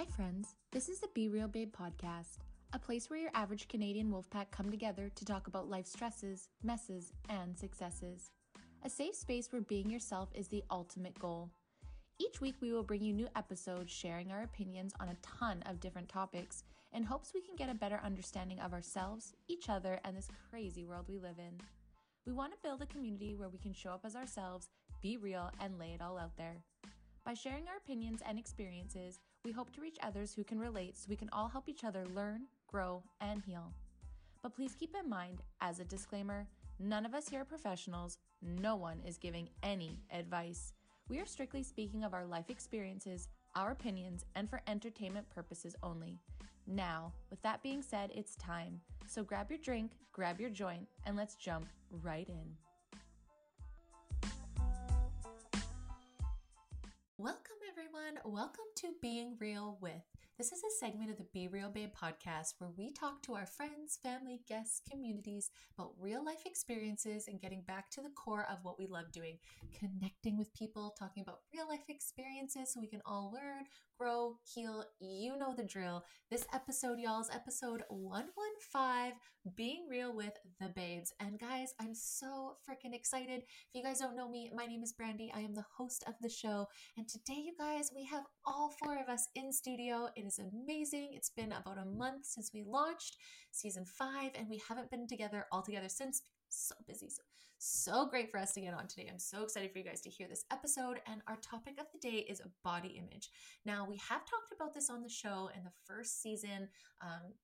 Hi, friends. This is the Be Real Babe podcast, a place where your average Canadian wolfpack come together to talk about life stresses, messes, and successes. A safe space where being yourself is the ultimate goal. Each week, we will bring you new episodes sharing our opinions on a ton of different topics in hopes we can get a better understanding of ourselves, each other, and this crazy world we live in. We want to build a community where we can show up as ourselves, be real, and lay it all out there. By sharing our opinions and experiences, we hope to reach others who can relate so we can all help each other learn, grow, and heal. But please keep in mind, as a disclaimer, none of us here are professionals, no one is giving any advice. We are strictly speaking of our life experiences, our opinions, and for entertainment purposes only. Now, with that being said, it's time. So grab your drink, grab your joint, and let's jump right in. Everyone. Welcome to Being Real with. This is a segment of the Be Real Babe podcast where we talk to our friends, family, guests, communities about real life experiences and getting back to the core of what we love doing connecting with people, talking about real life experiences so we can all learn, grow, heal. You know the drill. This episode, y'all, is episode 115 Being Real with the Babes. And guys, I'm so freaking excited. If you guys don't know me, my name is Brandy. I am the host of the show. And today, you guys, we have all four of us in studio. It is amazing. It's been about a month since we launched season five, and we haven't been together all together since so busy. So, so great for us to get on today. I'm so excited for you guys to hear this episode. And our topic of the day is body image. Now, we have talked about this on the show in the first season. Um,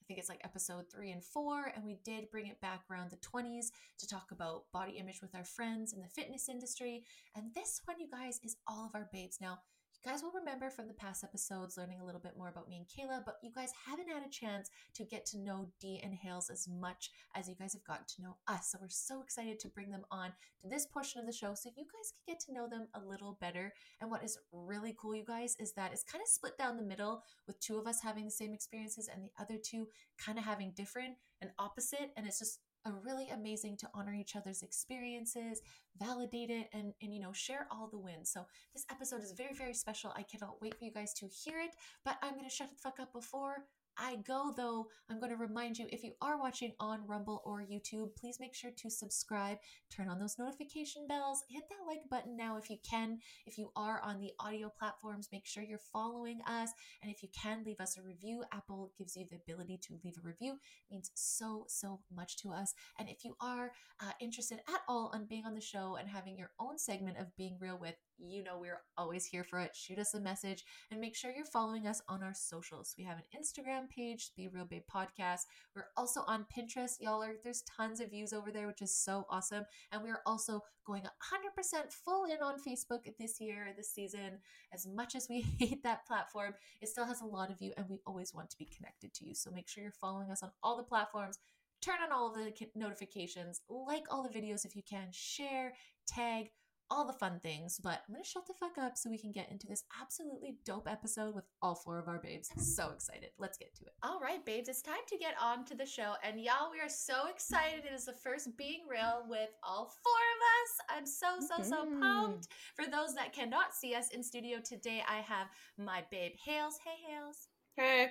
I think it's like episode three and four, and we did bring it back around the 20s to talk about body image with our friends in the fitness industry. And this one, you guys, is all of our babes. Now, you guys will remember from the past episodes learning a little bit more about me and Kayla, but you guys haven't had a chance to get to know Dee and Hales as much as you guys have gotten to know us. So we're so excited to bring them on to this portion of the show so you guys can get to know them a little better. And what is really cool, you guys, is that it's kind of split down the middle with two of us having the same experiences and the other two kind of having different and opposite. And it's just really amazing to honor each other's experiences, validate it, and, and you know, share all the wins. So this episode is very, very special. I cannot wait for you guys to hear it, but I'm gonna shut the fuck up before I go, though, I'm going to remind you if you are watching on Rumble or YouTube, please make sure to subscribe, turn on those notification bells, hit that like button now if you can. If you are on the audio platforms, make sure you're following us. And if you can, leave us a review. Apple gives you the ability to leave a review, it means so, so much to us. And if you are uh, interested at all on being on the show and having your own segment of Being Real with, you know we're always here for it. Shoot us a message and make sure you're following us on our socials. We have an Instagram page, Be Real Babe Podcast. We're also on Pinterest. Y'all are there's tons of views over there, which is so awesome. And we're also going 100% full in on Facebook this year, this season. As much as we hate that platform, it still has a lot of you, and we always want to be connected to you. So make sure you're following us on all the platforms turn on all of the notifications, like all the videos if you can, share, tag, all the fun things, but I'm gonna shut the fuck up so we can get into this absolutely dope episode with all four of our babes. So excited. Let's get to it. All right, babes, it's time to get on to the show. And y'all, we are so excited. It is the first Being Real with all four of us. I'm so, so, so mm-hmm. pumped. For those that cannot see us in studio today, I have my babe Hales. Hey, Hales. Hey.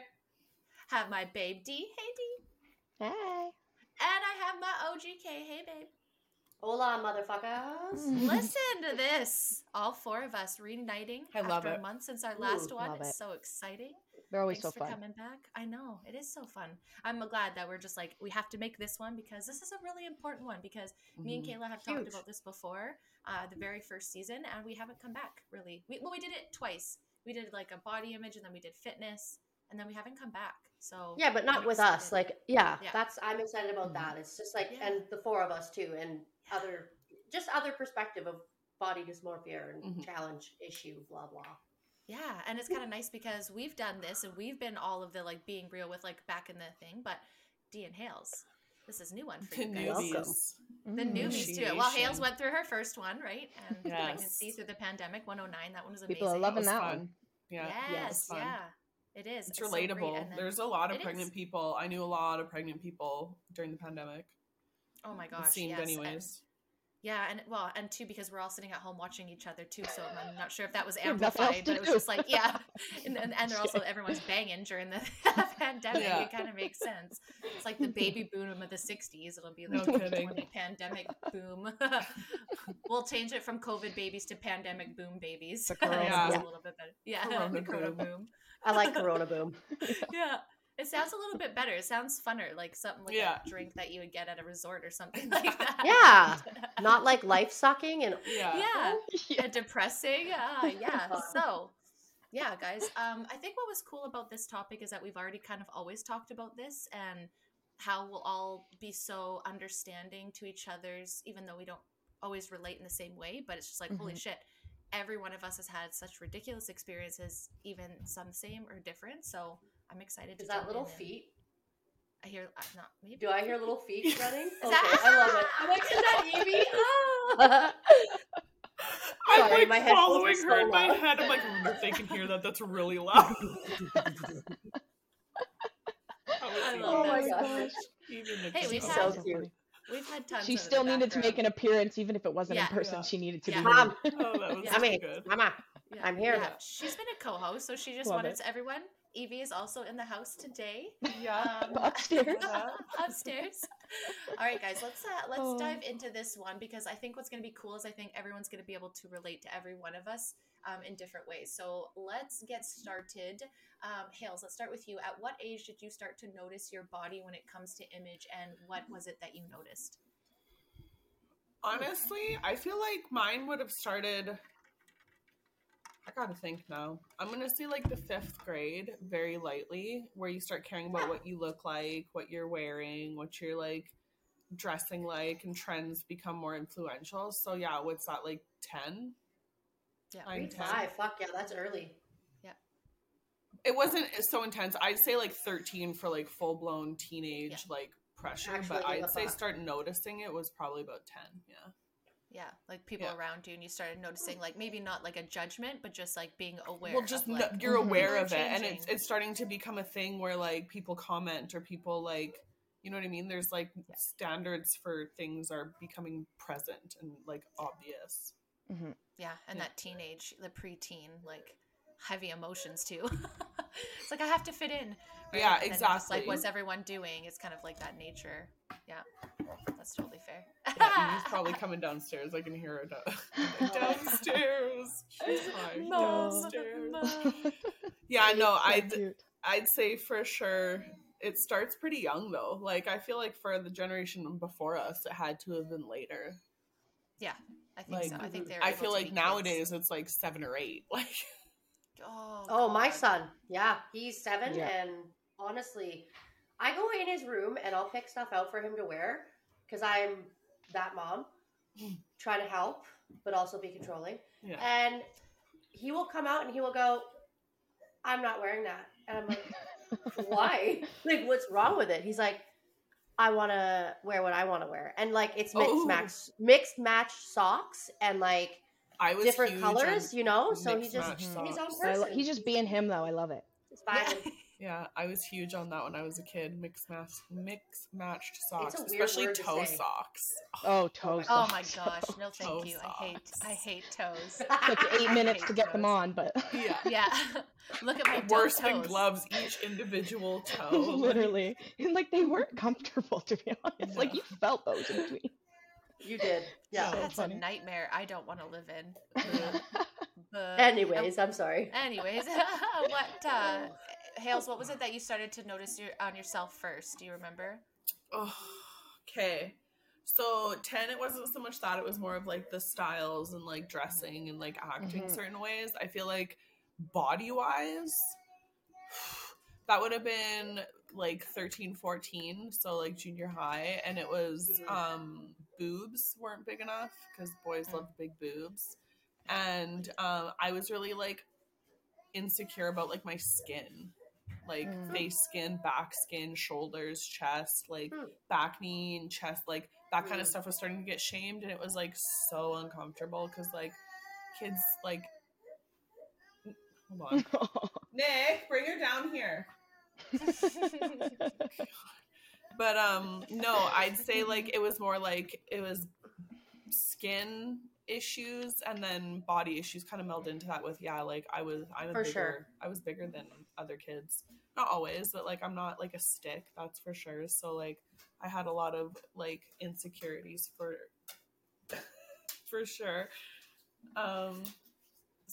Have my babe D. Hey, D. Hey. And I have my OGK. Hey, babe. Hola, motherfuckers. Listen to this. All four of us reuniting I love after it. a month since our last Ooh, one. love It's it. so exciting. They're always Thanks so for fun. coming back. I know. It is so fun. I'm glad that we're just like, we have to make this one because this is a really important one because me and Mhm. Kayla have Huge. talked about this before, uh, the very first season, and we haven't come back really. We, well, we did it twice. We did like a body image and then we did fitness and then we haven't come back. So Yeah, but not I'm with us. Like, yeah, Yeah. that's I'm excited about Mhm. that. It's just like, Yeah. and the four of us too, and other, just other perspective of body dysmorphia and Mm-hmm. Mhm. challenge issue, blah blah. Yeah, and it's kind of nice because we've done this and we've been all of the like being real with like back in the thing, but D and Hales, this is a new one for The you guys. Newbies. The Mm. newbies too. Well, Hales went through her first one, right? And Yes. pregnancy through the pandemic, 109. That one was amazing. People are loving that fun. one. Yeah. Yes, yeah, it is. It's so relatable. And then- There's a lot of pregnant is. people. I knew a lot of pregnant people during the pandemic. oh my gosh. It gosh, seemed yes. and- anyways. Yeah, and well, and two because we're all sitting at home watching each other too. So I'm not sure if that was We have nothing else amplified, but it was just like yeah, and and, and they're also everyone's banging during the pandemic. Yeah. It kind of makes sense. It's like the baby boom of the '60s. It'll be No like the pandemic boom. we'll change it from COVID babies to pandemic boom babies. The corona It sounds boom. a little bit better. Yeah, Corona the corona boom. boom. I like Corona Boom. Yeah. It sounds a little bit better. It sounds funner, like something like Yeah. a drink that you would get at a resort or something like that. Yeah. Not like life sucking and Yeah. yeah. Yeah. and depressing. Ah, yeah. So, yeah, guys. Um, I think what was cool about this topic is that we've already kind of always talked about this and how we'll all be so understanding to each other's, even though we don't always relate in the same way. But it's just like, holy Mhm. shit, every one of us has had such ridiculous experiences, even some same or different. So I'm excited. is to that little feet? I hear uh, not maybe. Do I hear little feet running? Okay, that- I love it. I'm like, is that Evie? I'm Sorry, like my headphones following her in my head. I'm like, I wonder if they can hear that. That's really loud. I Oh love my gosh. Even Hey, we've it's had- So cute. We've had tons. She of still the needed to make an appearance, even if it wasn't Yeah. in person. Yeah. She needed to Yeah. be. Mom, heard. Oh, that was Yeah. good. Mama, Yeah. I'm here. Yeah, she's been a co-host, so she just Love wanted it. to everyone. Evie is also in the house today, Yeah. um, Upstairs. upstairs. All right, guys, let's uh, let's Oh. dive into this one because I think what's going to be cool is I think everyone's going to be able to relate to every one of us um, in different ways. So let's get started. Um, Hales, let's start with you. At what age did you start to notice your body when it comes to image, and what was it that you noticed? Honestly, I feel like mine would have started. I gotta think now. I'm gonna say like the fifth grade, very lightly, where you start caring about what you look like, what you're wearing, what you're like dressing like, and trends become more influential. So yeah, what's that like ten? Yeah, I'm Grade 10. five. Fuck yeah, that's early. Yeah. It wasn't so intense. I'd say like 13 for like full blown teenage Yeah. like pressure, Actually but give a I'd say fuck. start noticing it was probably about 10. Yeah. yeah, like people Yeah. around you, and you started noticing, like maybe not like a judgment, but just like being aware. well just of, kn- like, you're Mhm. aware People are of it and it's it's starting to become a thing where like people comment or people like you know what i mean there's like standards for things are becoming present and like obvious Mhm. Yeah, and Yeah. that teenage, the preteen, like heavy emotions too. it's like I have to fit in. Yeah, And then just Like, what's everyone doing? It's kind of like that nature. Yeah, that's totally fair. yeah, Evie's probably coming downstairs i can hear her down- downstairs she's fine Mom, downstairs Mom. yeah no i'd i'd say for sure it starts pretty young though like i feel like for the generation before us it had to have been later Yeah, I think Like, so. I think they're. i feel like be kids. nowadays it's like seven or eight like Oh, Oh, my son. Yeah, he's seven, Yeah. and honestly, I go in his room and I'll pick stuff out for him to wear because I'm that mom, trying to help but also be controlling. yeah And he will come out and he will go, "I'm not wearing that," and I'm like, "Why? like, what's wrong with it?" He's like, "I want to wear what I want to wear," and like it's mixed Oh. match, mixed match socks and like i was different colors, you know. So he mixed just he's his socks. I person. lo- he's just being him, though. I love it. It's fine. Yeah, I was huge on that when I was a kid. Mixed match, mixed matched socks, a weird especially word to toe say. socks. Oh, toes. Oh my gosh! No, Toe thank you. I hate. I hate toes. It Took you eight minutes to get them on, but Yeah, Yeah, look at my dope worse than toes. gloves. Each individual toe. literally, and like they weren't comfortable to be honest. Like you felt those in between. you did, yeah. So That's funny. a nightmare. I don't want to live in. Yeah. But Anyways, I'm sorry. Anyways, what uh Hales, what was it that you started to notice your, on yourself first? Do you remember? Oh, okay. So ten, it wasn't so much that; it was more of like the styles and like dressing and like acting Mhm. certain ways. I feel like body wise, that would have been like 13, 14, so like junior high, and it was um boobs weren't big enough because boys Mm. love big boobs, and um I was really like insecure about like my skin like Mm. face skin, back skin, shoulders, chest, like Hmm. back knee and chest, like that kind of Mm. stuff was starting to get shamed, and it was like so uncomfortable because like kids like. Hold on, Nick, bring her down here. But um, no, I'd say like it was more like it was skin issues and then body issues kind of meld into that with yeah like i was i'm For bigger sure. i was bigger than other kids. Not always but like i'm not like a stick that's for sure. So like i had a lot of like insecurities for for sure. Um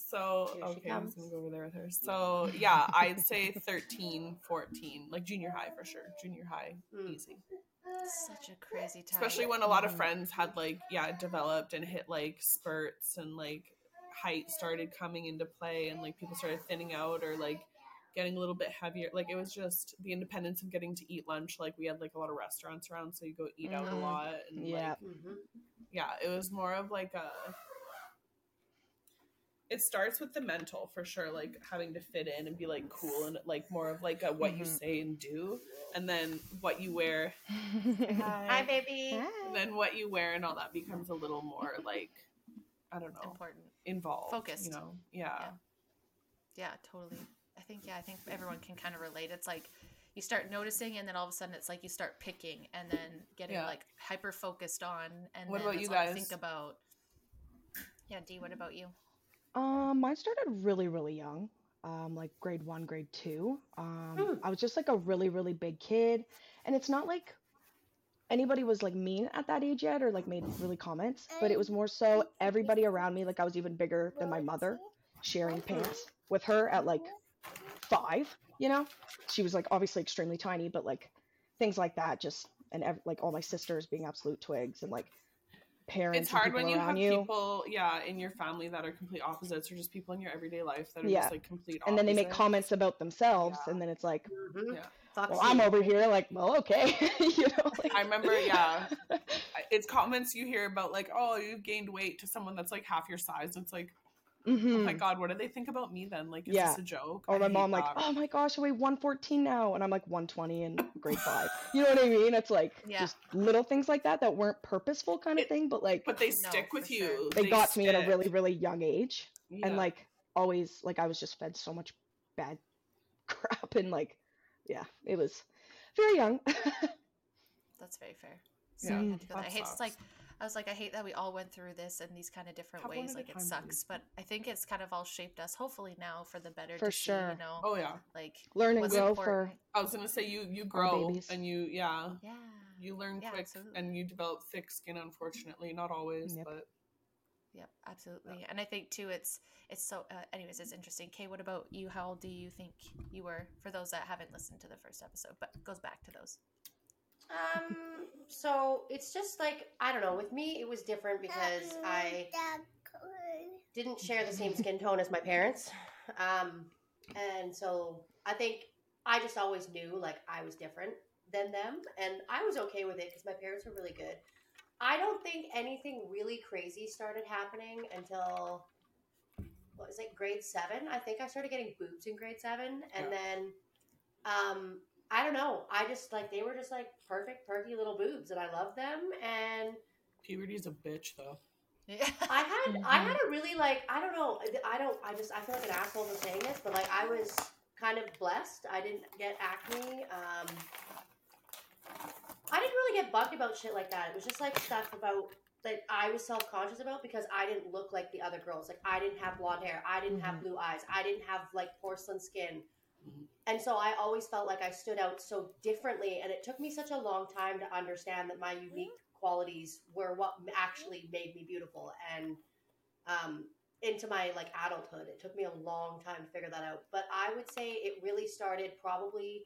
so Here okay i'm just gonna go over there with her so yeah i'd say 13 14 like junior high for sure junior high Mm. easy Such a crazy time. especially when a lot of Mhm. friends had like yeah developed and hit like spurts and like height started coming into play and like people started thinning out or like getting a little bit heavier like it was just the independence of getting to eat lunch like we had like a lot of restaurants around so you go eat out a Mhm. lot and Yeah. like Mhm. yeah it was more of like a it starts with the mental for sure like having to fit in and be like cool and like more of like a what you Mhm. say and do and then what you wear Hi, baby. and then what you wear and all that becomes a little more like I don't know important. involved, Focused. You know, yeah, Yeah. Yeah, totally. I think yeah, I think everyone can kind of relate. It's like you start noticing, and then all of a sudden, it's like you start picking, and then getting Yeah. like hyper focused on. And What then about you guys? think about. Yeah, D. What about you? Um, mine started really, really young. Um, like grade one, grade two. Um, Hmm. I was just like a really, really big kid, and it's not like anybody was like mean at that age yet or like made really comments, but it was more so everybody around me. Like I was even bigger than my mother, sharing pants with her at like five. You know, she was like obviously extremely tiny, but like things like that, just and ev- like all my sisters being absolute twigs and like parents. it's and hard when you around have people, yeah, in your family that are complete opposites, or just people in your everyday life that are Yeah. just like complete. and then they make comments about themselves Yeah. and then it's like Mhm. Yeah. Well i'm over here like well okay you know like, I remember, yeah, it's comments you hear about like, oh, you've gained weight to someone that's like half your size. It's like, oh mhm. my god, what do they think about me then? Like, is Yeah. this a joke? or my hate mom like oh my gosh i weigh 114 now and i'm like 120 in grade five you know what i mean it's like Yeah. just little things like that that weren't purposeful kind of It- thing but like but they No, stick with you. sure. they, got to me at a really really young age and like always like i was just fed so much bad crap and like yeah it was very young That's very fair. Yeah, So I had to go that there. I hate it's like I was like, I hate that we all went through this in these kind of different Have ways. Like it sucks, but I think it's kind of all shaped us. Hopefully now for the better. For to see, sure. you know, oh yeah, like learn and grow important. for I was gonna say you you grow and you yeah Yeah. you learn Yeah, quick absolutely. and you develop thick skin unfortunately not always Yep. but Yep, absolutely. And I think too, it's it's so. Uh, anyways, it's interesting. Kay, what about you? How old do you think you were? For those that haven't listened to the first episode, but goes back to those. Um, so it's just like I don't know. With me, it was different because I didn't share the same skin tone as my parents, um, and so I think I just always knew like I was different than them, and I was okay with it because my parents were really good. I don't think anything really crazy started happening until what was it, grade seven? I think I started getting boobs in grade seven, and Yeah. then um, I don't know. I just like they were just like perfect, perky little boobs, and I loved them. And puberty's a bitch though Yeah. I had I had a really like I don't know. I don't. I just I feel like an asshole for saying this, but like I was kind of blessed. I didn't get acne. Um, I didn't really get bugged about shit like that. It was just like stuff about that I was self conscious about because I didn't look like the other girls. Like I didn't have blonde hair. I didn't have blue eyes. I didn't have like porcelain skin. And so I always felt like I stood out so differently. And it took me such a long time to understand that my unique qualities were what actually made me beautiful. And um, into my like adulthood, it took me a long time to figure that out. But I would say it really started probably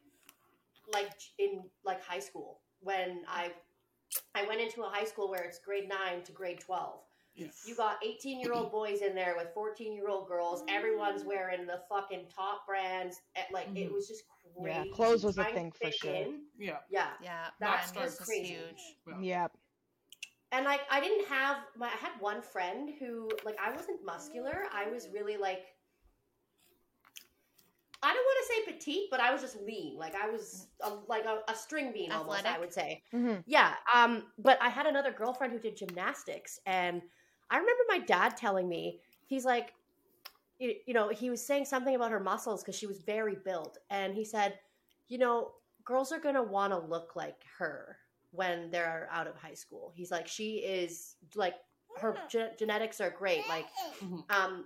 like in like high school when I I went into a high school where it's grade nine to grade twelve. Yeah You got 18 year old boys in there with 14 year old girls. Everyone's wearing the fucking top brands. Eh, Like it Mhm. was just crazy. Yeah, clothes was a thing for sure. in. yeah Yeah, Yeah, That's mine was just just crazy. huge. Yeah. yeah and like I didn't have my. I had one friend who like I wasn't muscular. I was really like. I don't want to say petite, but I was just lean. Like I was a, like a, a string bean almost. I would say. hmm Yeah. Um, but I had another girlfriend who did gymnastics, and I remember my dad telling me he's like, you, you know, he was saying something about her muscles because she was very built, and he said, you know, girls are gonna want to look like her when they're out of high school. He's like, she is like her ge- genetics are great. Like, Mhm. um,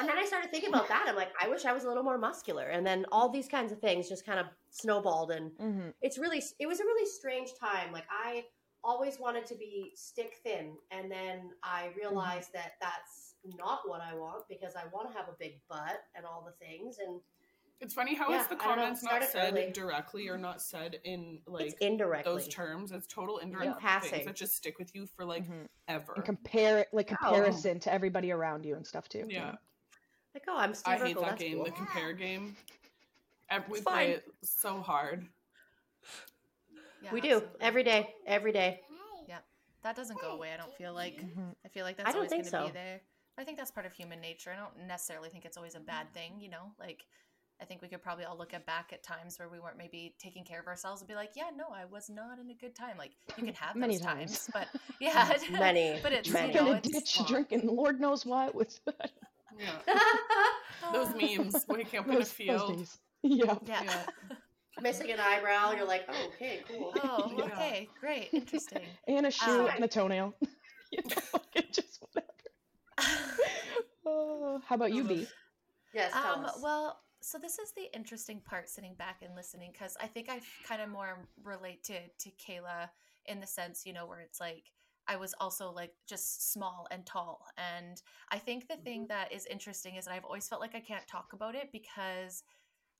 and then I started thinking about that. I'm like, I wish I was a little more muscular. And then all these kinds of things just kind of snowballed, and hmm it's really it was a really strange time. Like I always wanted to be stick thin, and then I realized that that's not what I want because I want to have a big butt and all the things. And It's funny how Yeah, it's the I don't know, comments not said early. directly or not said in like it's indirectly. those terms. It's total indirect In things passing. that just stick with you for like hmm ever. And compare it, like Oh. comparison to everybody around you and stuff too. yeah, Like, oh, I'm Steve I hate Urkel, that game, cool. the compare game. We It's play fine. it so hard. Yeah, we do absolutely. every day, every day. Yeah, that doesn't go away. I don't feel like. Mhm. I feel like that's I don't always going think to be so. there. I think that's part of human nature. I don't necessarily think it's always a bad thing. You know, like I think we could probably all look at back at times where we weren't maybe taking care of ourselves and be like, yeah, no, I was not in a good time. Like you can have Many those times. times, but yeah, Many, But it's many. you in know, a it's ditch fun. drinking. Lord knows why it was. Yeah, those memes waking up in a those, those field. Yeah. yeah. Yeah. Missing an eyebrow, you're like, oh, okay, cool. oh, Yeah. okay, great, interesting. And a shoe Um, and a toenail. you know, like, just whatever. Oh, how about you, B? Yes, tell Um, us. well, so this is the interesting part sitting back and listening because I think I kind of more relate to to Kayla in the sense, you know, where it's like I was also like just small and tall. And I think the thing that is interesting is that I've always felt like I can't talk about it because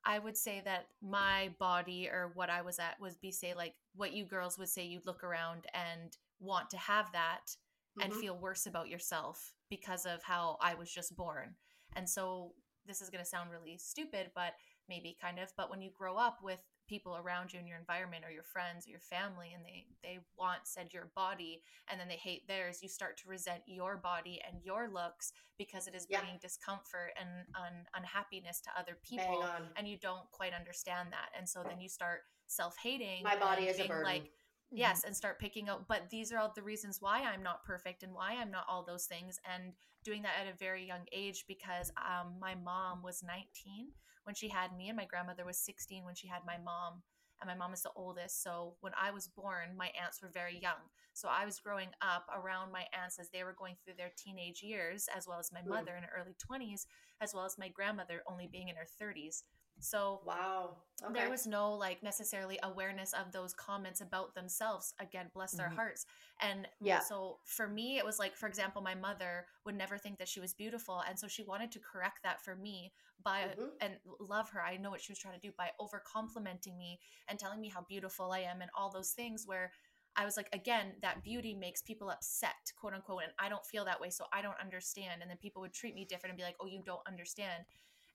I would say that my body or what I was at was be say like what you girls would say you'd look around and want to have that and Mhm. feel worse about yourself because of how I was just born. And so this is going to sound really stupid, but maybe kind of, but when you grow up with people around you in your environment or your friends or your family and they they want said your body and then they hate theirs, you start to resent your body and your looks because it is Yeah. bringing discomfort and un- unhappiness to other people and you don't quite understand that. And so then you start self-hating My body is a burden. like yes and start picking out but these are all the reasons why i'm not perfect and why i'm not all those things and doing that at a very young age because um, my mom was 19 when she had me and my grandmother was 16 when she had my mom and my mom is the oldest so when i was born my aunts were very young so i was growing up around my aunts as they were going through their teenage years as well as my Mm. mother in her early 20s as well as my grandmother only being in her 30s so Wow. Okay. there was no like necessarily awareness of those comments about themselves again bless their Mhm. hearts and Yeah. so for me it was like for example my mother would never think that she was beautiful and so she wanted to correct that for me by Mhm. and love her i know what she was trying to do by over complimenting me and telling me how beautiful i am and all those things where I was like, again, that beauty makes people upset, quote unquote, and I don't feel that way, so I don't understand. And then people would treat me different and be like, "Oh, you don't understand."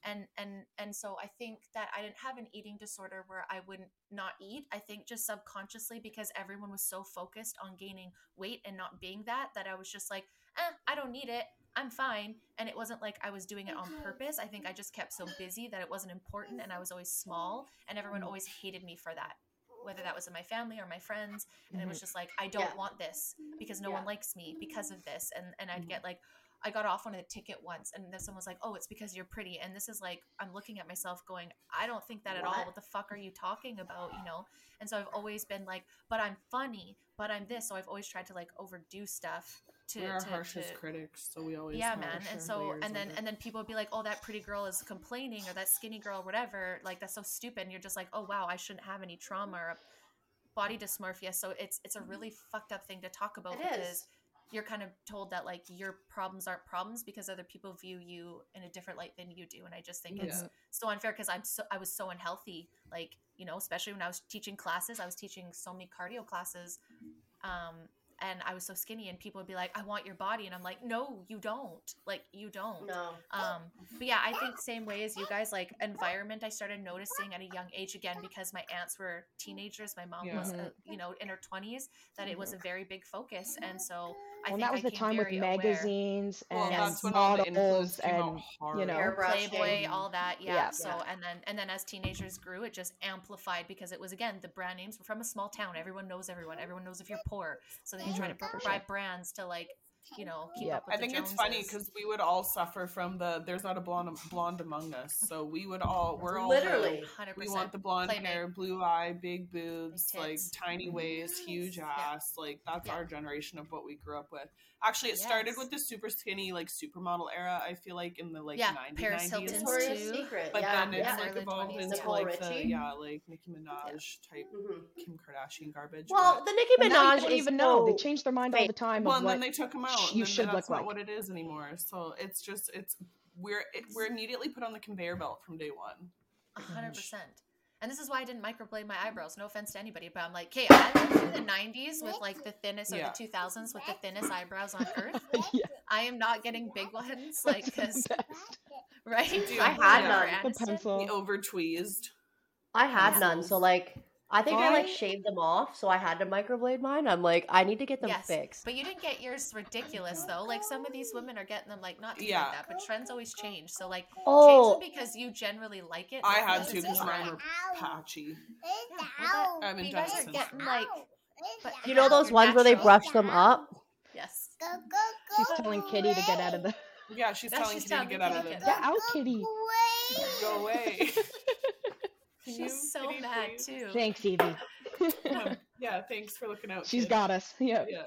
And and and so i think that i didn't have an eating disorder where i wouldn't not eat. I think just subconsciously because everyone was so focused on gaining weight and not being that that i was just like eh, i don't need it. I'm fine. And it wasn't like i was doing it on purpose. I think i just kept so busy that it wasn't important and i was always small and everyone always hated me for that whether that was in my family or my friends and it was just like i don't Yeah. want this because no Yeah. one likes me because of this. And and i'd Mhm. get like I got off on a ticket once and then someone was like, Oh, it's because you're pretty. And this is like, I'm looking at myself going, I don't think that at all. What? The fuck are you talking about? You know? And so I've always been like, but I'm funny, but I'm this. So I've always tried to like overdo stuff to, We're our to, harshest to- critics, so we always yeah, man. And so, and then, and then people would be like, "Oh, that pretty girl is complaining, or that skinny girl, whatever." Like that's so stupid. And you're just like, "Oh, wow, I shouldn't have any trauma or body dysmorphia." So it's it's a mm-hmm. really fucked up thing to talk about It because is. You're kind of told that like your problems aren't problems because other people view you in a different light than you do. And I just think it's so unfair because I'm so I was so unhealthy. Like you know, especially when I was teaching classes, I was teaching so many cardio classes. Um, and I was so skinny, and people would be like, "I want your body," and I'm like, "No, you don't. Like, you don't." No. Um, but yeah, I think same way as you guys, like environment. I started noticing at a young age again because my aunts were teenagers. My mom Yeah. was, uh, Mhm. you know, in her twenties. That it was a very big focus, and so I Well, think that was I the time with very aware. magazines Well, and that's um, when all the models influence came out and you know, Airbrushing. Playboy, all that, yeah. Yeah. So Yeah. and then and then as teenagers grew, it just amplified because it was again the brand names were from a small town. Everyone knows everyone. Everyone knows if you're poor. So then you try to for buy brands to like you know, keep Yep. up with I the think it's funny because we would all suffer from the "there's not a blonde blonde among us," so we would all we're all Literally. the- 100%. we want the blonde Playmate. hair, blue eye, big boobs, Big like tiny waist, huge ass. Like that's Yeah. our generation of what we grew up with. Actually, it started with the super skinny like supermodel era. I feel like in the like Yeah, 90s, Paris 90s. Hilton's too. Secret. But yeah, then it's yeah. yeah. like evolved 20s. into Nicole like the yeah, like Nicki Minaj type Mhm. Kim Kardashian garbage. Well, but- the Nicki Minaj you don't is even know. They so change their mind all the time. well, and then they took him out. And you then should that's look not like. what it is anymore. So it's just it's we're it, we're immediately put on the conveyor belt from day one. Mm-hmm. hundred percent. And this is why I didn't microblade my eyebrows. No offense to anybody, but I'm like, okay, I went through the '90s with like the thinnest, or Yeah. the 2000s with the thinnest eyebrows on earth. yeah, I am not getting big ones, like, because right? Dude, I had Jennifer none. the pencil. The over tweezed. I had none, so like I think I like shaved them off, so I had to microblade mine. I'm like, I need to get them Yes, fixed. but you didn't get yours ridiculous though. Like some of these women are getting them like not to Yeah. like that, but trends always change. So like Oh, change them because you generally like it. I had because to because in mine trend. were patchy. Well, I haven't you guys are getting like, but you know those you're ones where they brush them up? Yes. She's telling Kitty to get out of the. Yeah, she's Yeah, telling she's Kitty to get out of the. it. to Get out, Kitty. Go away. Can you, She's so Kitty, mad please? too. Thanks, Evie. Um, yeah, thanks for looking out. She's kid. got us. Yeah. Yeah.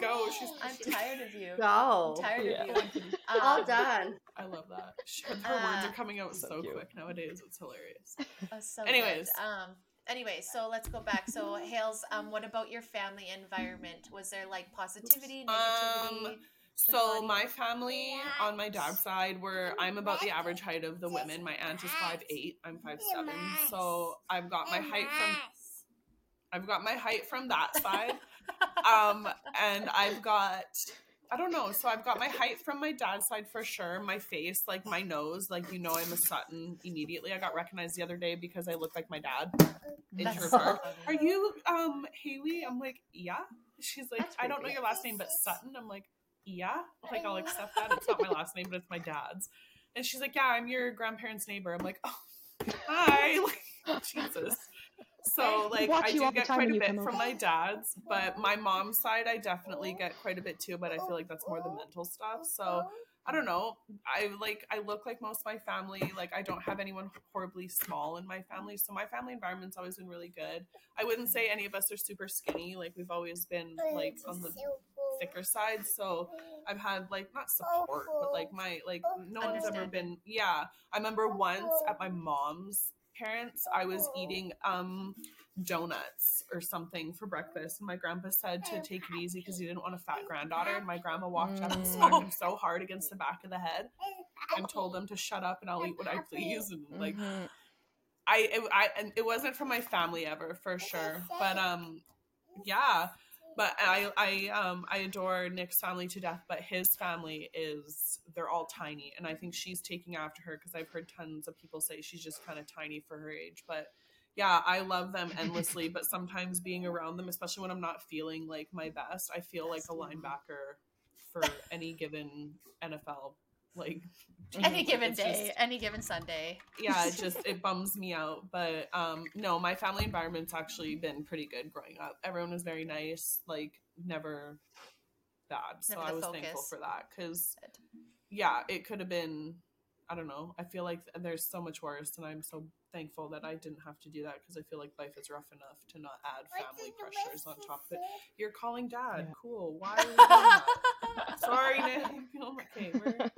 Go. She's. I'm tired of you. Go. I'm tired Yeah. of you. All Um, done. I love that. She- Her words Uh, are coming out So so, quick nowadays. It's hilarious. uh, so Anyways. good. um. Anyway, so let's go back. So, Hales, um, what about your family environment? Was there like positivity, negativity? Um, So my family on my dad's side were I'm about the average height of the women. My aunt is five eight. I'm five seven. So I've got my height from I've got my height from that side. um and I've got I don't know. So I've got my height from my dad's side for sure. My face, like my nose, like you know I'm a Sutton immediately. I got recognized the other day because I look like my dad. in That's Sherwood so Are you um Haley? I'm like, yeah. She's like, That's I don't know your last name, but Sutton. I'm like, yeah. Like I'll accept that. It's not my last name, but it's my dad's. And she's like, yeah, I'm your grandparents' neighbor. I'm like, oh, hi. Like, Jesus. So like I do get quite a bit from my dad's, but my mom's side I definitely get quite a bit too. But I feel like that's more the mental stuff. So I don't know. I like I look like most of my family. Like I don't have anyone horribly small in my family. So my family environment's always been really good. I wouldn't say any of us are super skinny. Like we've always been like on the thicker side. So I've had like not support, but like my like no one's ever been yeah. I remember once at my mom's parents, I was eating um donuts or something for breakfast. And my grandpa said to take it easy because he didn't want a fat granddaughter. And my grandma walked up and smacked him so hard against the back of the head and told him to shut up and I'll eat what I please. And like Mhm. I it, I and it wasn't from my family ever for sure. But um yeah. But I I um I adore Nick's family to death, but his family is they're all tiny and I think she's taking after her because I've heard tons of people say she's just kind of tiny for her age. But yeah, I love them endlessly, but sometimes being around them, especially when I'm not feeling like my best, I feel like a linebacker for any given NFL like. Any Like, given it's just- day, any given Sunday. yeah it just it bums me out but um no my family environment's actually been pretty good growing up everyone was very nice like never bad so i the was thankful for that because yeah it could have been i don't know i feel like there's so much worse and i'm so thankful that i didn't have to do that because i feel like life is rough enough to not add family pressures on top of it you're calling dad Yeah. cool why are you doing that sorry nick okay we're,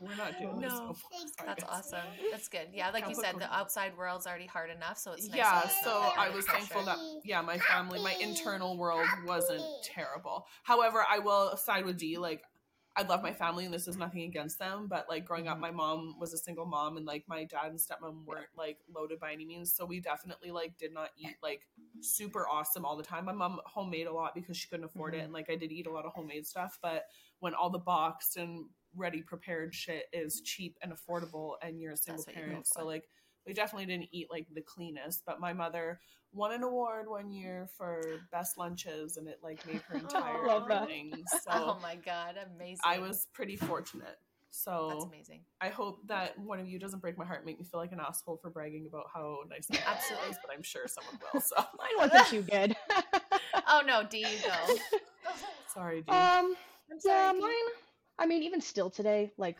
we're not doing this No. no more. Sorry, That's awesome. That's good. Yeah, like you said, the outside world's already hard enough, so it's nice. yeah so i was thankful that yeah my family my internal world wasn't terrible however i will side with d like i love my family and this is nothing against them but like growing up Mhm. my mom was a single mom and like my dad and stepmom weren't like loaded by any means so we definitely like did not eat like super awesome all the time my mom homemade a lot because she couldn't afford it Mhm. and like i did eat a lot of homemade stuff but when all the boxed and ready prepared shit is cheap and affordable and you're a single you parent so like we definitely didn't eat like the cleanest but my mother won an award one year for best lunches and it like made her entire Love that. so Oh my god, amazing. i was pretty fortunate So That's amazing. i hope that one of you doesn't break my heart and make me feel like an asshole for bragging about how nice my family Absolutely. was, but i'm sure someone will so Mine wasn't too good. Oh no, D, you go. Sorry, dude. Um, I'm yeah, sorry. mine. I mean, even still today, like,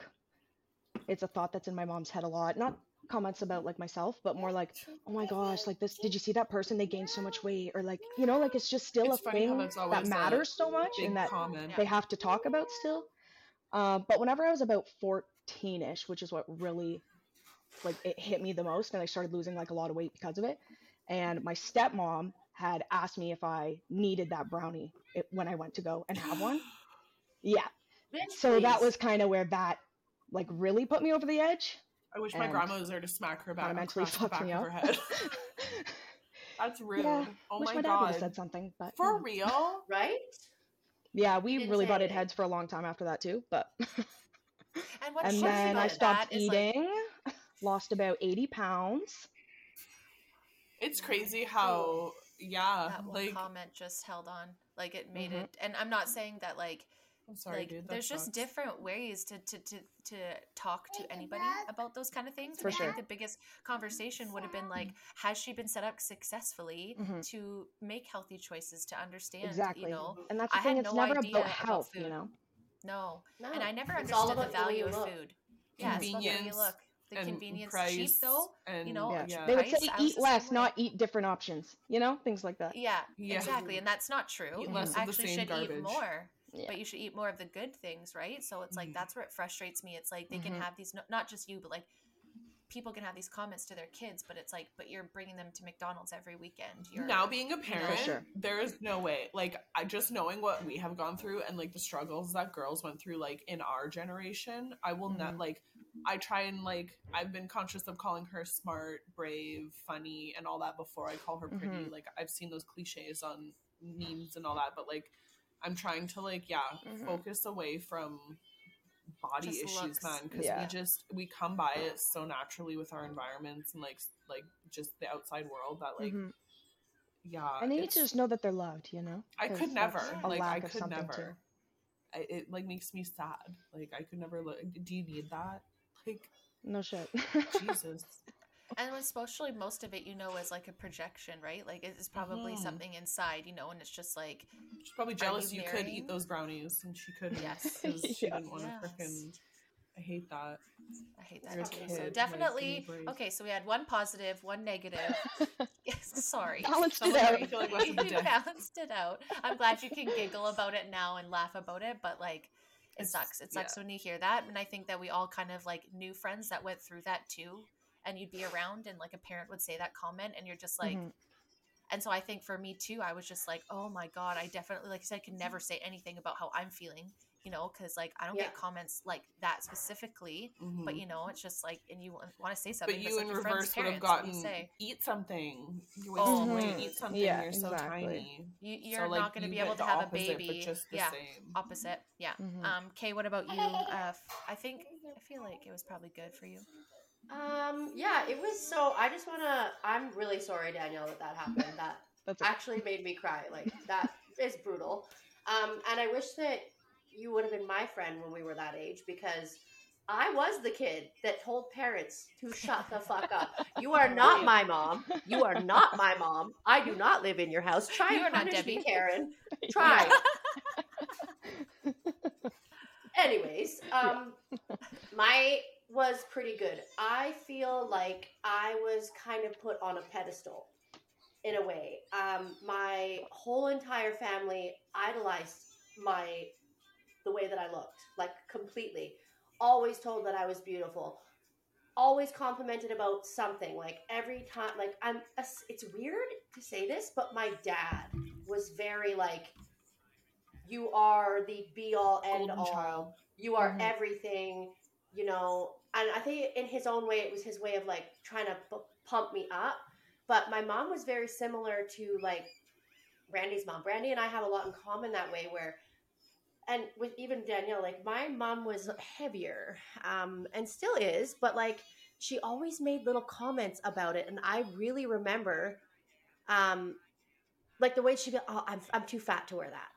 it's a thought that's in my mom's head a lot. Not comments about like myself, but more like, oh my gosh, like this. Did you see that person? They gained so much weight, or like, you know, like it's just still It's a thing that matters so much, and that comment. they have to talk about still. Uh, but whenever I was about 14ish, which is what really like it hit me the most, and I started losing like a lot of weight because of it. And my stepmom had asked me if I needed that brownie it, when I went to go and have one. Yeah. So that was kind of where that like really put me over the edge. I wish my grandma was there to smack her back Kind of mentally across the fucked back me of up. her head. That's rude. Yeah, oh Wish my, my, dad would god. have said something, but For know. real? right. yeah, we didn't really butted heads for a long time after that too. But And what and then about I stopped that is, like, eating, lost about 80 pounds. It's crazy how yeah, that one like comment just held on. Like it made Mhm. it and I'm not saying that like I'm sorry, like dude. That there's just different ways to, to to to talk to anybody about those kind of things. For I sure. think the biggest conversation would have been like, has she been set up successfully Mhm. to make healthy choices to understand? Exactly. You know, And that's the I thing, had it's no never idea about about health, you know? no, No. and I never It's understood the about the way value of food. Yeah, it's about the you Convenience look. The and convenience, price cheap though. and know, Yeah. yeah. They would say I eat less, not eat different options, you know? Things like that. Yeah, Yeah. exactly, and that's not true. Eat You less of the actually same should eat more. Yeah. but you should eat more of the good things, right? So it's like Mhm. that's where it frustrates me. It's like they can Mhm. have these, not just you, but like people can have these comments to their kids, but it's like, but you're bringing them to McDonald's every weekend. You're now being a parent sure. there is no way like i just knowing what we have gone through and like the struggles that girls went through like in our generation i will not Mhm. like i try and like i've been conscious of calling her smart brave funny and all that before i call her pretty Mhm. like i've seen those cliches on memes and all that but like i'm trying to like yeah Mhm. focus away from body Just issues looks. man because Yeah. we just we come by it so naturally with our environments and like like just the outside world that like Mhm. yeah and they need to just know that they're loved, you know? I could never. a Like I lack of could something, never. I, it like makes me sad. Like I could never look. Do you need that? Like No shit. Jesus. And especially most of it, you know, is like a projection, right? Like it's probably Mhm. something inside, you know, and it's just like, She's probably jealous you you, could eat those brownies and she couldn't. Yes. 'cause she Yeah. didn't want to Yes. frickin' I hate that. I hate that too. So definitely, be okay. So we had one positive, one negative. Yes, sorry. Balanced it Someone out. made me feel like less of a you dick. balanced it out. I'm glad you can giggle about it now and laugh about it, but like it It's- sucks. It sucks yeah. when you hear that. And I think that we all kind of like knew friends that went through that too. And you'd be around and like a parent would say that comment and you're just like Mhm. and so I think for me too, I was just like, oh my God, I definitely like I said, I can never say anything about how I'm feeling, you know, because like I don't Yeah. get comments like that specifically. But Mhm. you know, it's just like and you want to say something. But it's you like in your friend's reverse would have parents, what do gotten you say? eat something. You're Oh, wasting weight. Mhm. Eat something. Yeah, You're so exactly. tiny. You, So, you're like, not going to be able to the have a baby. but just the yeah, same. opposite. Yeah. Mhm. Um, Kay, what about you? Uh, f- I think I feel like it was probably good for you. Um, yeah, it was so. I just want to. I'm really sorry, Danielle, that that happened. That That's okay. actually made me cry. Like that is brutal. Um, and I wish that you would have been my friend when we were that age because I was the kid that told parents to shut the fuck up. You are not my mom. You are not my mom. I do not live in your house. Try You and are not punish me, Debbie. Karen. Try. Anyways, um, my was pretty good. I feel like I was kind of put on a pedestal in a way. Um, my whole entire family idolized my the way that I looked, like completely. Always told that I was beautiful. Always complimented about something. Like every time, like I'm. It's weird to say this, but my dad was very like, "You are the be all end Golden all. child. You are Mhm. everything." You know, and I think in his own way, it was his way of like trying to p- pump me up. But my mom was very similar to like Brandy's mom. Brandy and I have a lot in common that way, where and with even Danielle, like my mom was heavier, um, and still is, but like she always made little comments about it, and I really remember, um, like the way she'd be, oh, I'm I'm too fat to wear that.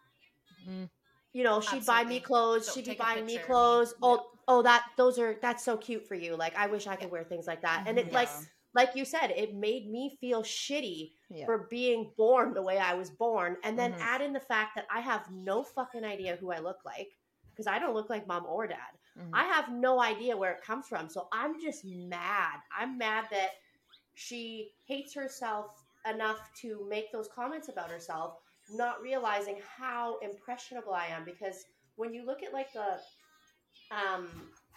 Mhm. You know, she'd buy me clothes. She'd be buying me clothes. Oh, oh, that those are that's so cute for you. Like I wish I could wear things like that. And it like Yeah. like you said, it made me feel shitty Yeah. for being born the way I was born. And then Mhm. add in the fact that I have no fucking idea who I look like because I don't look like mom or dad. Mhm. I have no idea where it comes from. So I'm just mad. I'm mad that she hates herself enough to make those comments about herself, not realizing how impressionable I am. Because when you look at like the um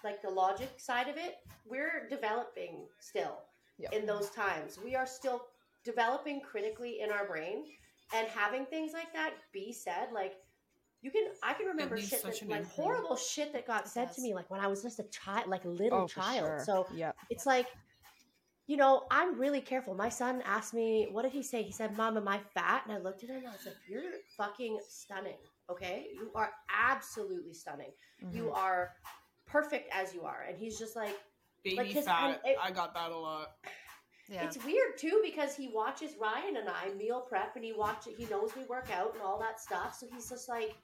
like the logic side of it, we're developing still Yep. in those times. We are still developing critically in our brain and having things like that be said, like you can I can remember shit that, like imprint. horrible shit that got said does. to me like when I was just a child like a little Oh, child. sure. So Yep. it's like you know, I'm really careful. My son asked me, what did he say? He said, Mom, am I fat? And I looked at him and I was like, You're fucking stunning. Okay? You are absolutely stunning. You Mhm. are perfect as you are. And he's just like, Baby Like, 'cause- fat. it- I got that a lot. Yeah. It's weird too because he watches Ryan and I meal prep and he watches he knows we work out and all that stuff. So he's just like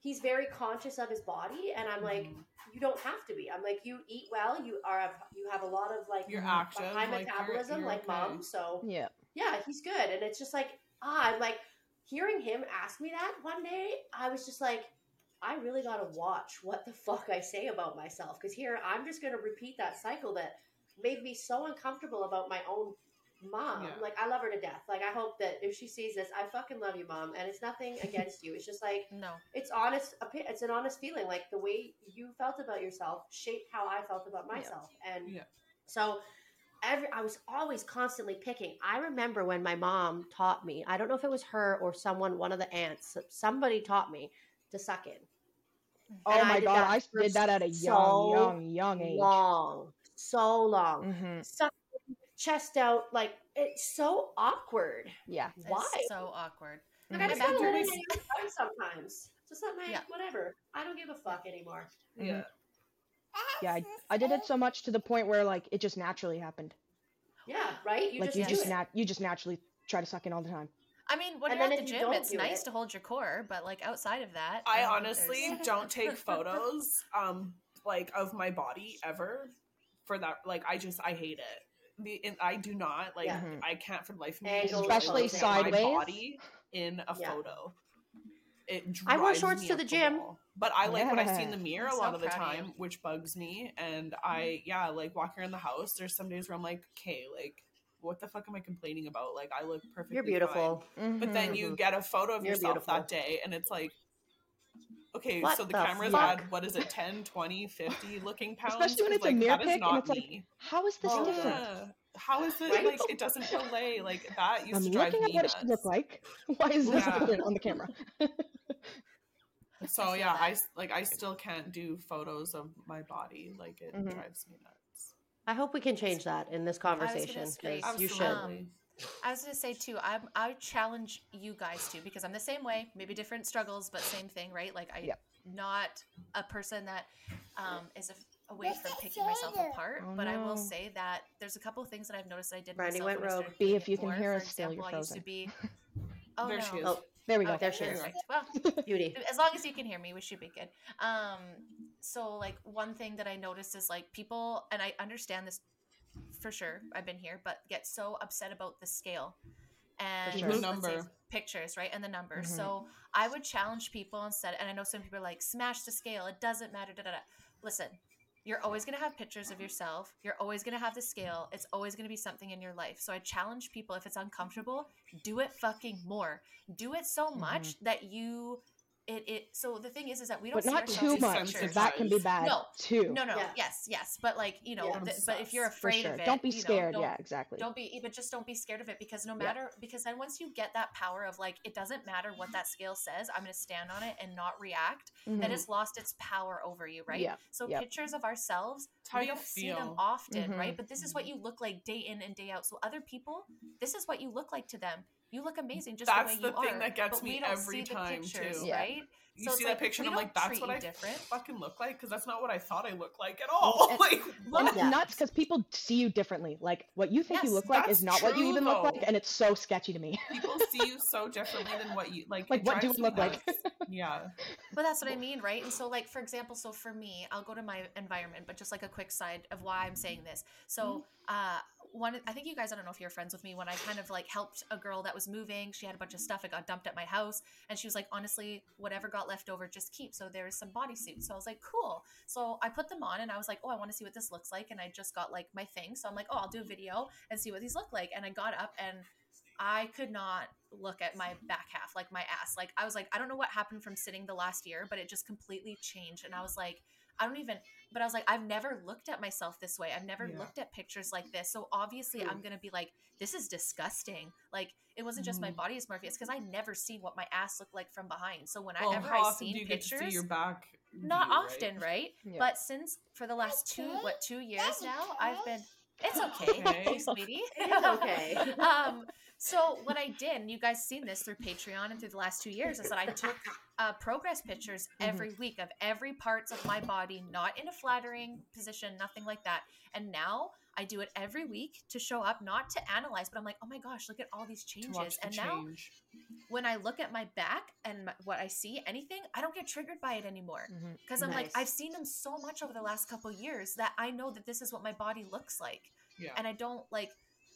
he's very conscious of his body and I'm like Mhm. you don't have to be. I'm like you eat well, you are you have a lot of like You're Mhm. active. high like, you're- metabolism you're like okay. mom. So Yeah. yeah, he's good and it's just like ah I'm like hearing him ask me that one day, I was just like I really got to watch what the fuck I say about myself because here I'm just going to repeat that cycle that made me so uncomfortable about my own mom. Yeah. Like I love her to death. Like I hope that if she sees this, I fucking love you, mom. And it's nothing against you. It's just like No. it's honest. It's an honest feeling. Like the way you felt about yourself shaped how I felt about myself. And Yeah. so every I was always constantly picking. I remember when my mom taught me. I don't know if it was her or someone, one of the aunts. Somebody taught me to suck in. Oh And my did god, I for did that at a young, so young, young age. Long, so long. hmm Suck chest out, like it's so awkward. Yeah. It's Why? so awkward. Like Mhm. I just My want to let it hurts. hang out sometimes. Just let my Yeah. whatever. I don't give a fuck anymore. Yeah. Yeah, I, I did it so much to the point where like it just naturally happened. Yeah, right. You like just you just nat you just naturally try to suck in all the time. I mean, when And you're then at the if you gym, it's nice it- to hold your core, but like outside of that, I don't honestly there's- don't take photos um like of my body ever for that like I just I hate it. The, and I do not like Yeah. I can't for life me Especially looking at sideways. my body in a Yeah. photo. It I wear shorts to the gym. wall. But I like what I see in the mirror a so lot of the proud time, which bugs me. And I yeah, like walking around the house, there's some days where I'm like, okay, like what the fuck am I complaining about? Like I look perfect. You're beautiful. But then you get a photo of Mm-hmm. You're yourself beautiful. that day and it's like okay, What so the, the camera's fuck? at what is it, 10, 20, 50 looking pounds? Especially when it's a like, mirror that is pic and not it's like, me. how is this Oh, different? Yeah. How is it like it doesn't relay? Like that used I'm to drive looking at me what nuts. it should look like. Why is this Yeah. different on the camera? So feel yeah, I like I still can't do photos of my body. Like it Mhm. drives me nuts. I hope we can change that in this conversation because you should. Absolutely. I was gonna say too. I I challenge you guys to because I'm the same way. Maybe different struggles, but same thing, right? Like I'm Yep. not a person that um, is a, away from picking myself apart. Oh, but I will say that there's a couple things that I've noticed that I did Brandy myself went when rogue. started B, if you can more. hear us still, example, you're I used to frozen. be. Oh There no! She is. Oh, There we go. Okay, There she is. Well, beauty. as long as you can hear me, we should be good. Um, so like one thing that I noticed is like people, and I understand this for sure. I've been here, but get so upset about the scale and sure. The say number. pictures, right, and the numbers. Mhm. So I would challenge people instead, and I know some people are like, smash the scale. It doesn't matter. Da, da, da. Listen. You're always going to have pictures of yourself. You're always going to have the scale. It's always going to be something in your life. So I challenge people if it's uncomfortable, do it fucking more. Do it so mm-hmm. much that you it it so the thing is is that we don't But not ourselves too much, because that can be bad No. too. No, no, Yeah. yes, yes, but like you know, Yeah. th- but if you're afraid sure. of it, Don't be you know, scared. don't- yeah, exactly. Don't be, but just don't be scared of it because no Yeah. matter, because then once you get that power of like, it doesn't matter what that scale says, I'm going to stand on it and not react. That Mhm. has lost its power over you, right? Yeah, So yep. pictures of ourselves, how we you don't see them feel. often, Mhm. right? But this is what you look like day in and day out. So other people, this is what you look like to them. You look amazing just That's the way the you thing are. that gets but me we don't every see time, the pictures, too. Yeah. right? You So it's see like, that picture and I'm like, that's treat what you I different. fucking look like because that's not what I thought I looked like at all. And- like And it's Yeah. nuts because people see you differently. Like what you think you look like is not what you true, even look like, and it's so sketchy to me. people see you so differently than what you like. Like, what do drives we me look like? yeah. But that's what I mean, right? And so, like, for example, so for me, I'll go to my environment, but just like a quick side of why I'm saying this. So, uh, one i think you guys i don't know if you're friends with me when i kind of like helped a girl that was moving she had a bunch of stuff it got dumped at my house and she was like honestly whatever got left over just keep. So there's some bodysuits so i was like cool. So i put them on and i was like oh i want to see what this looks like and i just got like my thing. So i'm like oh i'll do a video and see what these look like. And i got up and I could not look at my back half, like my ass. Like I was like, I don't know what happened from sitting the last year, but it just completely changed. And I was like, I don't even but I was like, I've never looked at myself this way. I've never Yeah. looked at pictures like this. So obviously I'm gonna be like, this is disgusting. Like it wasn't just my Mhm. body dysmorphia, it's because I never seen what my ass looked like from behind. So Well, whenever how I often seen do you get to pictures, see your back? not view, often, right? Yeah. But since for the last two what two years now, I've been it's okay, Okay. hey, sweetie. It's okay. um, so what I did, and you guys seen this through Patreon and through the last two years, is that I took uh, progress pictures every week of every parts of my body, not in a flattering position, nothing like that. And now I do it every week to show up, not to analyze, but I'm like, oh my gosh, look at all these changes. And now change. when I look at my back and my, what I see, anything, I don't get triggered by it anymore because I'm like, I've seen them so much over the last couple years that I know that this is what my body looks like, Yeah. and I don't like.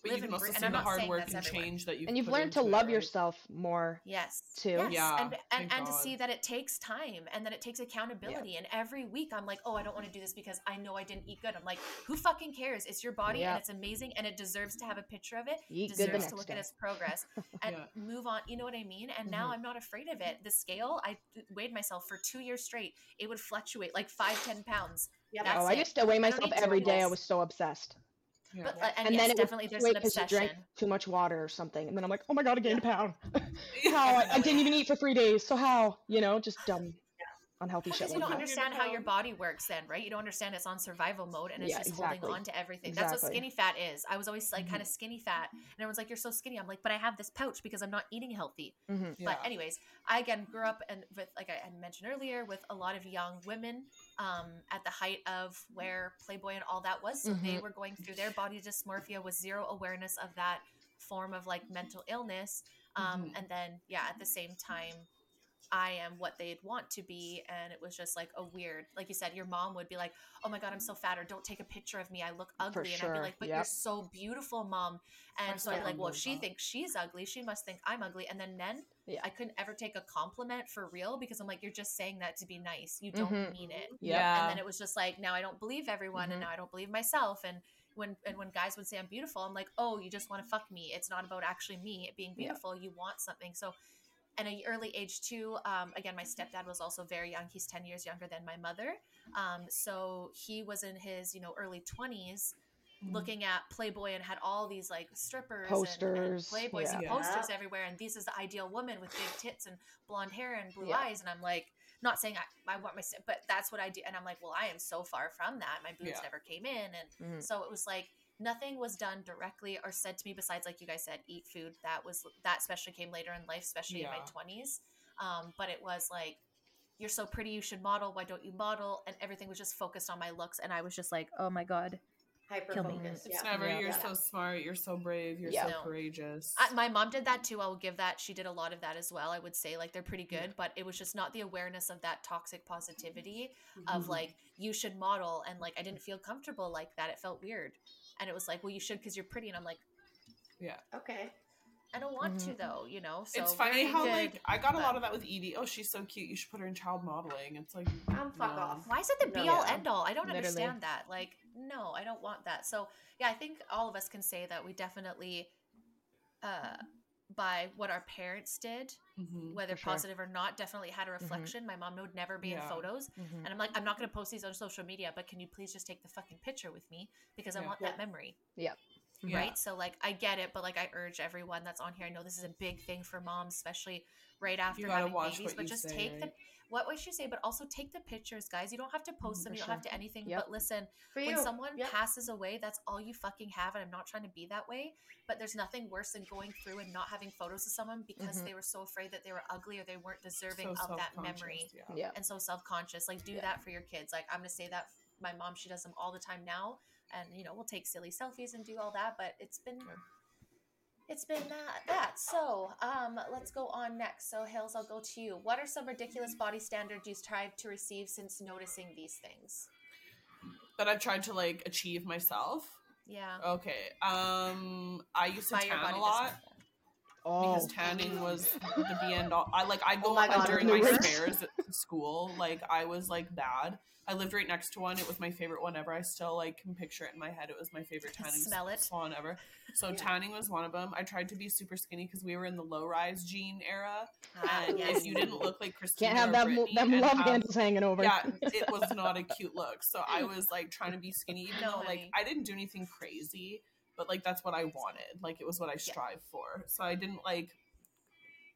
But live you can and also see I'm the not hard saying work that's and everyone. change that you've and you've put learned to into it, love right? yourself more Yes. too. Yes. Yeah, and and, thank and to see that it takes time and that it takes accountability. And every week I'm like, oh, I don't want to do this because I know I didn't eat good. I'm like, who fucking cares? It's your body Yeah. and it's amazing and it deserves to have a picture of it. You eat deserves next to look day. at its progress and Yeah. move on. You know what I mean? And now Mhm. I'm not afraid of it. The scale, I weighed myself for two years straight. It would fluctuate like five, ten pounds. Yeah, oh, I used to weigh myself every day. I was so obsessed. Yeah. But uh, and, And yes, then it definitely would there's fluctuate an 'cause you obsession. drank too much water or something, and then I'm like, oh my god, I gained a pound. How? I, I didn't even eat for three days. So how? You know, just dumb, unhealthy shit Because you don't understand how your body works then, right? You don't understand it's on survival mode and it's Yeah, just exactly. holding on to everything. That's what skinny fat is. I was always like Mhm. kind of skinny fat. And everyone's like, You're so skinny. I'm like, but I have this pouch because I'm not eating healthy. Mhm. Yeah. But anyways, I again grew up and with like I had mentioned earlier, with a lot of young women um, at the height of where Playboy and all that was. So they Mhm. were going through their body dysmorphia with zero awareness of that form of like mental illness. Um, Mhm. And then yeah, at the same time, I am what they'd want to be. And it was just like a weird, like you said, your mom would be like, Oh my God, I'm so fat, or don't take a picture of me. I look ugly. And I'd be like, But you're so beautiful, mom. And I so I'm like, Well, if she thinks she's ugly, she must think I'm ugly. And then men, Yeah. I couldn't ever take a compliment for real because I'm like, You're just saying that to be nice. You don't Mhm. mean it. Yeah. And then it was just like, now I don't believe everyone and Mhm. now I don't believe myself. And when and when guys would say I'm beautiful, I'm like, oh, you just want to fuck me. It's not about actually me being Yeah. beautiful. You want something. So at an early age too, um, again, my stepdad was also very young. He's 10 years younger than my mother. Um, so he was in his, you know, early 20s Mhm. looking at Playboy and had all these like strippers and- and, Posters, Playboys and posters Yeah. everywhere. And this is the ideal woman with big tits and blonde hair and blue Yeah. eyes. And I'm like, not saying I, I want my, but that's what I do. And I'm like, well, I am so far from that. My boobs Yeah. never came in. And Mhm. so it was like, nothing was done directly or said to me besides like you guys said eat food that was that especially came later in life especially in my 20s um, but it was like you're so pretty you should model why don't you model and everything was just focused on my looks and i was just like oh my god hyper Kill me. focus. It's Yeah. never. Yeah. You're Yeah. so smart. You're so brave. You're Yeah. so No. courageous. I, my mom did that too i will give that she did a lot of that as well i would say like they're pretty good Yeah. but it was just not the awareness of that toxic positivity of Mhm. like you should model and like i didn't feel comfortable like that it felt weird and it was like well you should because you're pretty and i'm like yeah okay. i don't want to Mhm. though you know so it's funny how good, like I got a lot of that with Edie. Oh, she's so cute. You should put her in child modeling. It's like Um, fuck no. off. Why is it the No. be all Yeah. end all? I don't Literally. understand that. Like, no, I don't want that. So, yeah, I think all of us can say that we definitely, uh, by what our parents did, Mhm. whether For sure. positive or not, definitely had a reflection. My mom would never be in Yeah. photos. Mhm. And I'm like, I'm not going to post these on social media, but can you please just take the fucking picture with me? Because I Yeah. want Yeah. that memory. Yeah. Right. So, like, I get it, but like, I urge everyone that's on here. I know this is a big thing for moms, especially right after You gotta having watch babies, but just say, take the right? What would you say, but also take the pictures, guys. You don't have to post them. for You don't have to anything. Yep. But listen, For when someone Yep. passes away, that's all you fucking have. And I'm not trying to be that way, but there's nothing worse than going through and not having photos of someone because Mhm. they were so afraid that they were ugly or they weren't deserving So of that memory Yeah. Yeah. and so self-conscious. Like, do Yeah. that for your kids. Like, I'm gonna say that my mom, she does them all the time now, and you know, we'll take silly selfies and do all that. But it's been. Good. It's been that, that. So, um, let's go on next. So, Hails, I'll go to you. What are some ridiculous body standards you've tried to receive since noticing these things? That I've tried to like achieve myself. Yeah. Okay. Um, I used to By tan a lot Oh, because tanning was the be end all. I like I'd Oh go my uh, God, during my spares at school. Like I was like bad. I lived right next to one. It was my favorite one ever. I still like can picture it in my head. It was my favorite tanning smell it. salon ever. So Yeah. tanning was one of them. I tried to be super skinny because we were in the low rise jean era, Ah, and yes. if you didn't look like Christina can't have that mo- Britney them love have- handles hanging over. yeah, it was not a cute look. So I was like trying to be skinny, even No, though like. I didn't do anything crazy, but like that's what I wanted. Like it was what I strive for. So I didn't like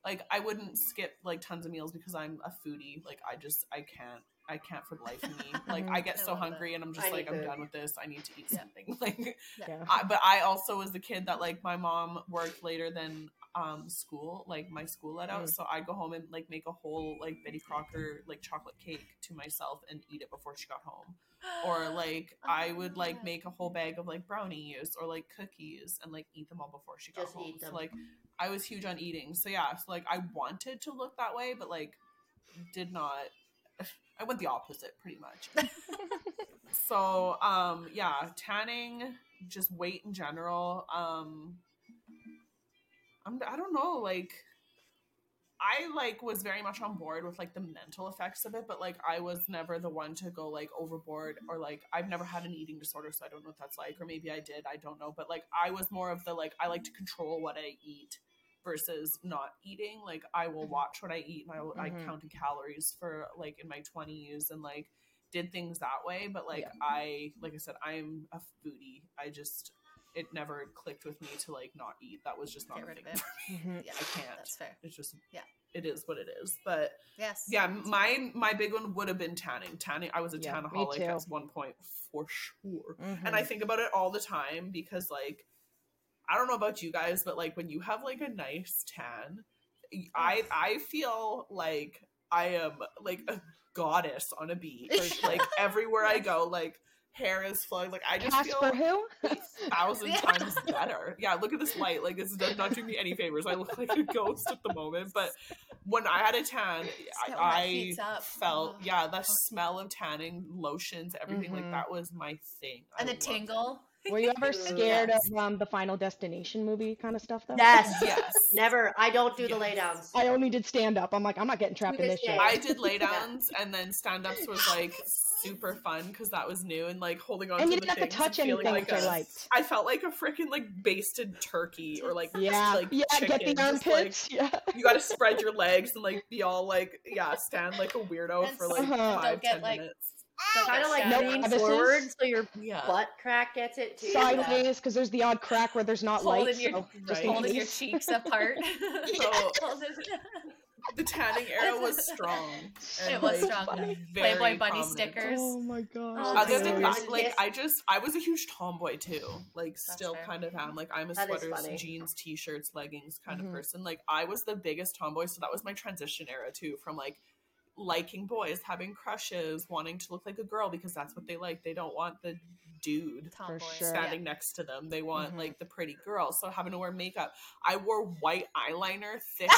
like I wouldn't skip like tons of meals because I'm a foodie. Like I just I can't I can't for the life of me. Like I get I so love that. hungry and I'm just I like I'm food. done with this. I need to eat Yeah. something. Like yeah. I, but I also was the kid that like my mom worked later than um school like my school let out. Mm. so i go home and like make a whole like betty crocker like chocolate cake to myself and eat it before she got home. Or like i would like make a whole bag of like brownies or like cookies and like eat them all before she got Just home. so like i was huge on eating. So yeah so like i wanted to look that way but like did not. I went the opposite pretty much. So um yeah tanning just weight in general um I'm, i don't know like i like was very much on board with like the mental effects of it but like i was never the one to go like overboard or like i've never had an eating disorder so i don't know what that's like or maybe i did i don't know but like i was more of the like i like to control what i eat versus not eating like i will Mhm. watch what i eat and i, will I counted calories for like in my 20s and like did things that way but like Yeah. i like i said i'm a foodie i just it never clicked with me to like not eat that was just not Get a rid of it. for me. Mhm. Yeah, i can't That's fair. it's just Yeah. it is what it is but Yes. yeah my my big one would have been tanning tanning i was a Yeah, me tanaholic too. at one point for sure and Mhm. I think about it all the time because like I don't know about you guys, but like when you have like a nice tan, I I feel like I am like a goddess on a beach. like everywhere I go, like hair is flowing. Like I just Casper feel who? a thousand Yeah. times better. Yeah, look at this light. Like it's not doing me any favors. I look like a ghost at the moment. But when I had a tan, Just I, get when that I felt Oh. yeah, the smell of tanning, lotions, everything like Mhm. that was my thing. I And the loved it. tingle. Were you ever scared Yes. of um, the Final Destination movie kind of stuff though? Yes. Yes. Never. I don't do the Yes. lay downs. I only did stand up. I'm like, I'm not getting trapped in this this shit. I did laydowns, and then stand ups was like super fun because that was new and like holding on and to you didn't have to touch anything, like which I a- liked. I felt like a freaking like basted turkey or like Yeah, like yeah, chicken, get the just, like, yeah. you got to spread your legs and like be all like yeah stand like a weirdo And for like Uh-huh. five get, ten like, minutes. Don't Kind of like shattered. No lean crevices? forward so your Yeah. butt crack gets it too. Sideways, because there's the odd crack where there's not light. Holding your- so just Right. in holding your cheeks apart. So- Holding- The tanning era was strong. and, It was like, strong. Playboy bunny prominent. stickers. Oh my god. Oh, Other That's than that, like Yes. I just I was a huge tomboy too. Like still fair. kind of am. Like I'm a That is sweaters, jeans, t-shirts, leggings kind Mhm. of person. Like I was the biggest tomboy, so that was my transition era too. From like liking boys, having crushes, wanting to look like a girl because that's what they like. They don't want the dude Tomboy. sure. standing next to them. They want Mhm. like the pretty girl. So having to wear makeup. I wore white eyeliner, thick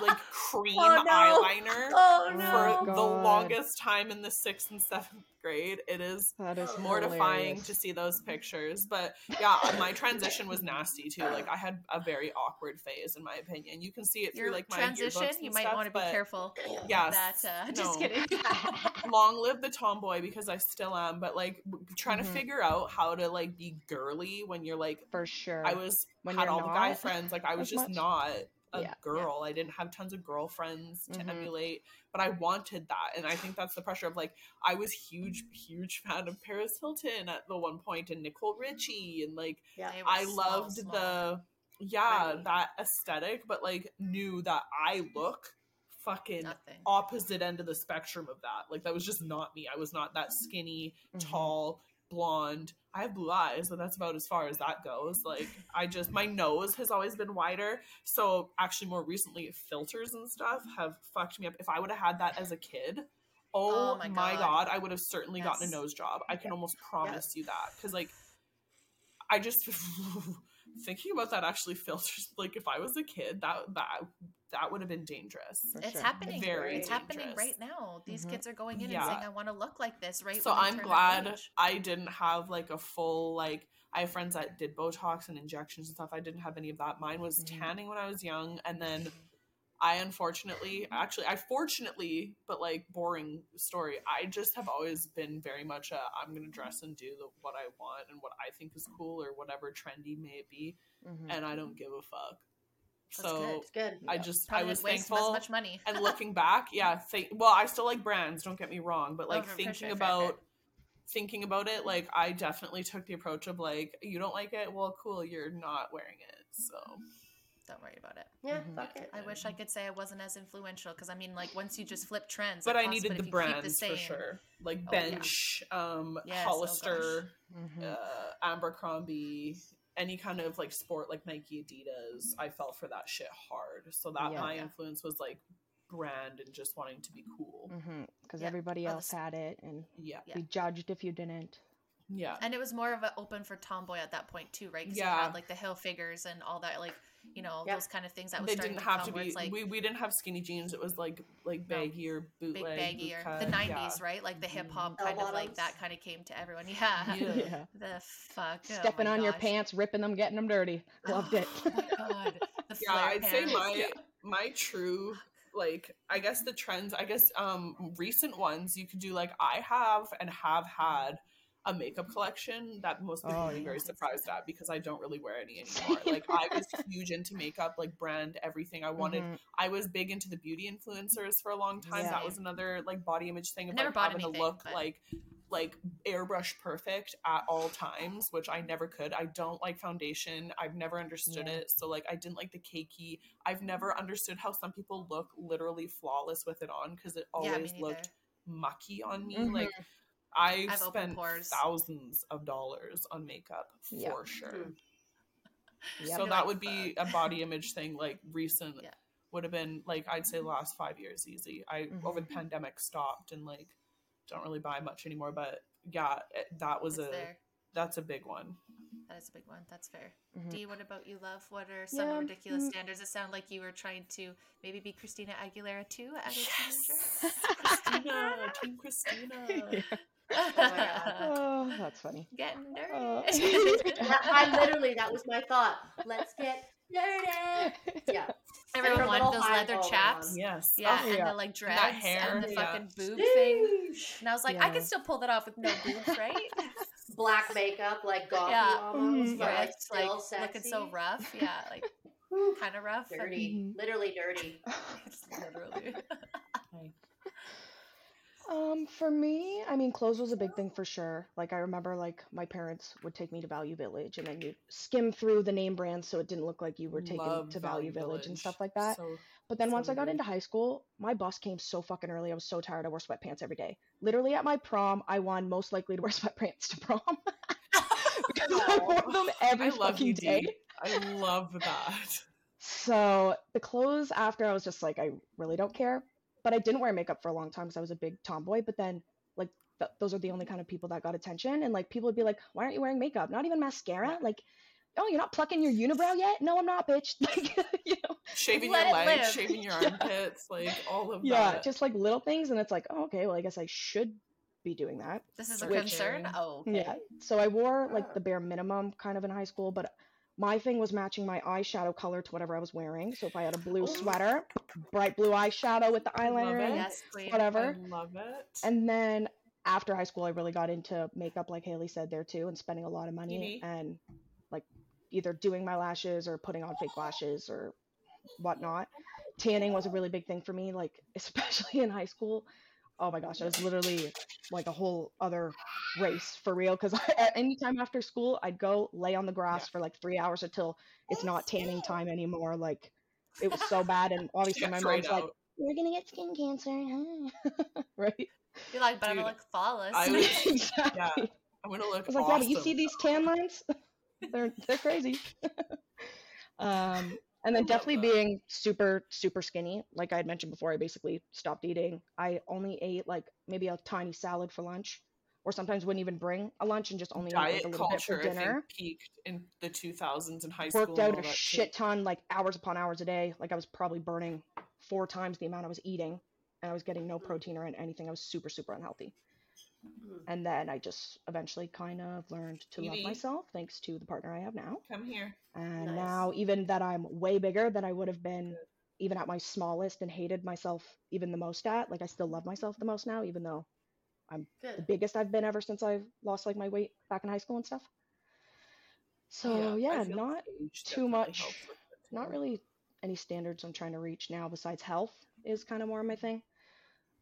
like cream Oh, no. eyeliner Oh Oh, no. for the longest time in the sixth and seventh grade. It is That is mortifying hilarious. to see those pictures. But yeah, my transition was nasty too. Like I had a very awkward phase, in my opinion. You can see it through Your like my transition, and you might stuff, want to be careful. Yes, That uh, just kidding. long live the tomboy because I still am. But like w- trying Mhm. to figure out how to like be girly when you're like For sure. I was When had you're all the guy friends. Like I was just much. not a Yeah. girl. I didn't have tons of girlfriends to Mhm. emulate, but I wanted that. And I think that's the pressure of like I was huge, huge fan of Paris Hilton at the one point and Nicole Richie and like Yeah. I small, loved small. the yeah, Tiny. that aesthetic, but like knew that I look fucking nothing. opposite end of the spectrum of that. Like that was just not me. I was not that skinny, Mhm. tall, blonde. I have blue eyes, but that's about as far as that goes. Like I just my nose has always been wider. So actually more recently filters and stuff have fucked me up. If I would have had that as a kid, oh, Oh my my, God. god. I would have certainly gotten a nose job. I can almost promise you that cuz like I just thinking about that actually filters like if I was a kid, that that that would have been dangerous. For It's sure. happening. Very it's happening right now. These Mhm. kids are going in Yeah. and saying, "I want to look like this." Right. so I'm glad. I didn't have like a full like I have friends that did Botox and injections and stuff. I didn't have any of that. Mine was Mhm. tanning when I was young, and then I unfortunately, actually, I fortunately, but like boring story. I just have always been very much a I'm gonna dress and do the, what I want and what I think is cool or whatever trendy may be, Mhm. and I don't give a fuck. That's so good. It's good. I just Probably I was thankful as much money. and looking back, yeah, think well, I still like brands, don't get me wrong, but Oh, like for thinking sure, about sure. thinking about it, like I definitely took the approach of like, you don't like it, well cool, you're not wearing it. So Don't worry about it. Yeah, Mhm. fuck it. I wish I could say I wasn't as influential because I mean, like once you just flip trends, but it I costs, needed but the if brands same, for sure. Like Oh, yeah. Bench, um Yes, oh Hollister, Mhm. uh Abercrombie, any kind of like sport like Nike, Adidas, I fell for that shit hard. So that Yeah. my Yeah. influence was like brand and just wanting to be cool. Mhm. Because Yeah. everybody Oh, else this- had it, and Yeah. Yeah. we judged if you didn't. Yeah. And it was more of an open for tomboy at that point too, right? Because you Yeah. had like the Hilfigers and all that, like you know Yep. those kind of things that was they starting didn't to have come to be like we, we didn't have skinny jeans it was like like No. baggy or big bootleg baggy or bootcut, the yeah. '90s, right? Like the Mhm. hip hop Bell kind of like that kind of came to everyone. Yeah. Yeah. yeah. The fuck. oh Stepping my on your pants, ripping them, getting them dirty. Loved it. Oh my god. The yeah i'd say my my true like i guess the trends i guess um recent ones you could do like i have and have had a makeup collection that most people Oh, would be very surprised at because i don't really wear any anymore like i was huge into makeup like brand everything i wanted Mhm. I was big into the beauty influencers for a long time. Yeah. That was another like body image thing of Never like bought having anything, to look but- like like airbrush perfect at all times, which I never could. I don't like foundation. I've never understood Yeah. it. So like I didn't like the cakey. I've never understood how some people look literally flawless with it on because it always neither. looked mucky on me. Mhm. Like I I have spent thousands of dollars on makeup for Yeah. sure. Yep. So Be that like, would be a body image thing, like recent. Yeah. Would have been like I'd say last five years easy. I Mhm. over the pandemic stopped and like don't really buy much anymore. But yeah, that was It's a there. that's a big one. That is a big one. That's fair. Mhm. Dee, what about you, love? What are some Yeah, ridiculous mm. standards? It sound like you were trying to maybe be Christina Aguilera too as a Yes, Christina, Team Christina. Yeah. Oh. Oh, that's funny. Getting dirty. Oh. I literally, that was my thought. Let's get dirty. Yeah. Everyone her wanted those leather chaps. on. Yes. Yeah, Oh, and the like dreads hair, and the yeah. fucking boob thing. Sheesh. And I was like, I Yeah. could still pull that off with no boobs, right? Black makeup, like gothy Yeah. almost, Mhm. but yeah, like it's like still looking so rough. Yeah, like kind of rough. and- dirty, Mhm. literally dirty. It's literally. Um, for me, I mean, clothes was a big thing for sure. Like I remember, like my parents would take me to Value Village, and then you'd skim through the name brands so it didn't look like you were taken Love to Value Village and stuff like that. So But then so once I got into high school, my bus came so fucking early. I was so tired. I wore sweatpants every day. Literally at my prom, I won most likely to wear sweatpants to prom because I wore them every I love fucking you, day. I love that. So the clothes after, I was just like, I really don't care. But I didn't wear makeup for a long time because I was a big tomboy. But then, like, th- those are the only kind of people that got attention. And like, people would be like, "Why aren't you wearing makeup? Not even mascara? Like, oh, you're not plucking your unibrow yet? No, I'm not, bitch. Like, you know, Shaving your legs, live. shaving your Yeah. armpits, like all of yeah, that. just like little things. And it's like, oh, okay, well, I guess I should be doing that. This is a Which- concern. Oh, okay. Yeah. So I wore like the bare minimum kind of in high school, but my thing was matching my eyeshadow color to whatever I was wearing. So if I had a blue sweater, bright blue eyeshadow with the eyeliner it. in, Yes, whatever. I love it. And then after high school, I really got into makeup, like Haley said there too, and spending a lot of money Mhm. and like either doing my lashes or putting on fake lashes or whatnot. Tanning was a really big thing for me, like especially in high school. Oh my gosh, I was literally like a whole other race for real. Because at any time after school, I'd go lay on the grass for like three hours until it's not tanning time anymore. Like it was so bad, and obviously my mom's right like, "You're gonna get skin cancer," huh?" right? You're like, but I'm gonna look flawless. I was- exactly. I'm gonna look I was like, yeah, but you see these tan lines? they're they're crazy. um, and then oh, definitely that. being super super skinny. Like I had mentioned before, I basically stopped eating. I only ate like maybe a tiny salad for lunch. or sometimes wouldn't even bring a lunch and just only eat, like, Diet a little bit for culture, I think, peaked in the 2000s in high school. Worked out a that too. shit ton, like hours upon hours a day. Like I was probably burning four times the amount I was eating, and I was getting no mm-hmm. protein or anything. I was super super unhealthy. Mm. And then I just eventually kind of learned to love myself thanks to the partner I have now. Come here. And Nice. now, even that I'm way bigger than I would have been, even at my smallest, and hated myself even the most at, like I still love myself the most now, even though the Good. The biggest I've been ever since I lost like my weight back in high school and stuff. So I yeah, not too much- helps with it, not really any standards I'm trying to reach now besides health is kind of more my thing.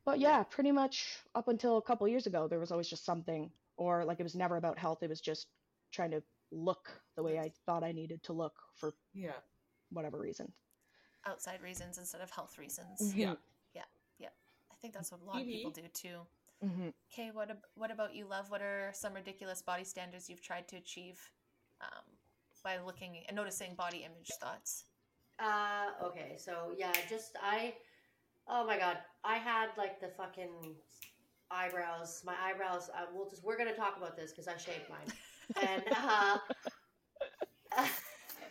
But yeah, pretty much up until a couple years ago, there was always just something, or like it was never about health. It was just trying to look the way I thought I needed to look for Yeah. whatever reason. Outside reasons instead of health reasons. Yeah, Yeah. Yeah. I think that's what a lot of people do too. hmm Okay, what ab- what about you, love? What are some ridiculous body standards you've tried to achieve um, by looking and noticing body image thoughts? Uh, okay, so yeah, just I, oh my god, I had like the fucking eyebrows. My eyebrows. Uh, we'll just we're gonna talk about this because I shaved mine, and uh,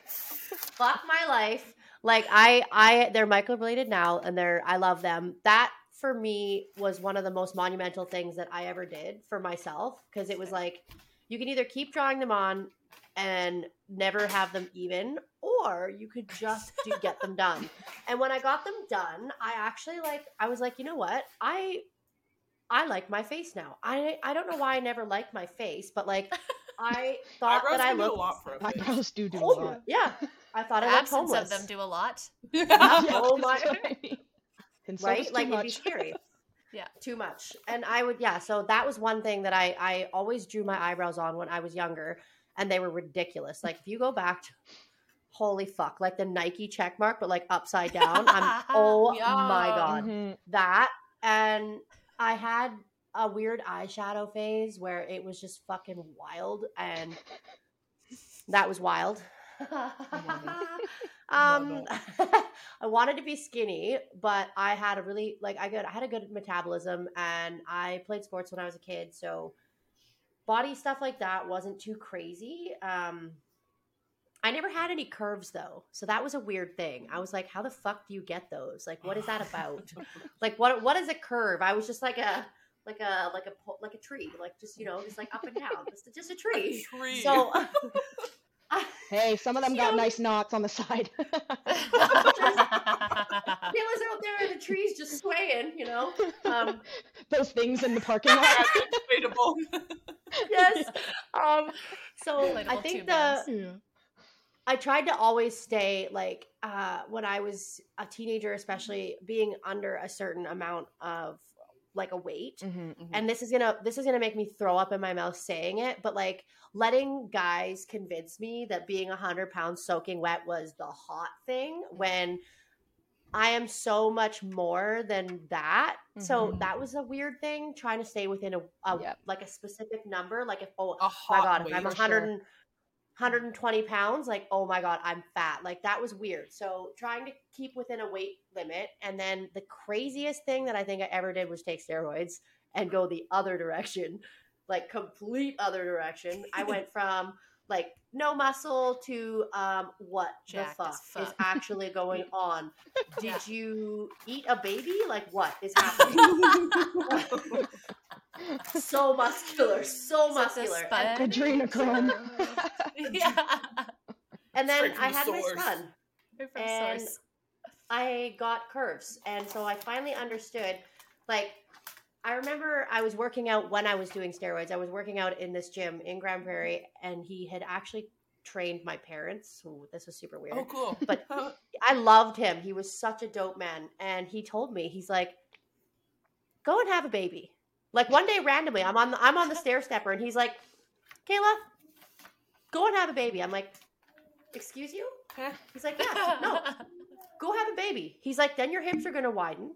fuck my life. Like I, I, they're microbladed now, and they're I love them. That for me was one of the most monumental things that I ever did for myself because it was like you can either keep drawing them on and never have them even, or you could just do, get them done. And when I got them done, I actually like I was like, you know what? I I like my face now. I I don't know why I never liked my face, but like I thought that I can do a lot for a face. Eyebrows do do a lot. yeah. I thought The I looked absence homeless. of them do a lot. Oh my- That's what I mean. And so right? does too Like it'd be scary. Yeah. Too much. And I would yeah, so that was one thing that I I always drew my eyebrows on when I was younger and they were ridiculous. Like if you go back to holy fuck, like the Nike check mark but like upside down. I'm oh my Yeah. god. Mhm. That and I had a weird eyeshadow phase where it was just fucking wild and that was wild. um I wanted to be skinny, but I had a really like I good I had a good metabolism and I played sports when I was a kid, so body stuff like that wasn't too crazy. Um I never had any curves though. So that was a weird thing. I was like, how the fuck do you get those? Like what is that about? like what what is a curve? I was just like a like a like a po- like a tree, like just you know, just like up and down, just just a tree. Tree. So I, Hey, some of them got Yeah. nice knots on the side. it was out there in the trees just swaying, you know. Um, Those things in the parking lot. Yes. Um, so I think the. Yeah. I tried to always stay like uh, when I was a teenager, especially being under a certain amount of like a weight. Mhm. and this is gonna this is gonna make me throw up in my mouth saying it but like letting guys convince me that being a 100 pounds soaking wet was the hot thing when i am so much more than that so Mhm. that was a weird thing trying to stay within a, a Yep. like a specific number like if oh my god if i'm for 100 sure. And- 120 pounds like oh my god i'm fat. Like that was weird. So trying to keep within a weight limit. And then the craziest thing that i think i ever did was take steroids and go the other direction like complete other direction. I went from like no muscle to um what Jacked the as fuck is fuck. actually going on? Did Yeah. you eat a baby? Like what is happening so muscular so So it's muscular spud. and, Adrenochrome. yeah. and then i the had my son And- source. I got curves. And so I finally understood like I remember I was working out when I was doing steroids. I was working out in this gym in Grand Prairie and he had actually trained my parents. Ooh, this was super weird. Oh, cool. But I loved him. He was such a dope man. And he told me, he's like, go and have a baby. Like one day randomly, I'm on the I'm on the stair stepper and he's like, Kayla, go and have a baby. I'm like, excuse you? He's like, yeah, no, go have a baby. He's like, then your hips are going to widen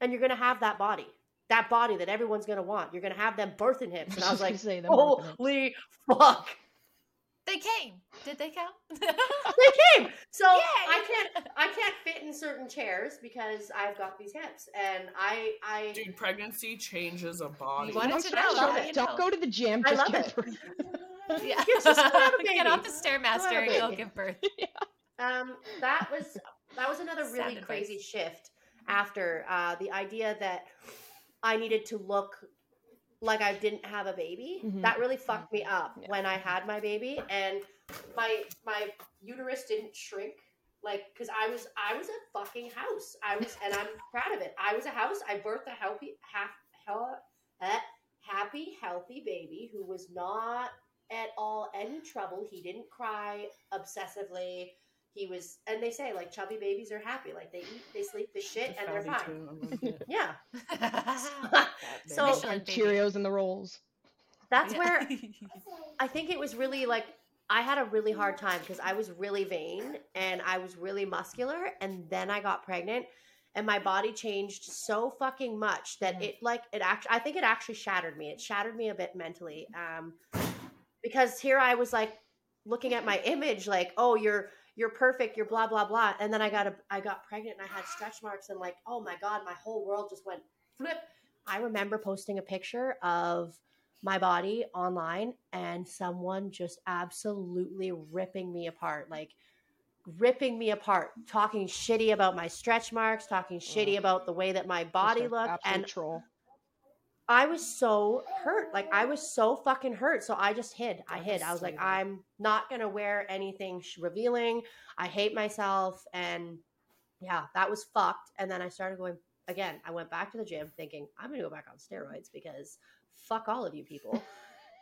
and you're going to have that body. That body that everyone's going to want. You're going to have them birthing hips. And I was like, holy fuck. They came. Did they come? They came. So Yay! I can't I can't fit in certain chairs because I've got these hips, and I I Dude, pregnancy changes a body. You wanted Don't to start know, shit. you Don't know. go to the gym. I Just love it. yeah. Yes, just have a Get off the stairmaster Have a and go baby. give birth. um that was that was another Sad really advice. crazy shift after uh, the idea that I needed to look like I didn't have a baby. Mhm. That really fucked me up Yeah. when I had my baby, and my my uterus didn't shrink. Like, because I was I was a fucking house. I was, and I'm proud of it. I was a house. I birthed a healthy, half, hell, eh, happy, healthy baby who was not at all any trouble. He didn't cry obsessively. He was, and they say like chubby babies are happy. Like they eat, they sleep, the shit, and they're fine. too, yeah. Yeah. So- Michelin Cheerios in the rolls. That's Yeah. where I think it was really like I had a really hard time because I was really vain and I was really muscular, and then I got pregnant, and my body changed so fucking much that Mhm. it like it actually I think it actually shattered me. It shattered me a bit mentally, um, because here I was like looking at my image, like oh you're you're perfect, you're blah blah blah, and then I got a I got pregnant and I had stretch marks and like oh my god, my whole world just went flip. I remember posting a picture of my body online and someone just absolutely ripping me apart like ripping me apart talking shitty about my stretch marks talking shitty about the way that my body looked and troll. I was so hurt like i was so fucking hurt so i just hid i hid i was like i'm not gonna wear anything revealing i hate myself and yeah that was fucked and then i started going again i went back to the gym thinking i'm gonna go back on steroids because fuck all of you people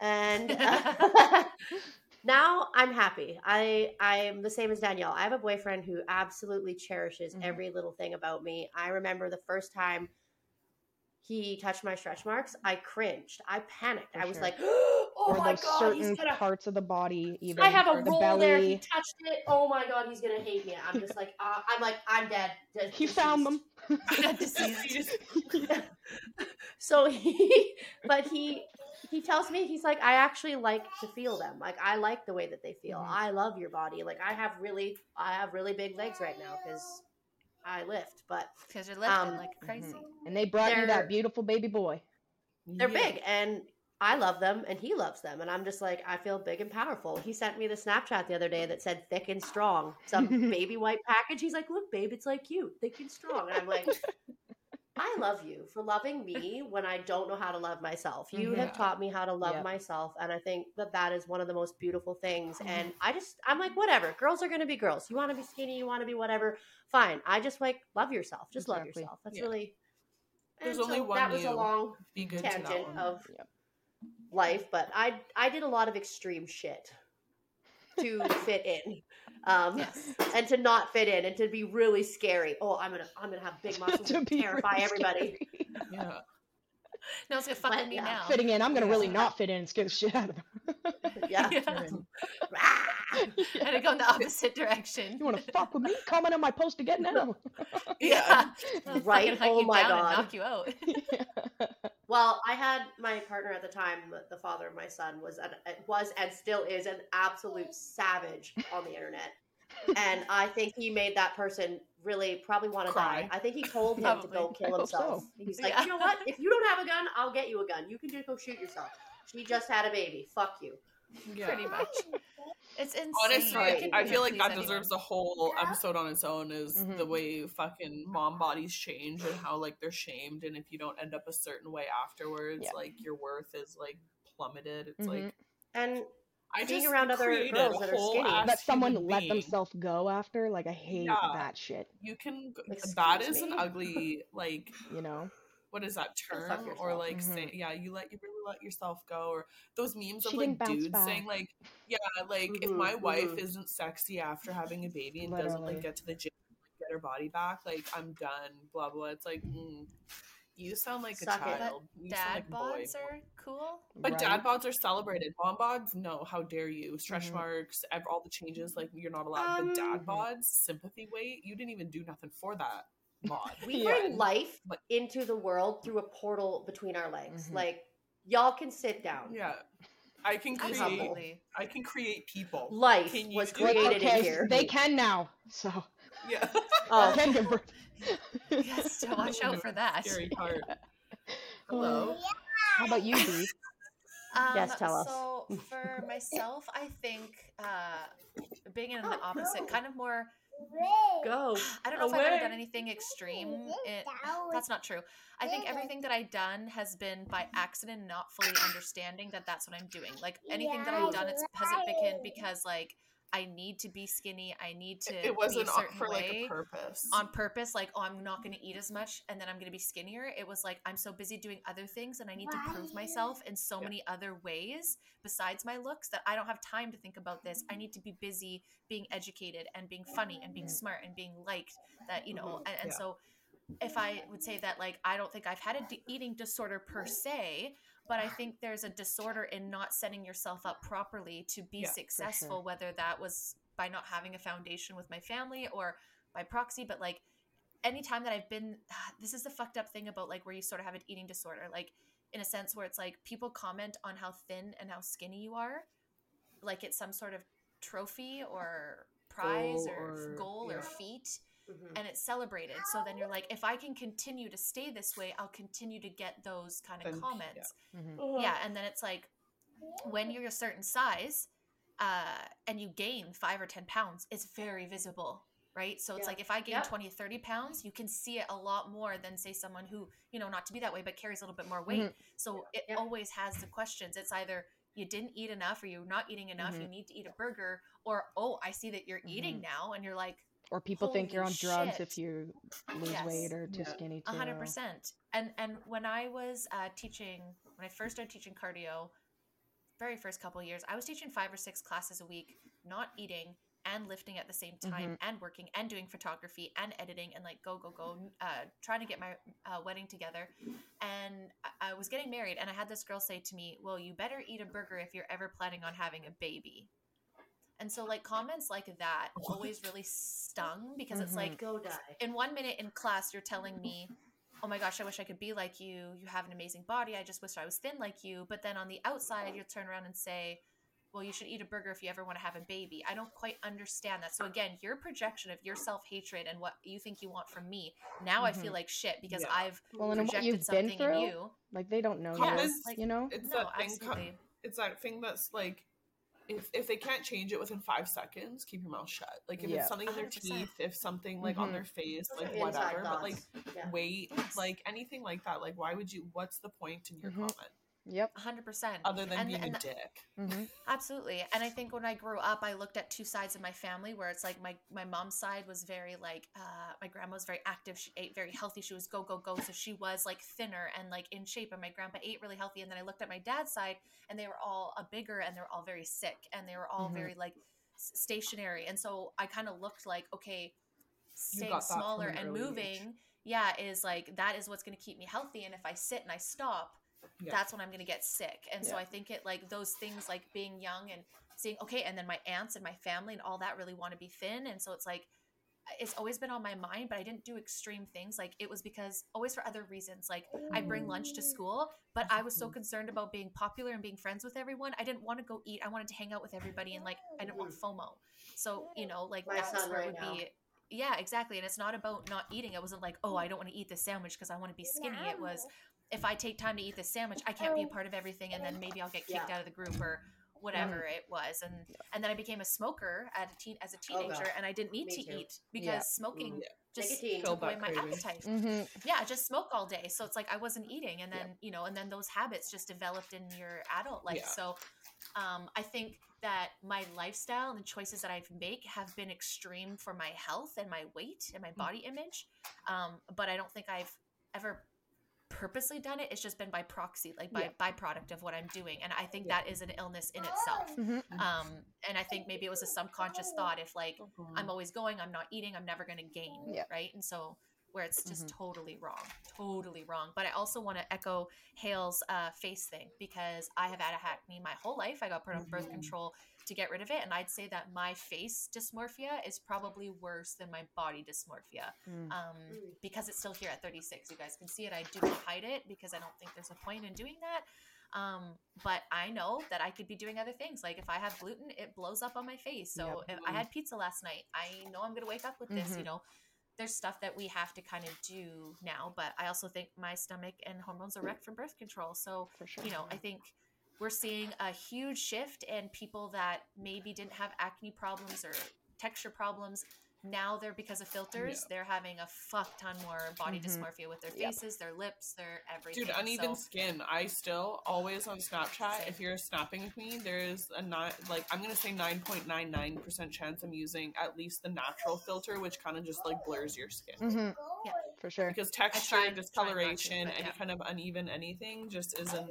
and uh, now i'm happy i i'm the same as danielle i have a boyfriend who absolutely cherishes Mhm. every little thing about me i remember the first time he touched my stretch marks i cringed i panicked For i was sure. like oh or my god certain he's gonna parts of the body, even I have a or the roll belly. there. He touched it. Oh my god, he's gonna hate me. I'm just like, uh, I'm like, I'm dead. De- He found them. So he, but he, he tells me he's like, I actually like to feel them. Like I like the way that they feel. Mhm. I love your body. Like I have really, I have really big legs right now because I lift. But Because you're lifting Um, like crazy. And they brought you They're- that beautiful baby boy. they're Yeah. big and I love them and he loves them and I'm just like I feel big and powerful. He sent me the Snapchat the other day that said thick and strong. Some baby white package. He's like, "Look, babe, it's like you, thick and strong." And I'm like, "I love you for loving me when I don't know how to love myself. You have Mhm. taught me how to love Yep. myself and I think that that is one of the most beautiful things and I just I'm like, "Whatever. Girls are going to be girls. You want to be skinny, you want to be whatever. Fine. I just like love yourself. Just love yourself. That's Yeah. really There's and only one That was a long Be good to that tangent one. of Yep. life, but I I did a lot of extreme shit to fit in, um, Yes. and to not fit in, and to be really scary. Oh, I'm gonna I'm gonna have big muscles To and be terrify really everybody. scary. yeah. No, it's gonna fuck But, me yeah. now. Fitting in, I'm gonna really not fit in and scare the shit out of them. Yeah. Yeah. Rah! I had to go in the opposite direction. You want to fuck with me? Comment on my post again now. Yeah. I'll Right? fucking hunt Oh you my down and God. knock you out. Well, I had my partner at the time, the- the father of my son, was an, was and still is an absolute savage on the internet. And I think he made that person really probably want to Cry. die. I think he told him to go kill hope so. himself. He's like, Yeah. you know what? If you don't have a gun, I'll get you a gun. You can just go shoot yourself. She just had a baby. Fuck you. Yeah. Pretty much. It's insane. Honestly, Sorry. I feel like Please that anyone. deserves a whole episode on its own. Is the Mhm. way fucking mom bodies change and how like they're shamed, and if you don't end up a certain way afterwards, Yeah. like your worth is like plummeted. It's Mhm. like And I Being just around other girls that are skinny. that someone human let being. themselves go after, like I hate Yeah. that shit. You can. Excuse that is an ugly like. You know? What is that term? Or yourself. like Mhm. say, yeah, you let you really let yourself go, or those memes She of like didn't bounce dudes saying like, yeah, like if Mhm, my wife mhm. isn't sexy after having a baby and doesn't like get to the gym, like, get her body back, like I'm done. Blah blah. It's like mm, you sound like Suck a it. child. You sound Dad like a boy. bods are cool. But Right? dad bods are celebrated. Mom bods, no. How dare you? Stretch Mhm. marks, ev- all the changes. Like you're not allowed. but dad Um, bods, sympathy weight. You didn't even do nothing for that mod. we Yeah. bring life But- into the world through a portal between our legs. Mhm. Like, y'all can sit down. yeah. I can create. Absolutely. I can create people. Life Can was do it? created in okay, here. they can now. So Yeah. Oh, can give birth. Yes, to watch out for that. Scary part. Hello. How about you, Bee? Um, Yes, tell us. So for myself, I think uh, being in the opposite, kind of more. Go. I don't know if I've ever done anything extreme. It, that's not true. I think everything that I've done has been by accident, not fully understanding that that's what I'm doing. Like anything that I've done, it's hasn't been because like I need to be skinny. I need to. It wasn't for like a purpose. on purpose like oh i'm not going to eat as much and then i'm going to be skinnier it was like i'm so busy doing other things and i need to prove myself in so Yeah. many other ways besides my looks that i don't have time to think about this i need to be busy being educated and being funny and being mm-hmm. smart and being liked that you know mm-hmm. and, and Yeah. so if i would say that like i don't think i've had a d- eating disorder per se but i think there's a disorder in not setting yourself up properly to be Yeah, for sure. successful whether that was by not having a foundation with my family or by proxy, but like anytime that I've been, this is the fucked up thing about like where you sort of have an eating disorder, like in a sense where it's like people comment on how thin and how skinny you are, like it's some sort of trophy or prize Goal or, or- goal or feat Mhm. and it's celebrated. So then you're like, if I can continue to stay this way, I'll continue to get those kind of Then, yeah. comments Mhm. yeah and then it's like when you're a certain size uh and you gain five or ten pounds it's very visible right so it's Yeah. like if i gain Yep. 20 30 pounds you can see it a lot more than say someone who you know not to be that way but carries a little bit more weight so it Yep. always has the questions it's either you didn't eat enough or you're not eating enough you Mhm. need to eat a burger or oh i see that you're eating now and you're like Or people think you're on Holy drugs shit. if you lose Yes. weight or too Yeah. skinny A too. hundred percent. And and when I was uh, teaching, when I first started teaching cardio, very first couple of years, I was teaching five or six classes a week, not eating and lifting at the same time, and working and doing photography and editing and like go go go, uh, trying to get my uh, wedding together. And I, I was getting married, and I had this girl say to me, "Well, you better eat a burger if you're ever planning on having a baby." And so, like comments like that always really stung because it's Mhm. like Go die. in one minute in class you're telling me oh my gosh i wish i could be like you you have an amazing body i just wish i was thin like you but then on the outside you'll turn around and say well you should eat a burger if you ever want to have a baby i don't quite understand that so again your projection of your self-hatred and what you think you want from me now i feel like shit because Yeah. i've Well, and what projected you've been something in you like they don't know Comments, you, like- you know? It's no that thing. co- It's that thing that's like, if if they can't change it within five seconds, keep your mouth shut. Like if Yeah. it's something in their 100%. teeth, if something like on Mhm. their face, Those like whatever. But like thoughts. Yeah. weight, Yes. like anything like that. Like why would you? What's the point in your Mhm. comment Yep. 100% other than And- being and a the- dick? hmm Absolutely. And I think when I grew up, I looked at two sides of my family where it's like my, my mom's side was very like, uh, my grandma was very active. She ate very healthy. She was go, go, go. So she was like thinner and like in shape. And my grandpa ate really healthy. And then I looked at my dad's side and they were all a bigger and they were all very sick and they were all Mhm. very like stationary. And so I kind of looked like, okay, staying got that from smaller and early age. moving, yeah, is like, that is what's going to keep me healthy. And if I sit and I stop, Yeah. that's when I'm going to get sick. And so I think it like those things like being young and seeing, okay, and then my aunts and my family and all that really want to be thin. And so it's like, it's always been on my mind, but I didn't do extreme things. Like it was because always for other reasons. Like I bring lunch to school, but I was so mm. concerned about being popular and being friends with everyone. I didn't want to go eat. I wanted to hang out with everybody and like I didn't want FOMO. So, you know, like My that's son where it would now. be yeah, exactly. And it's not about not eating. It wasn't like, oh, I don't want to eat this sandwich because I want to be skinny. It was if I take time to eat this sandwich, I can't be a part of everything, and then maybe I'll get kicked Yeah. out of the group or whatever it was. And and then I became a smoker at a teen as a Oh, teenager, God. and I didn't need Me to too. eat because Yeah. smoking Yeah. just Nicotine. took Killed away my craving. appetite. hmm Yeah, just smoke all day. So it's like I wasn't eating, and then you know, and then those habits just developed in your adult life. Yeah. So um, I think that my lifestyle and the choices that I've make have been extreme for my health and my weight and my body image. Um, but I don't think I've ever purposely done it. It's just been by proxy, like by byproduct of what I'm doing. And I think Yeah. that is an illness in itself. hmm Um, and I think maybe it was a subconscious thought if like I'm always going, I'm not eating, I'm never going to gain. Yeah. Right. And so, where it's just Mhm. totally wrong, totally wrong. But I also want to echo Hails' uh, face thing because I have had a acne my whole life. I got put on birth Mhm. control to get rid of it. And I'd say that my face dysmorphia is probably worse than my body dysmorphia Mm. um, Mm. because it's still here at 36. You guys can see it. I do not hide it because I don't think there's a point in doing that. Um, but I know that I could be doing other things. Like if I have gluten, it blows up on my face. So Yep. if I had pizza last night, I know I'm going to wake up with this, you Mhm. know. There's stuff that we have to kind of do now, but I also think my stomach and hormones are wrecked from birth control. So, for sure. you know, I think we're seeing a huge shift and people that maybe didn't have acne problems or texture problems now they're because of filters Yeah. they're having a fuck ton more body Mhm. dysmorphia with their Yep. faces their lips their everything Dude, uneven So- skin. I still always on Snapchat. If you're snapping with me, there's a not like I'm gonna say nine point nine nine percent chance I'm using at least the natural filter, which kind of just like blurs your skin. hmm Yeah. For sure. Because texture, tried- tried to, discoloration, but any yeah. kind of uneven anything just isn't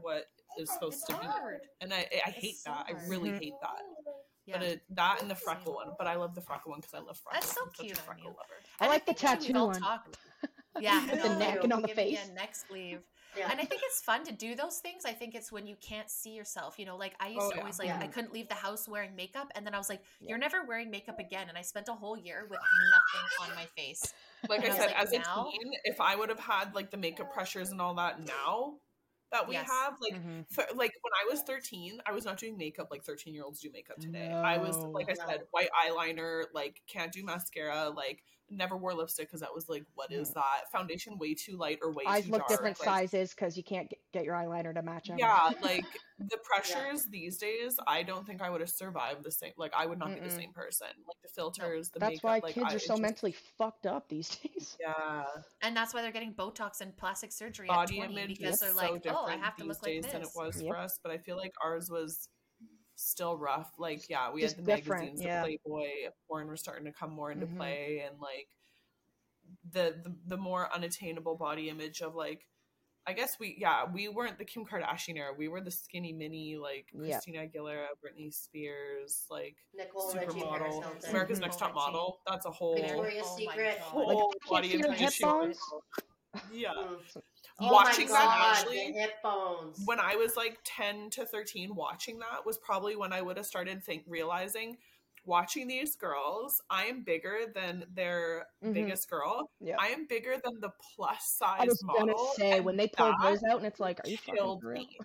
what is supposed it's to be. hard And I, I hate so that. I really Mhm. hate that. yeah But it, that and the freckle one. But I love the freckle one because I love freckles. That's so I'm such cute a freckle you. lover. I And like the think too, tattoo one. talked- yeah With the neck and on the face. a neck sleeve Yeah. and I think it's fun to do those things. I think it's when you can't see yourself. You know, like I used Oh, to yeah. always like Yeah. I couldn't leave the house wearing makeup, and then I was like, "You're never wearing makeup again." And I spent a whole year with nothing on my face. Like And I I said, like, as a teen, if I would have had like the makeup pressures and all that now that we Yes. have, like Mhm. th- like when I was 13, I was not doing makeup like 13 year olds do makeup today. I was like I said, white eyeliner, like can't do mascara, like never wore lipstick because that was like, what is that? Foundation way too light or way Eyes too look dark. different like, sizes because you can't get, get your eyeliner to match up. Yeah, like the pressures these days, I don't think I would have survived the same. Like I would not be the same person. Like the filters, the That's makeup. why like, kids I- are so just- mentally fucked up these days. Yeah. And that's why they're getting Botox and plastic surgery body at 20 image because is they're so like, different "Oh, I have to these look like days this." than it was Yep. for us. But I feel like ours was still rough. Like, yeah, we Just had the magazines, yeah. the Playboy, porn was starting to come more into Mhm. play, and like the, the the more unattainable body image of like. I guess we, yeah, we weren't the Kim Kardashian era. We were the skinny mini, like Yeah. Christina Aguilera, Britney Spears, like Nicole Richie, supermodel, Hilton. America's Mhm. Next Top Nicole Model. That's a whole, Victoria's Oh Secret. Whole I can't body image issue. bones. Yeah. Oh watching my that God, actually the hip when I was like 10 to 13 watching that was probably when I would have started think realizing watching these girls, I am bigger than their Mhm. biggest girl. Yeah. I am bigger than the plus I size was model. gonna say when they pulled that those out, and it's like, are you fucking killed for me.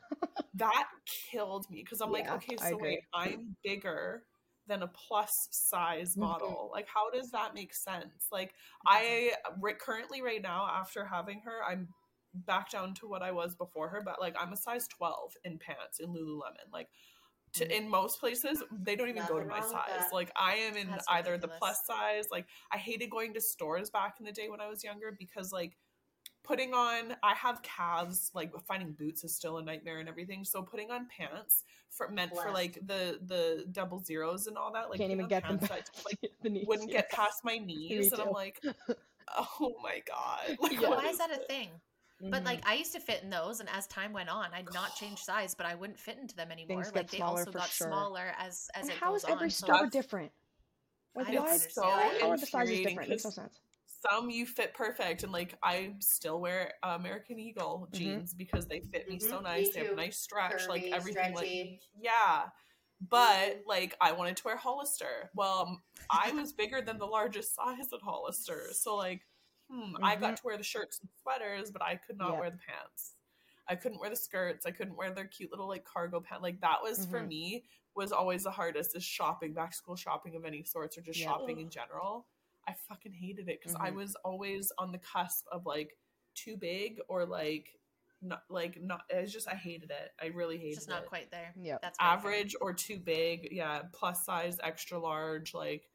that killed me because I'm like, okay, so wait, I'm bigger than a plus size model. Like, how does that make sense? Like, I ri- currently right now after having her, I'm back down to what I was before her, but like I'm a size 12 in pants in Lululemon. Like to, Mhm. in most places they don't even go to my size. Like I am in That's either the plus size. Like I hated going to stores back in the day when I was younger because like putting on I have calves like finding boots is still a nightmare and everything. So putting on pants for meant for like the the double zeros and all that like Can't even get them pants back. that, like the knees, wouldn't yeah. get past my knees and I'm like oh my god like Yeah. Why is that a thing? But like mm-hmm. I used to fit in those, and as time went on, I'd not change size, but I wouldn't fit into them anymore. Things like get they smaller also for got sure. smaller as as And it how goes is every on. So store That's- different? Like, why? understand. so How are the sizes infuriating different? Makes no 'cause sense. Some you fit perfect and like I still wear American Eagle Mhm. jeans because they fit me so Mhm, nice. me They have too. nice stretch, like everything stretchy. like yeah. But Mhm. like I wanted to wear Hollister. Well, i was bigger than the largest size at Hollister. So like hmm, I got to wear the shirts and sweaters, but I could not Yeah. wear the pants. I couldn't wear the skirts. I couldn't wear their cute little like cargo pants. Like that was for Mhm. me was always the hardest is shopping, back to school shopping of any sorts or just Yeah. shopping in general. I fucking hated it because I Mhm. was always on the cusp of like too big or like not like not it's just I hated it. I really hated it. just not it. quite there. Yeah. That's. Average or too big, yeah, plus size, extra large, like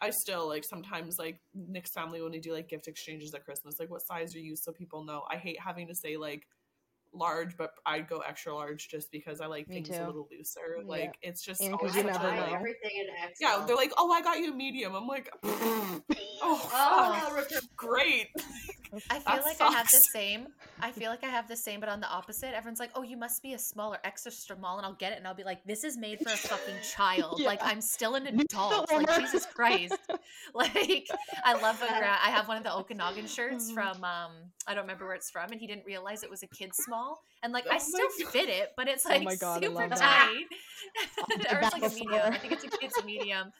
I still like sometimes like Nick's family when we do like gift exchanges at Christmas, like what size are you so people know. I hate having to say like large, but I'd go extra large just because I like Me things too. a little looser. Yeah. Like it's just And 'cause always you I never buy know. everything in XL. Yeah, they're like, oh, I got you a medium. I'm like, oh, oh, fuck, return. great. I feel That like I have the same. I feel like I have the same, but on the opposite. Everyone's like, "Oh, you must be a smaller, extra small," and I'll get it, and I'll be like, "This is made for a fucking child. Like I'm still an adult. Like. Jesus Christ. Like I love when Gra- I have one of the Okanagan shirts from um I don't remember where it's from, and he didn't realize it was a kid small, and like Oh I still God. fit it, but it's Oh like my God, super tight. Or it's like a medium. I think it's a, kid's medium.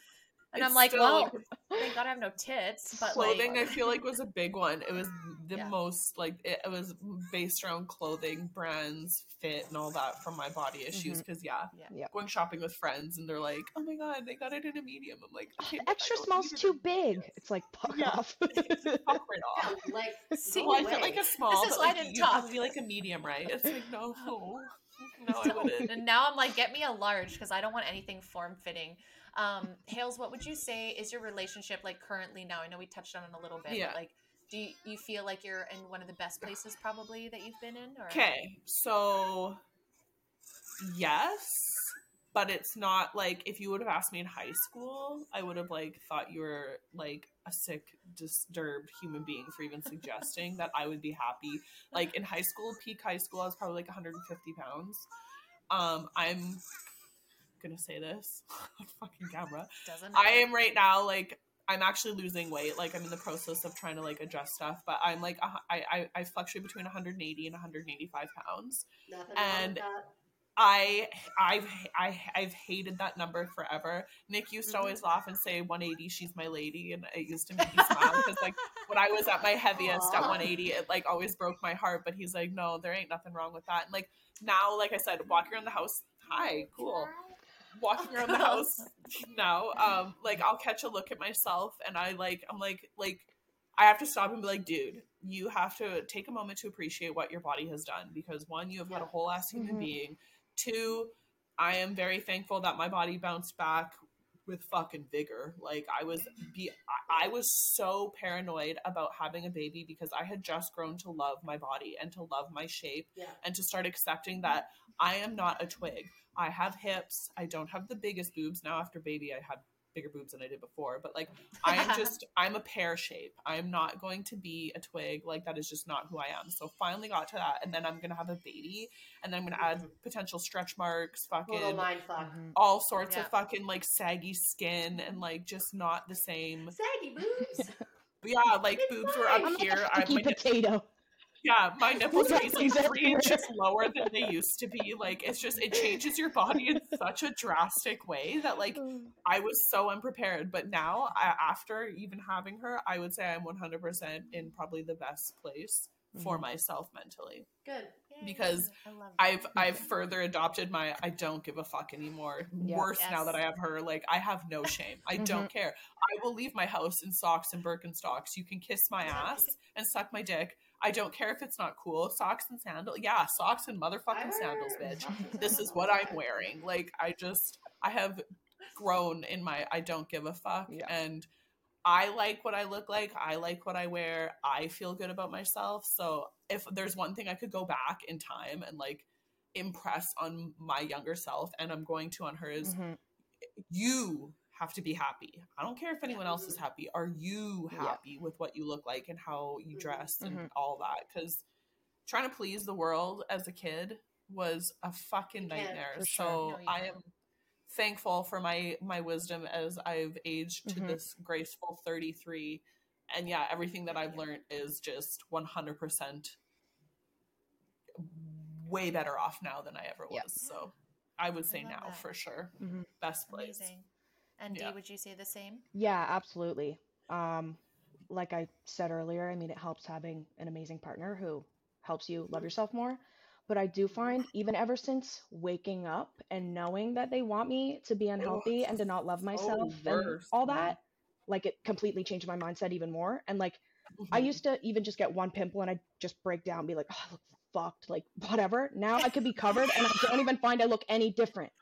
And It's I'm like, still- well, thank God I have no tits. But clothing like, i feel like was a big one it was the Yeah. most like it, it was based around clothing brands fit and all that from my body issues mm-hmm. because yeah Yeah. Yeah. going shopping with friends and they're like oh my god they got it in a medium i'm like okay, The but I extra don't small's need it too big. It's like fuck Yeah. off. Fuck right off. Yeah, like See, well, I away. feel like a small, This is but why I like, didn't you have talk. to be like a medium, right? It's like no, no, no, I wouldn't. and now I'm like, get me a large because I don't want anything form fitting. Um, Hails, what would you say is your relationship like currently now? I know we touched on it a little bit. Yeah. But, like, do you, you feel like you're in one of the best places probably that you've been in? Okay, so yes, but it's not like if you would have asked me in high school, I would have like thought you were like a sick, disturbed human being for even suggesting that I would be happy. Like in high school, peak high school, I was probably like 150 pounds. Um, I'm gonna say this on fucking camera. doesn't I am right now like I'm actually losing weight. Like I'm in the process of trying to like adjust stuff, but I'm like I I, I fluctuate between 180 and 185 pounds. Nothing and- I I've I I've hated that number forever. Nick used to Mhm. always laugh and say 180, she's my lady, and it used to make me smile because like when I was at my heaviest at 180, it like always broke my heart. But he's like, no, there ain't nothing wrong with that. And like now, like I said, walking around the house, hi, cool. Walking around the house now, um, like I'll catch a look at myself, and I like I'm like like I have to stop and be like, dude, you have to take a moment to appreciate what your body has done because one, you have had a whole ass human Mhm. being. Two, I am very thankful that my body bounced back with fucking vigor. Like I was be I, I was so paranoid about having a baby because I had just grown to love my body and to love my shape Yeah. and to start accepting that I am not a twig. I have hips. I don't have the biggest boobs now after baby. I had bigger boobs than I did before, but like I am just I'm a pear shape. I'm not going to be a twig. Like that is just not who I am. So finally got to that, and then I'm gonna have a baby, and then I'm gonna add potential stretch marks, fucking Little mind fuck. Mhm. all sorts Yeah. of fucking like saggy skin and like just not the same. Saggy boobs. Yeah, like It's boobs were fine. up I'm like here. a I, sticky my, nip- potato. Yeah, my nipples are easily three inches lower than they used to be. Like it's just it changes your body in such a drastic way that like I was so unprepared. But now, I, after even having her, I would say I'm 100% in probably the best place for Mhm. myself mentally. Good. Yay. because I I've I've further adopted my I don't give a fuck anymore. Yeah. Worse now that I have her. Like I have no shame. I don't care. I will leave my house in socks and Birkenstocks. You can kiss my ass and suck my dick. I don't care if it's not cool. Socks and sandals. Yeah, socks and motherfucking sandals, bitch. This is what I'm wearing. Like I just I have grown in my I don't give a fuck Yeah. and I like what I look like. I like what I wear. I feel good about myself. So if there's one thing I could go back in time and like impress on my younger self and I'm going to on hers, Mhm. you have to be happy. I don't care if anyone else is happy. Are you Yeah. happy with what you look like and how you Mhm. dress and Mhm. all that? Because trying to please the world as a kid was a fucking nightmare. So sure. No, I am thankful for my my wisdom as I've aged to Mhm. this graceful 33. And yeah, everything that I've learned is just 100% way better off now than I ever was. Yeah. So I would say now that. for sure. Mhm. Best place. Amazing. And Dee, would you say the same? Yeah, absolutely. Um, like I said earlier, I mean, it helps having an amazing partner who helps you love yourself more. But I do find, even ever since waking up and knowing that they want me to be unhealthy and to not love myself and worse, all man. that, like it completely changed my mindset even more. And like, I Mhm. used to even just get one pimple and I'd just break down, and be like, oh, I look fucked, like whatever. Now I could be covered and I don't even find I look any different.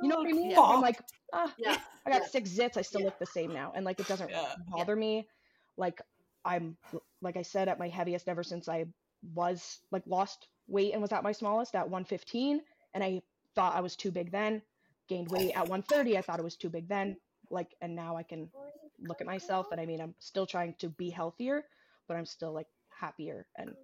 You know what I mean? Yeah. I'm like, ah, Yeah. I got Yeah. six zits. I still look the same now, and like it doesn't bother me. Like I'm, like I said, at my heaviest ever since I was like lost weight and was at my smallest at 115, and I thought I was too big then. Gained weight at 130. I thought it was too big then. Like, and now I can look at myself, and I mean, I'm still trying to be healthier, but I'm still like happier and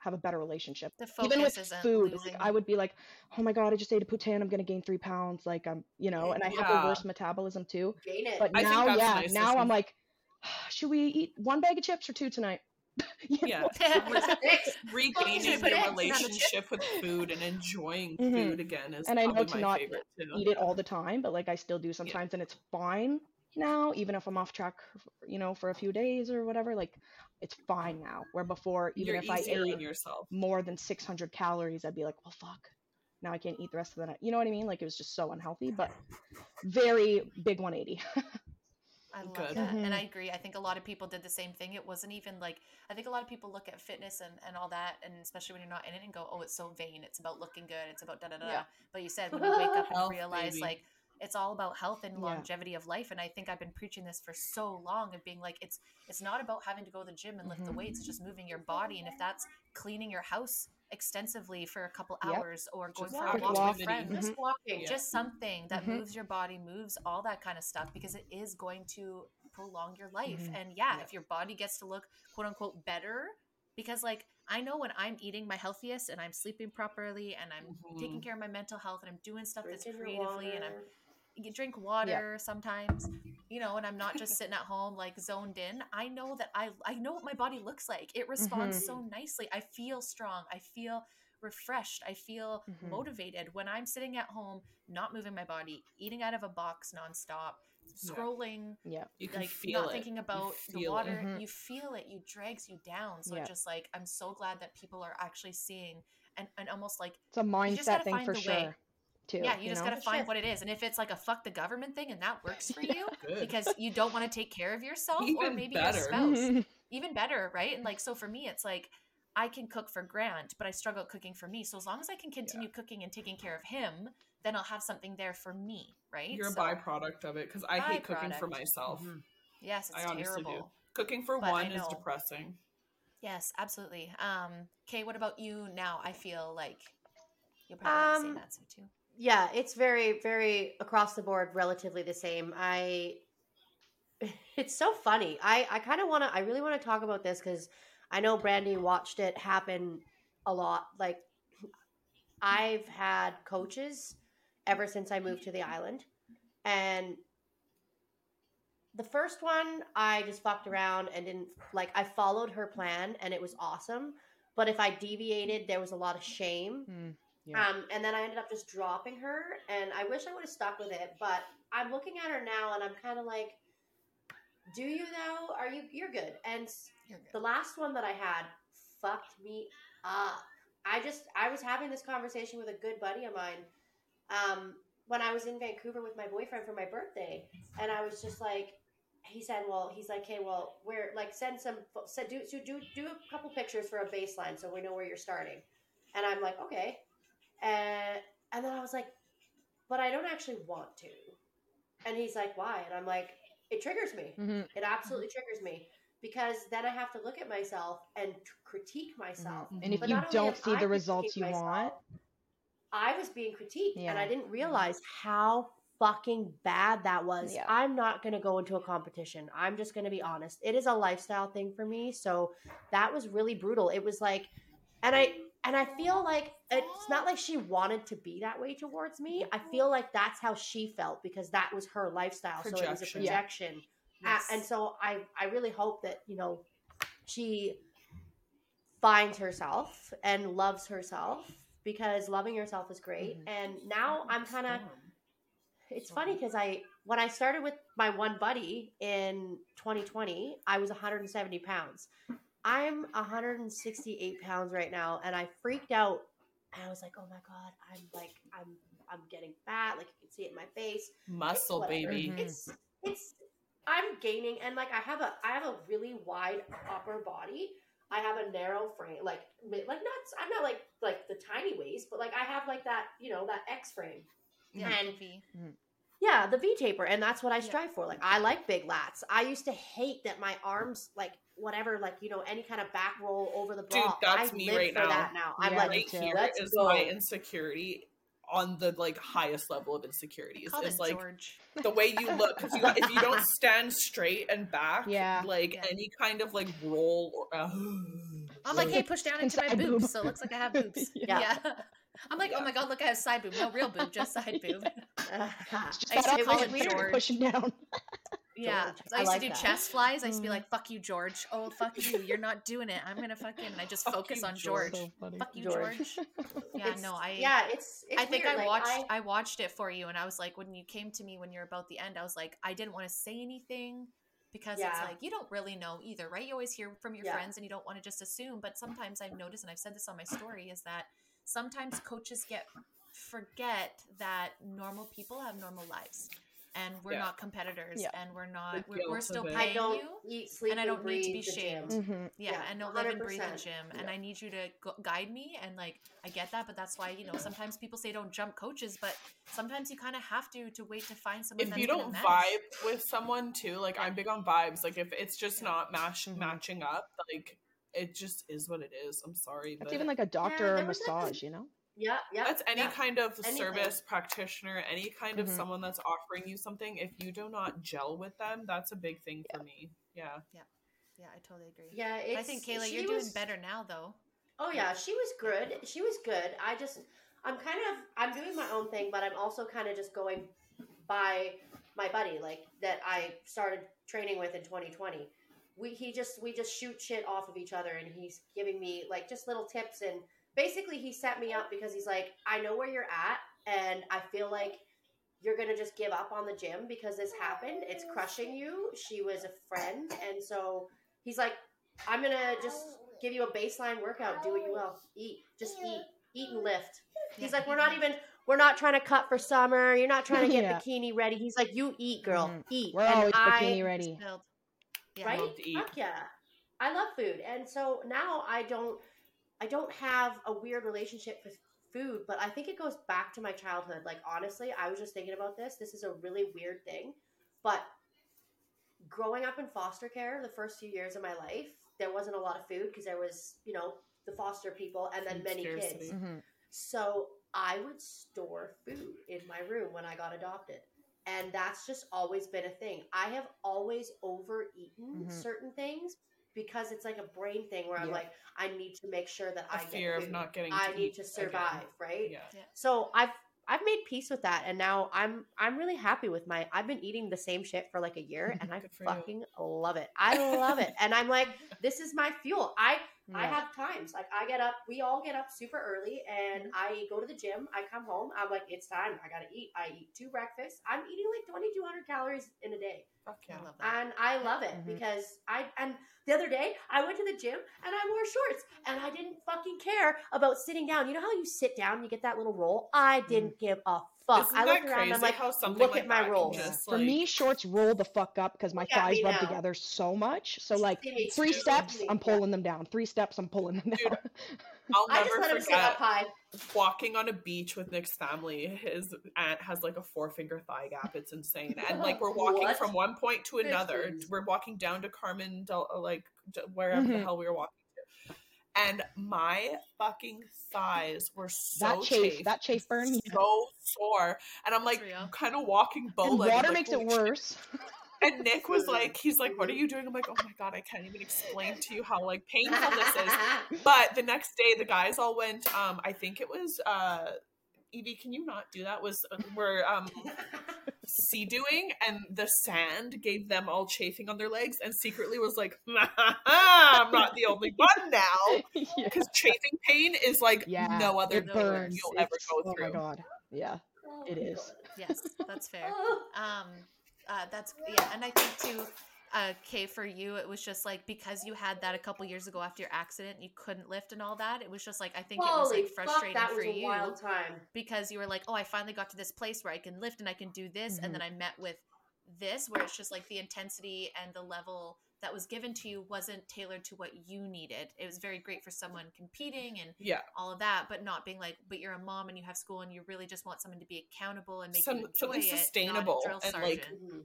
have a better relationship. The Even with isn't food, like, I would be like, "Oh my god, I just ate a poutine. I'm gonna gain three pounds." Like I'm, you know, and I have Yeah. a worse metabolism too. Gain it. But I now, yeah, nice, now is I'm like, should we eat one bag of chips or two tonight? Yeah. know? Six. regaining put your eggs the relationship with food and enjoying Mhm. food again is And I know probably to my not favorite. Eat it all the time, but like I still do sometimes, and it's fine. now, even if I'm off track, you know, for a few days or whatever. Like, it's fine now. Where before, even You're if I ate yourself. more than 600 calories, I'd be like, well, fuck. Now I can't eat the rest of the night. You know what I mean? Like, it was just so unhealthy, but very big 180. I love Good. that. And Mhm. I agree. I think a lot of people did the same thing. It wasn't even like, I think a lot of people look at fitness and, and all that, and especially when you're not in it and go, oh, it's so vain. It's about looking good. It's about da da da. Yeah. But you said when you wake up and realize, baby. like, it's all about health and Yeah. longevity of life. And I think I've been preaching this for so long of being like, it's it's not about having to go to the gym and lift the Mhm. weights. It's just moving your body. And if that's cleaning your house extensively for a couple Yep. hours or going Just for a quick walk walk. with friends, Just walking. Yeah. just something that Mhm. moves your body, moves all that kind of stuff because it is going to prolong your life. Mhm. And yeah, Yeah. if your body gets to look quote unquote better, because like I know when I'm eating my healthiest and I'm sleeping properly and I'm taking Mhm. care of my mental health and I'm doing stuff that's Drinking your creatively and I'm water. you drink water sometimes you know and i'm not just sitting at home like zoned in i know that i i know what my body looks like it responds Mhm. so nicely i feel strong i feel refreshed i feel Mhm. motivated when i'm sitting at home not moving my body eating out of a box nonstop scrolling yeah. You can like feel not it. thinking about the feel it. water Mhm. you feel it you drags you down so Yeah. it's just like i'm so glad that people are actually seeing and, and almost like It's a mindset thing for sure way. Sure, too. yeah you, just know? gotta find what it is and if it's like a fuck the government thing and that works for you Good. because you don't want to take care of yourself or maybe better. your spouse even better right and like so for me it's like i can cook for grant but i struggle cooking for me so as long as i can continue cooking and taking care of him then i'll have something there for me right You're a byproduct of it because I hate cooking for Byproduct. myself. Mhm. yes it's I honestly terrible do. Cooking for But one is depressing. yes absolutely um kay what about you now i feel like you'll probably Um, say that so too yeah it's very very across the board relatively the same. I it's so funny. I i kind of want to i really want to talk about this because i know brandy watched it happen a lot. Like i've had coaches ever since i moved to the island and the first one i just fucked around and didn't like i followed her plan and it was awesome but if i deviated there was a lot of shame. Mm, yeah. um, and then I ended up just dropping her, and I wish I would have stuck with it. But I'm looking at her now, and I'm kind of like, "Do you though? Are you? You're good." And You're good. the last one that I had fucked me up. I just I was having this conversation with a good buddy of mine um, when I was in Vancouver with my boyfriend for my birthday, and I was just like, he said, "Well, he's like, hey, well, we're like send some send, do do do a couple pictures for a baseline so we know where you're starting." And I'm like, okay. And and then I was like, but I don't actually want to. And he's like, why? And I'm like, it triggers me. Mhm. It absolutely triggers me because then I have to look at myself and t- critique myself. Mm-hmm. And if But you don't see I the results you myself, want, I was being critiqued and I didn't mm-hmm. realize how fucking bad that was. Yeah. I'm not going to go into a competition. I'm just going to be honest. It is a lifestyle thing for me, so that was really brutal. It was like and I and I feel like it's not like she wanted to be that way towards me. I feel like that's how she felt because that was her lifestyle. So it was a Projection. Yeah. projection. Yes. and so I I really hope that, you know, she finds herself and loves herself because loving yourself is great. Mhm. And now I'm kind of it's Sorry. funny because I when I started with my one buddy in 2020, I was 170 pounds. I'm 168 pounds right now, and I freaked out. And I was like, "Oh my god, I'm like I'm I'm getting fat. Like you can see it in my face. Muscle, Whatever. baby. It's it's I'm gaining, and like I have a I have a really wide upper body. I have a narrow frame, like like not I'm not like like the tiny waist, but like I have like that you know that X frame. yeah, and- V. Mm-hmm. Yeah, the V taper, and that's what I Yeah. strive for. Like I like big lats. I used to hate that my arms, like whatever, like you know, any kind of back roll over the Dude, that's I me live right for now. that now. I'm Yeah, like, me right here let's is go. my insecurity on the like highest level of insecurities. Call Is it like George. the way you look. 'cause you, if you don't stand straight and back, Yeah. like Yeah. any kind of like roll or. Uh, I'm like, hey, push down into my Inside boobs, boob. so it looks like I have boobs. Yeah. yeah. I'm like, oh my god, look, I have side boob. No real boob, just side boob. It's just I used that to call it George. pushing down. Yeah, George. I used like to do that. chest flies. I used to be Mm. like, "Fuck you, George." Oh, fuck you. You're not doing it. I'm gonna fucking. And I just Fuck focus you, on George. George. So. Fuck you, George. George. Yeah, no, I. yeah, it's. it's I think weird. I like, watched. I, watched it for you, and I was like, when you came to me when you're about the end, I was like, I didn't want to say anything because it's like you don't really know either, right? You always hear from your Yeah. friends, and you don't want to just assume. But sometimes I've noticed, and I've said this on my story, is that sometimes coaches get forget that normal people have normal lives, and we're Yeah. not competitors, Yeah. and we're not. We're, we're still paying I don't you. eat, sleep, and I don't need to be shamed. gym. Mhm. Yeah, Yeah, and no live and breathe in gym, and Yeah. I need you to go- guide me. And like, I get that, but that's why you know sometimes people say don't jump coaches, but sometimes you kind of have to to wait to find someone. if that's you gonna don't vibe with someone too, like I'm big on vibes. Like if it's just not match Mhm. matching up, like it just is what it is. I'm sorry, That's but even like a doctor there or a was that- massage, you know? Yeah, yeah. that's any yeah. kind of Anything. service practitioner, any kind of Mhm. someone that's offering you something. If you do not gel with them, that's a big thing for me. Yeah, Yeah, Yeah, I totally agree. Yeah, it's, I think Kayla, you're doing better now, though. Oh yeah, she was good. She was good. I just, I'm kind of, I'm doing my own thing, but I'm also kind of just going by my buddy, like that I started training with in 2020. We he just we just shoot shit off of each other, and he's giving me like just little tips, and basically he set me up because he's like, I know where you're at, and I feel like you're gonna just give up on the gym because this happened. It's crushing you. She was a friend, and so he's like, I'm gonna just give you a baseline workout. Do what you will. Eat. Just eat. Eat and lift. He's like, we're not even. We're not trying to cut for summer. You're not trying to get Yeah. bikini ready. He's like, you eat, girl. Mhm. Eat. We're And always I- bikini ready. Build. Yeah. right? Love to eat. Fuck yeah. I love food. And so now I don't I don't have a weird relationship with food, but I think it goes back to my childhood. Like honestly, I was just thinking about this. This is a really weird thing. But growing up in foster care the first few years of my life, there wasn't a lot of food because there was, you know, the foster people and then Food many scarcity. kids. Mhm. So I would store food in my room when I got adopted. And that's just always been a thing. I have always overeaten Mhm. certain things because it's like a brain thing where I'm Yeah. like, I need to make sure that A I fear get of not getting. I to need eat to again. survive, right? Yeah. So I've I've made peace with that, and now I'm I'm really happy with my. I've been eating the same shit for like a year, and I Good for you. fucking love it. I love it, and I'm like, this is my fuel. I I have times like I get up. We all get up super early, and I go to the gym. I come home. I'm like, it's time. I gotta eat. I eat two breakfasts. I'm eating like 2,200 calories in a day, Fuck yeah. I love that. and I love it Mhm. because I and the other day I went to the gym and I wore shorts and I didn't fucking care about sitting down. You know how you sit down, and you get that little roll. I didn't give a fuck. Isn't I that looked around. crazy and I'm like, look like at my that rolls. just, For like- me, shorts roll the fuck up because my Look at thighs rub now. together so much. So like See three see steps. I'm pulling them down. Three steps, I'm pulling them Dude, down. I'll I just never let him up forget high. walking on a beach with Nick's family. His aunt has like a four finger thigh gap. It's insane. And like we're walking What? from one point to another. We're walking down to Carmen, Del- like wherever the Mhm. hell we were walking to. And my fucking thighs were so that chafe, chafed, that chafe burn. yeah. so sore. And I'm like kind of walking bow And legged. water like, makes it worse. And Nick was like, he's like, what are you doing? I'm like, oh my god, I can't even explain to you how like painful this is. But the next day, the guys all went. Um, I think it was uh, Evie. Can you not do that? Was uh, we're um sea doing, and the sand gave them all chafing on their legs, and secretly was like, I'm not the only one now, yeah. because chafing pain is like yeah, no other it no pain you'll ever It's- go Oh through. my god. Yeah. Oh It my is. God. Yes, that's fair. Oh. Um, uh, that's yeah, and I think too. Uh, Kay, for you, it was just like because you had that a couple years ago after your accident, you couldn't lift and all that. It was just like I think it was Holy like fuck, frustrating that for was a you wild time. because you were like, oh, I finally got to this place where I can lift and I can do this, Mhm. and then I met with this where it's just like the intensity and the level that was given to you wasn't tailored to what you needed. It was very great for someone competing and Yeah, all of that, but not being like, but you're a mom and you have school and you really just want someone to be accountable and make Some- you enjoy something it, not a sustainable drill and, like, sergeant. Mhm.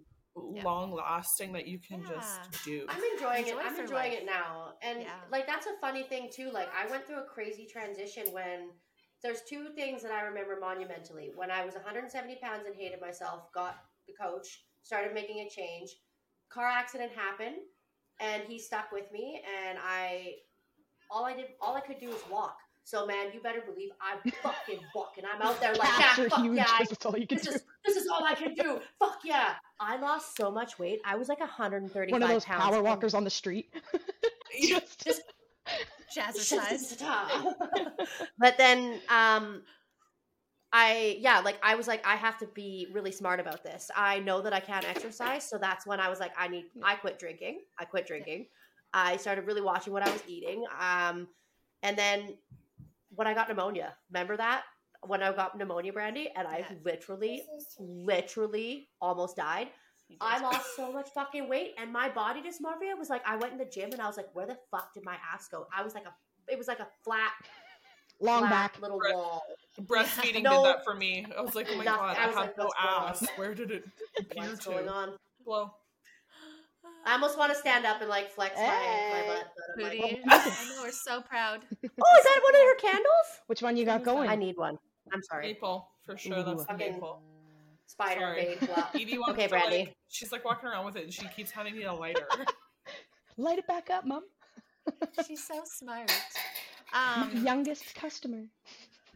Yeah. long lasting that you can Yeah. just do. I'm enjoying Enjoy it. I'm enjoying life. it now. And Yeah. like that's a funny thing too. Like I went through a crazy transition when there's two things that I remember monumentally. When I was 170 pounds and hated myself, got the coach, started making a change. Car accident happened and he stuck with me and I all I did all I could do was walk. So man, you better believe I'm fucking walking. I'm out there like Calves yeah, fuck yeah, I 'cause you this is this is all I can do. Fuck yeah. I lost so much weight. I was like 135 One of those pounds. power and walkers on the street. Just- Just Jazzercise. but then um I yeah, like I was like I have to be really smart about this. I know that I can't exercise, so that's when I was like I need I quit drinking. I quit drinking. I started really watching what I was eating. Um and then when I got pneumonia, remember that? When I got pneumonia, Brandy, and I Yeah. literally, literally almost died. I lost so much fucking weight, and my body dysmorphia was like I went in the gym and I was like, where the fuck did my ass go? I was like a, it was like a flat, long flat back. little Right. wall. Breastfeeding No. did that for me. I was like, oh my Nothing. god, I I, have like, no what's going ass. Where did it appear What's going on? Well, I almost want to stand up and like flex my, my butt. But I'm like, oh, I know we're so proud. Oh, is that one of her candles? Which one you got What is that? going? I need one. I'm sorry. maple for sure. That's the Fucking- maple. Spider Sorry. bait. Evie wants Okay, to, Brandy. like- she's like walking around with it, and she keeps handing me a lighter. Light it back up, mom. She's so smart. My Um, youngest customer.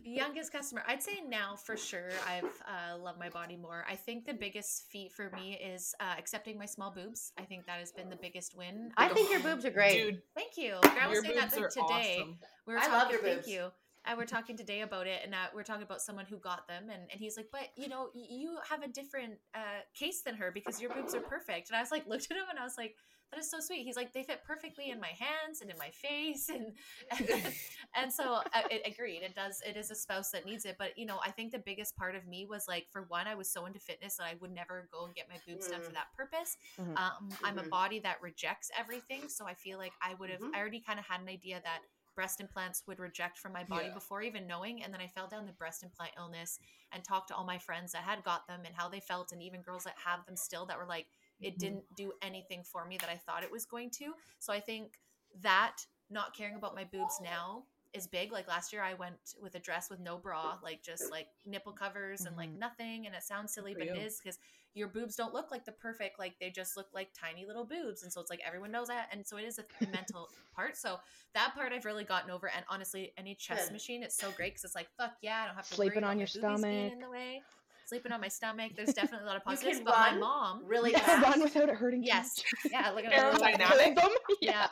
youngest customer i'd say now for sure i've uh, loved my body more i think the biggest feat for me is uh, accepting my small boobs i think that has been the biggest win I think your boobs are great. Dude, thank you i was your saying that boobs like, are today awesome. we were I talking love your thank boobs. you and we're talking today about it and uh, we're talking about someone who got them and, and he's like but you know you have a different uh, case than her because your boobs are perfect and i was like looked at him and i was like that is so sweet he's like they fit perfectly in my hands and in my face and and so uh, it agreed it does it is a spouse that needs it but you know i think the biggest part of me was like for one i was so into fitness that i would never go and get my boobs done for Mm. that purpose Mhm. um, i'm a Mhm. body that rejects everything so i feel like i would have Mhm. i already kind of had an idea that breast implants would reject from my body Yeah. before even knowing and then i fell down the breast implant illness and talked to all my friends that had got them and how they felt and even girls that have them still that were like it Mhm. didn't do anything for me that i thought it was going to so i think that not caring about my boobs now is big like last year i went with a dress with no bra like just like nipple covers and like Mhm. nothing and it sounds silly but it you. is because your boobs don't look like the perfect like they just look like tiny little boobs and so it's like everyone knows that and so it is a, mental part so that part i've really gotten over and honestly any chest machine it's so great because it's like fuck yeah i don't have to Sleeping on your my boobies being stomach. in the way sleeping on my stomach there's definitely a lot of You positives can but my mom Really Yeah, fast. run without it hurting. yes much. yeah look at Aerodynamic. that them. yeah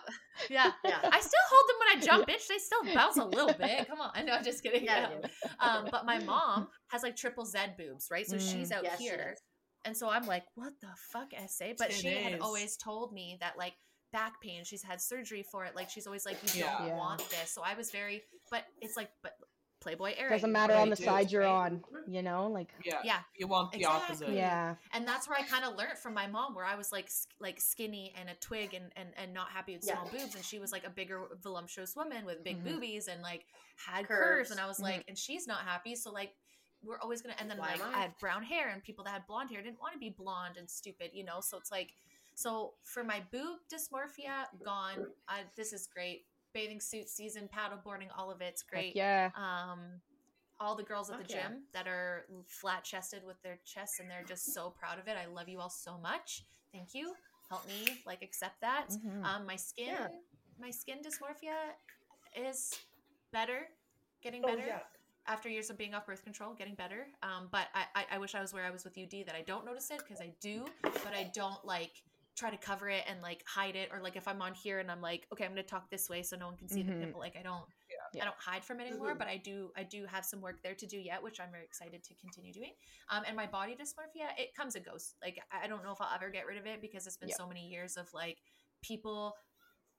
yeah Yeah. I still hold them when I jump, bitch. They still bounce a little bit. Come on. I know, I'm just kidding. Yeah, Um, um, but my mom has like triple Z boobs, right? So Mm. she's out Yes, here. does. And so I'm like, what the fuck, SA? But she had always told me that like back pain, she's had surgery for it. Like she's always like, you Yeah. don't Yeah. want this. So I was very, but it's like, but Playboy era. Doesn't matter want on the do, side you're right? on. You know, like Yeah, Yeah. you want the Exactly. opposite. yeah. and that's where I kind of learned from my mom, where I was like like skinny and a twig and, and and not happy with Yeah. small boobs, and she was like a bigger voluptuous woman with big Mhm. boobies and like had Curves. curves, and I was Mhm. like, and she's not happy, so like we're always gonna. And then Why like I I? had brown hair, and people that had blonde hair didn't want to be blonde and stupid, you know. So it's like, so for my boob dysmorphia gone, I, this is great. Bathing suit season, paddleboarding, all of it's Heck great yeah. um all the girls at Fuck the yeah. gym that are flat chested with their chests and they're just so proud of it. I love you all so much. Thank you. Help me like accept that. Mhm. Um my skin Yeah. my skin dysmorphia is better, getting Oh, better yeah. after years of being off birth control, getting better. Um, but I, I, I wish I was where I was with UD that I don't notice it because I do, but I don't like try to cover it and like hide it or like if I'm on here and I'm like, okay, I'm gonna talk this way so no one can see Mhm. the nipple. Like I don't, Yeah. I don't hide from it anymore. Mhm. But I do, I do have some work there to do yet, which I'm very excited to continue doing. Um, and my body dysmorphia, it comes and goes. Like I I don't know if I'll ever get rid of it because it's been Yeah. so many years of like people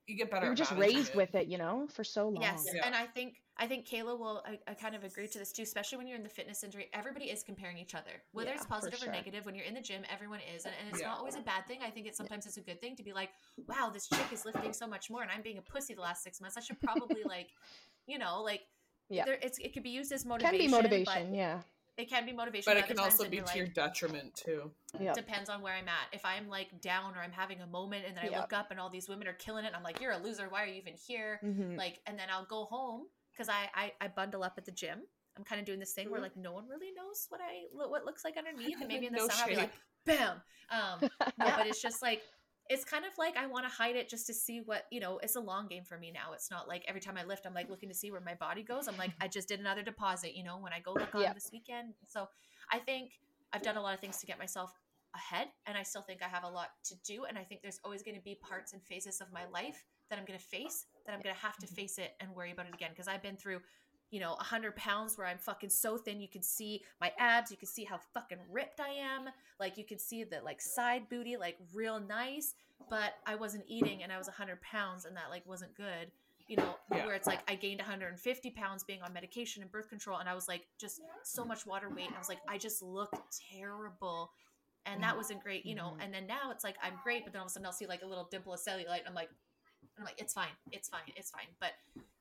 You get better. We were at just raised it. with it, you know, for so long. Yes, Yeah. and I think I think Kayla will I, I kind of agree to this too, especially when you're in the fitness industry. Everybody is comparing each other, whether Yeah, it's for positive or negative. When you're in the gym, everyone is, and, and it's Yeah. not always a bad thing. I think it's sometimes it's a good thing to be like, wow, this chick is lifting so much more, and I'm being a pussy the last six months. I should probably like, you know, like. Yeah. There, it's, it could be used as motivation. Can be motivation, yeah. It can be motivation, but it can also be you're to your detriment too. Yeah. depends on where I'm at. If I'm like down or I'm having a moment and then I Yep. look up and all these women are killing it, and I'm like, you're a loser. Why are you even here? Mhm. like and then i'll go home because I, I i bundle up at the gym i'm kind of doing this thing where Mhm. like no one really knows what i what what looks like underneath and maybe in the No summer i'll be like bam um no, but it's just like it's kind of like i want to hide it just to see what you know it's a long game for me now it's not like every time i lift i'm like looking to see where my body goes i'm like i just did another deposit you know when i go look on Yeah. this weekend so i think i've done a lot of things to get myself ahead and I still think I have a lot to do. And I think there's always going to be parts and phases of my life that I'm going to face that I'm going to have to face it and worry about it again. Because I've been through, you know, a 100 pounds where I'm fucking so thin. You can see my abs. You can see how fucking ripped I am. Like, you can see the like side booty, like real nice. But I wasn't eating and I was a 100 pounds and that like wasn't good you know, Yeah. where it's like I gained 150 pounds being on medication and birth control, and I was like just so much water weight. And I was like, I just look terrible. And that wasn't great, you know. Mhm. And then now it's like I'm great, but then all of a sudden I'll see like a little dimple of cellulite. And I'm like, I'm like, it's fine, it's fine, it's fine. But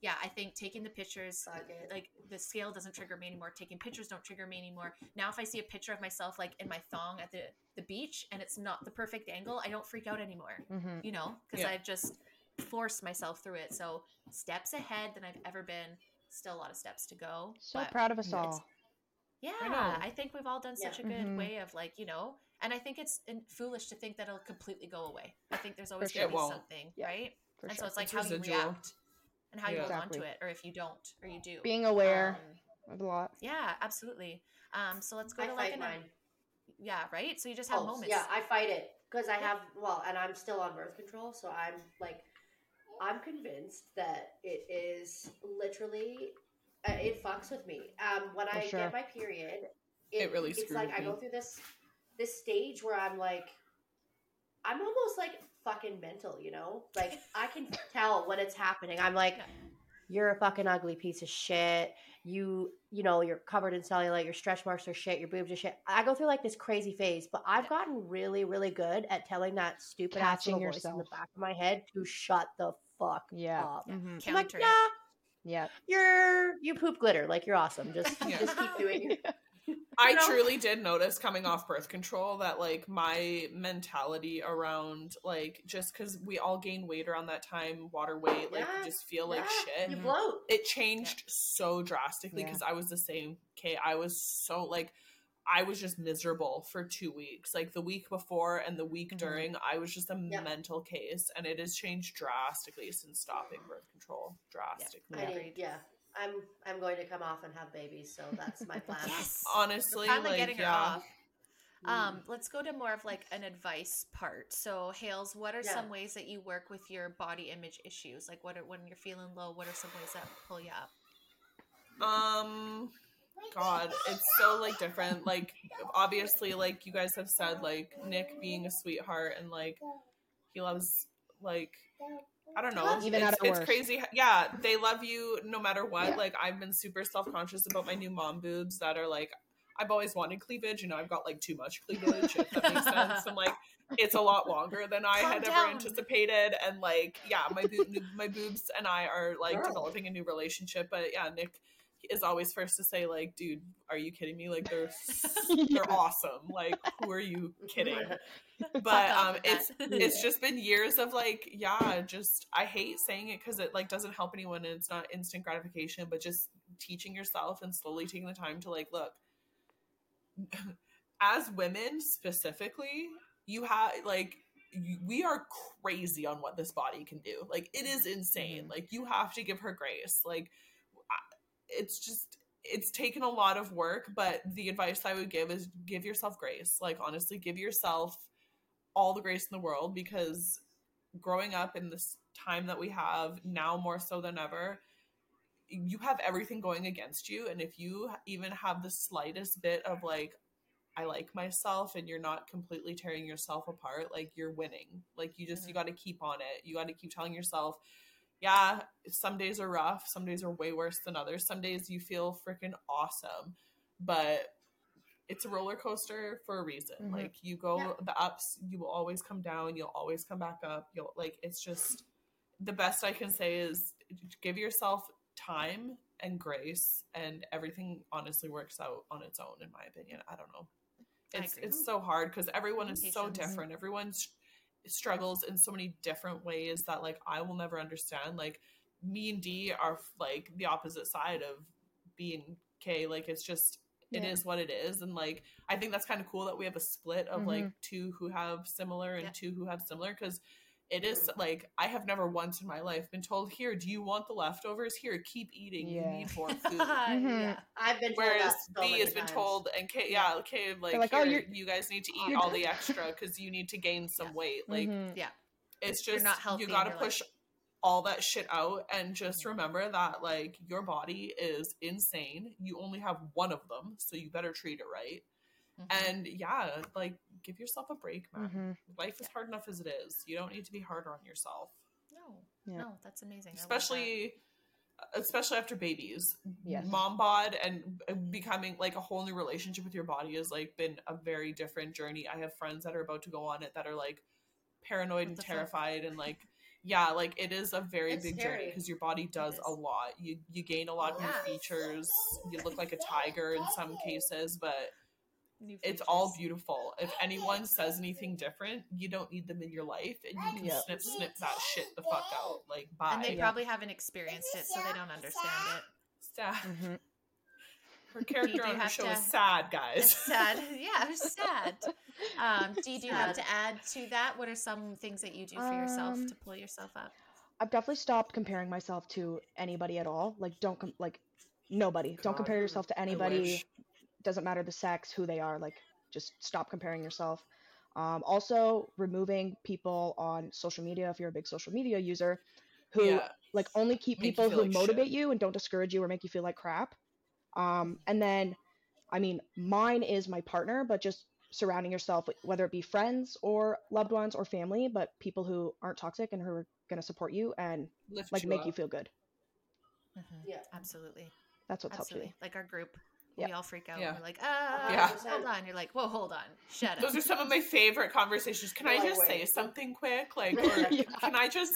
yeah, I think taking the pictures, like the scale doesn't trigger me anymore. Taking pictures don't trigger me anymore. Now, if I see a picture of myself like in my thong at the the beach and it's not the perfect angle, I don't freak out anymore Mhm. you know, because Yeah. I've just forced myself through it. So steps ahead than I've ever been. Still a lot of steps to go. So proud of us all. Yeah, I. I, think we've all done such a good Mhm. way of like, you know, and I think it's foolish to think that it'll completely go away. I think there's always sure. going to be something, Yeah, right? For and sure. so it's like It's how you react and how you Yeah. hold on to it, or if you don't, or you do. Being aware Um, of a lot. yeah, absolutely. Um, so let's go I to like fight an mine. yeah, right. So you just have Oh, moments. Yeah, I fight it because I have well, and I'm still on birth control, so I'm like, I'm convinced that it is literally, uh, it fucks with me. Um, when For I sure. get my period, It really It's like with I go through this this stage where I'm like, I'm almost like fucking mental, you know? Like I can tell when it's happening. I'm like, Yeah. you're a fucking ugly piece of shit. You, you know, you're covered in cellulite. Your stretch marks are shit. Your boobs are shit. I go through like this crazy phase, but I've gotten really, really good at telling that stupid ass Catching little voice in the back of my head to shut the fuck Yeah. up. Yeah. Mhm. I'm like, Counter nah, Yeah. you're you poop glitter. Like you're awesome. Just Yeah. just keep doing it. I know? truly did notice coming off birth control that like my mentality around like just because we all gain weight around that time, water weight, like Yeah, just feel like shit. You bloat. It changed so drastically Yeah. because I was the same. Okay, I was so like I was just miserable for two weeks. Like the week before and the week Mhm. during, I was just a Yeah. mental case, and it has changed drastically since stopping birth control. Drastically. I Yeah. need, yeah. I'm I'm going to come off and have babies, so that's my plan. Yes. Honestly, We're finally like getting her yeah. off. Mm. Um, let's go to more of like an advice part. So, Hails, what are Yeah. some ways that you work with your body image issues? Like, what are when you're feeling low? What are some ways that pull you up? Um, God, it's so like different. Like, obviously, like you guys have said, like Nick being a sweetheart and like he loves like I don't know. Even it's, it's crazy. Yeah, they love you no matter what. Yeah. Like I've been super self conscious about my new mom boobs that are like I've always wanted cleavage. You know, I've got like too much cleavage. if that makes sense. I'm like it's a lot longer than I Calm had down. ever anticipated, and like yeah, my boob, my boobs and I are like Girl. developing a new relationship. But yeah, Nick is always first to say like, dude, are you kidding me? Like they're they're awesome. Like who are you kidding? But um, it's it's just been years of like yeah just i hate saying it because it like doesn't help anyone and it's not instant gratification but just teaching yourself and slowly taking the time to like look as women specifically you have like we are crazy on what this body can do like it is insane Mhm. like you have to give her grace like I- it's just it's taken a lot of work but the advice i would give is give yourself grace. Like honestly give yourself all the grace in the world because growing up in this time that we have now more so than ever you have everything going against you. And if you even have the slightest bit of like i like myself and you're not completely tearing yourself apart like you're winning. Like you just you mm-hmm. got to keep on it. You got to keep telling yourself yeah some days are rough some days are way worse than others. Some days you feel freaking awesome but it's a roller coaster for a reason. Mhm. like you go Yeah. the ups you will always come down you'll always come back up you'll like it's just the best i can say is give yourself time and grace and everything honestly works out on its own in my opinion. I don't know. It's it's so hard because everyone is so different. Everyone s- struggles in so many different ways that like i will never understand like me and d are like the opposite side of being K. like it's just it Yeah. is what it is and like i think that's kind of cool that we have a split of like Mhm. two who have similar and Yeah. two who have similar because it is like I have never once in my life been told, "Here, do you want the leftovers? Here, keep eating. Yeah. You need more food." yeah. I've been told Whereas that so B many has been told, and K, yeah, K, like, like, "Oh, "Here, you're- you guys need to eat all done." the extra because you need to gain some weight. Like, Mhm. it's You're just not healthy you got to you're like- push all that shit out and just remember that like your body is insane. You only have one of them, so you better treat it right. Mhm. And yeah, like give yourself a break, man. Mhm. Life is hard enough as it is. You don't need to be harder on yourself, no, Yeah. no, that's amazing. I love especially especially after babies. Yes. Mom bod and becoming like a whole new relationship with your body has like been a very different journey. I have friends that are about to go on it that are like paranoid What and the fuck? terrified and like yeah, like it is a very It's big journey because your body does a lot. You you gain a lot of new features. You look like a tiger in some cases, but that. New it's all beautiful. If anyone says anything different, you don't need them in your life, and you can Yep. snip snip that shit the fuck out. Like bye. And they Yeah. probably haven't experienced it, so they don't understand it. Sad. Mhm. Her character on her have show to- is sad, It's guys. sad. Yeah, it was sad. Um, Dee, do you have Sad. to add to that? What are some things that you do for yourself Um, to pull yourself up? I've definitely stopped comparing myself to anybody at all. Like, don't com- like nobody. Don't compare yourself to I anybody. Wish. Doesn't matter the sex, who they are. Like, just stop comparing yourself. Um, also, removing people on social media if you're a big social media user, who yeah. like only keep Make people who like shit. motivate you and don't discourage you or make you feel like crap. Um, and then, I mean, mine is my partner, but just surrounding yourself, whether it be friends or loved ones or family, but people who aren't toxic and who are gonna support you and Lift like you make up. you feel good. Mhm. Yeah. Absolutely. That's what's Absolutely. helped Like our group. Yeah. We all freak out. Yeah. We're like, ah, Yeah. hold on. You're like, whoa, hold on. Shut up. Those are some of my favorite conversations. Can I just say something quick? Like, or Yeah. can I just?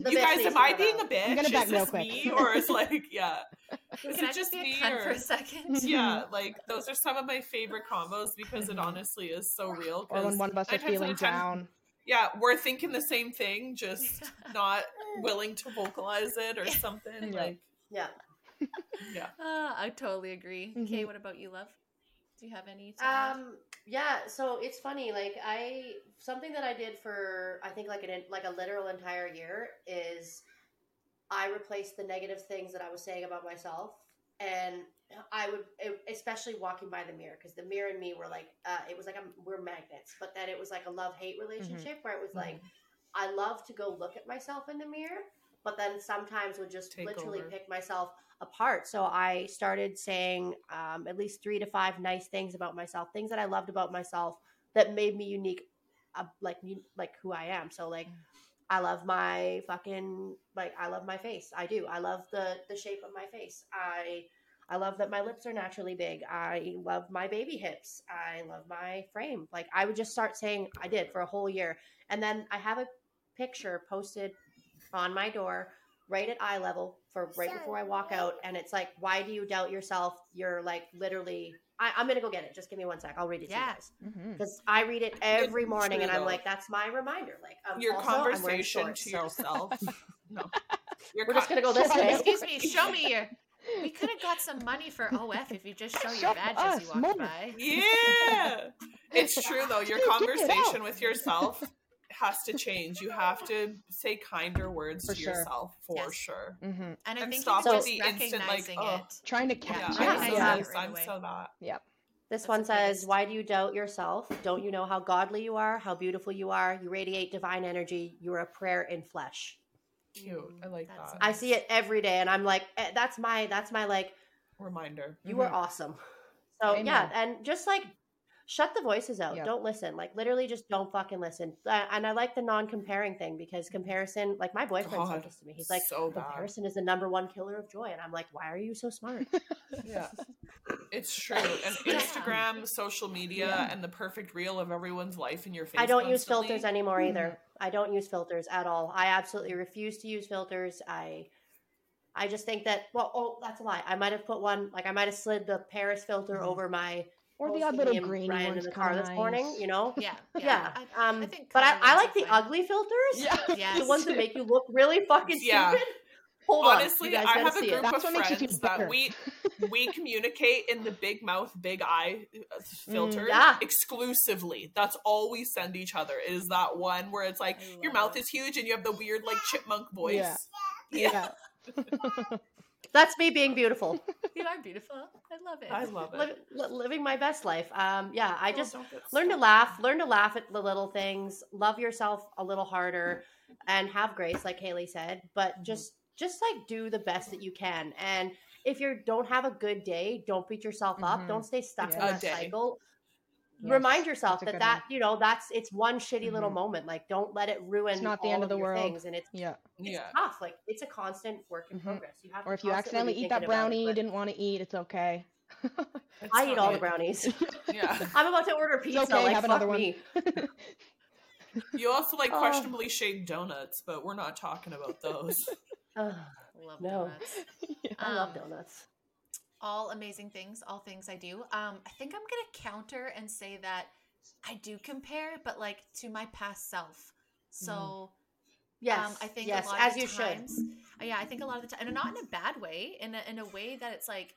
The you guys, am I come being a bitch? I'm gonna Is back real this me, or is like, yeah, is Can it I just be a me, cunt for a second? yeah, like those are some of my favorite combos because it honestly is so real. Or when 'cause one of us are nine times feeling of ten- down. yeah, we're thinking the same thing, just not willing to vocalize it or something. Yeah. Like, Yeah. Yeah, Ah, I totally agree. Kay, Mhm. what about you, love? Do you have any? Um. Yeah. So it's funny. Like I something that I did for I think like an like a literal entire year is I replaced the negative things that I was saying about myself, and I would especially walking by the mirror because the mirror and me were like uh, it was like a, we're magnets, but then it was like a love hate relationship where it was like I love to go look at myself in the mirror, but then sometimes would just Take literally over. pick myself apart. So I started saying um, at least three to five nice things about myself, things that I loved about myself that made me unique, uh, like like who I am. So like. Mm. I love my fucking like I love my face. I do. I love the the shape of my face. I I love that my lips are naturally big. I love my baby hips. I love my frame. Like I would just start saying I did for a whole year. And then I have a picture posted on my door right at eye level for right before I walk out and it's like why do you doubt yourself? You're like literally I, I'm gonna go get it. Just give me one sec. I'll read it to you guys Mhm. because I read it every It's morning, and I'm though. like, that's my reminder. Like um, your also, conversation shorts, to so- yourself. no, Your We're just gonna go this way. Excuse me, show me your. We could have got some money for OF if you just show your Show badge as you us walk more. by. Yeah, it's true though. Your Dude, get it conversation with yourself has to change. You have to say kinder words For to sure. yourself for Yes. sure. Mhm. And I And think stop with the instant, like, oh. it. Trying to catch. Yeah, Yeah. I'm so Yeah. this, Right I'm so that. This That's one says, biggest. Why do you doubt yourself? Don't you know how godly you are, how beautiful you are? You radiate divine energy. You are a prayer in flesh. Cute. I like That's that. I see it every day, and I'm like, eh, that's my, that's my like, Reminder. you Mhm. are awesome. So yeah, and just like, shut the voices out. Yep. Don't listen. Like literally, just don't fucking listen. Uh, and I like the non-comparing thing because comparison, like my boyfriend said this to me. He's like, so bad. comparison is the number one killer of joy, and I'm like, why are you so smart? Yeah. It's true. And Yeah. Instagram, social media, Yeah. and the perfect reel of everyone's life in your face. I don't use filters anymore Mhm. either. I don't use filters at all. I absolutely refuse to use filters. I I just think that well, oh, that's a lie. I might have put one like I might have slid the Paris filter Mhm. over my Or the posting odd little me and ones in the car kinda this morning, you know? Yeah, yeah. Yeah. I, um I think but I, I like the fine. ugly filters. Yeah. Yes. The ones that make you look really fucking Yeah. stupid. Hold on. Honestly, you guys I have a group it. Of what makes you friends that we we communicate in the big mouth, big eye uh, filter yeah. exclusively. That's all we send each other. Is that one where it's like your mouth it. is huge and you have the weird like chipmunk voice. Yeah. Yeah. That's me being beautiful. You are beautiful. I love it. I love it. Li- li- living my best life. Um, yeah, I Oh, just don't learn to laugh. Learn to laugh at the little things. Love yourself a little harder, and have grace, like Haley said. But Mm-hmm. just just like do the best that you can. And if you don't have a good day, don't beat yourself up. Mhm. Don't stay stuck in Yeah. A that day. cycle. Yes, Remind yourself that that one. you know that's it's one shitty little Mhm. moment. Like don't let it ruin. not the all end of the world. Things. And it's Yeah. it's Yeah. tough. Like it's a constant work in Mhm. progress. You have Or if you accidentally eat that thinking about it, brownie you didn't want to eat, it's okay. It's I eat all the brownies. Yeah. I'm about to order pizza. okay, like have fuck another one. me. You also like Oh. questionably shaped donuts, but we're not talking about those. Ugh, love No. donuts. I love donuts. All amazing things, all things I do. Um, I think I'm gonna counter and say that I do compare, but like to my past self. So Yes, um, I think yes, a lot as of you times, uh, yeah, I think a lot of the time, and not in a bad way, in a, in a way that it's like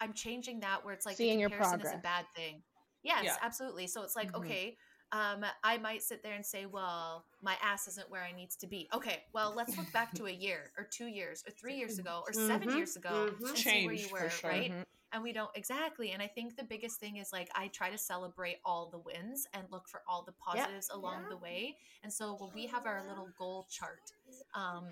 I'm changing that where it's like Seeing the your comparison is a bad thing. Yes, Yeah. absolutely. So it's like Mhm. okay. Um, I might sit there and say, "Well, my ass isn't where I needs to be." Okay, well, let's look back to a year, or two years, or three years ago, or 7 Mhm, years ago, mhm. and see where you were, sure. right? Mhm. and we don't exactly and i think the biggest thing is like i try to celebrate all the wins and look for all the positives along the way and so when we have our little goal chart um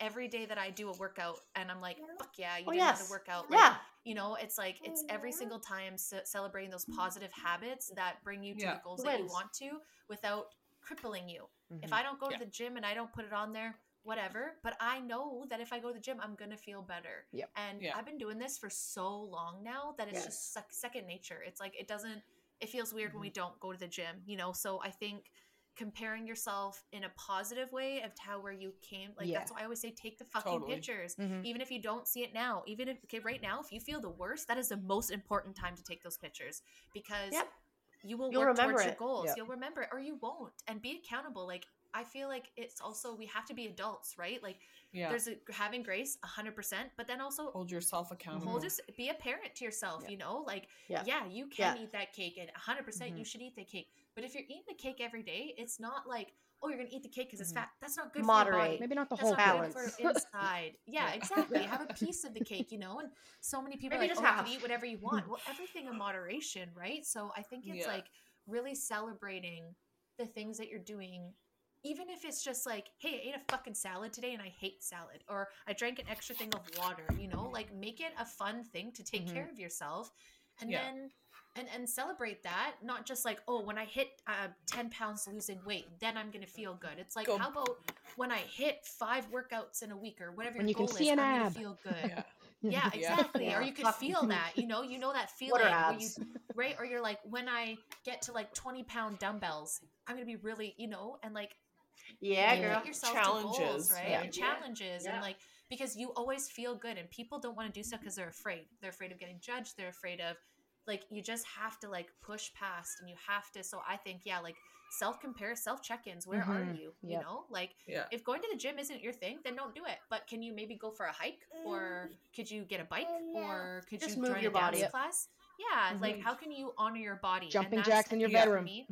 every day that i do a workout and i'm like fuck yeah you Oh, did another yes. workout like, Yeah, you know it's like it's every single time ce- celebrating those positive habits that bring you to Yeah. the goals that you want to without crippling you if Mhm. i don't go Yeah. to the gym and i don't put it on there whatever but i know that if i go to the gym i'm gonna feel better Yep. and Yeah. i've been doing this for so long now that it's Yes. just sec- second nature it's like it doesn't it feels weird when we Mm-hmm. don't go to the gym you know so i think comparing yourself in a positive way of how where you came like Yeah. that's why i always say take the fucking Totally. pictures Mhm. even if you don't see it now even if okay right now if you feel the worst that is the most important time to take those pictures because Yep. you will You'll work remember towards your goals Yep. you'll remember it or you won't and be accountable like i feel like it's also we have to be adults right like Yeah. there's a, having grace 100% but then also Hold yourself accountable. hold just be a parent to yourself Yeah. you know like Yeah. yeah, you can eat that cake and 100% you should eat the cake but if you're eating the cake every day it's not like oh you're gonna eat the cake because it's Mhm. fat that's not good for Moderate. Maybe not the that's whole not balance. inside yeah Yeah. exactly have a piece of the cake you know and so many people Maybe are like just oh you can eat whatever you want well everything in moderation right so i think it's Yeah. like really celebrating the things that you're doing even if it's just like hey i ate a fucking salad today and i hate salad or i drank an extra thing of water you know like make it a fun thing to take Mhm. care of yourself and Yeah. then and and celebrate that not just like oh when i hit uh, 10 pounds losing weight then i'm gonna feel good it's like Go- how about when i hit five workouts in a week or whatever When your you can goal see is an i'm gonna feel good Yeah. yeah, Yeah. exactly. Yeah. Or you can feel that, you know, you know that feeling What are where you right? Or you're like, when I get to like 20 pound dumbbells, I'm gonna be really, you know, and like Yeah, you girl. get yourself Challenges, goals, right? yeah. And challenges Yeah. and like because you always feel good and people don't want to do stuff because they're afraid. They're afraid of getting judged. They're afraid of like you just have to like push past and you have to so I think, yeah, like self compare, self check ins. Where are Mhm. you? You Yep. know? Like Yeah. if going to the gym isn't your thing, then don't do it. But can you maybe go for a hike, or could you get a bike, or could Just you move join your a dance body. class? Yeah, like Mhm. how can you honor your body? Jumping that's- jacks in your I think bedroom.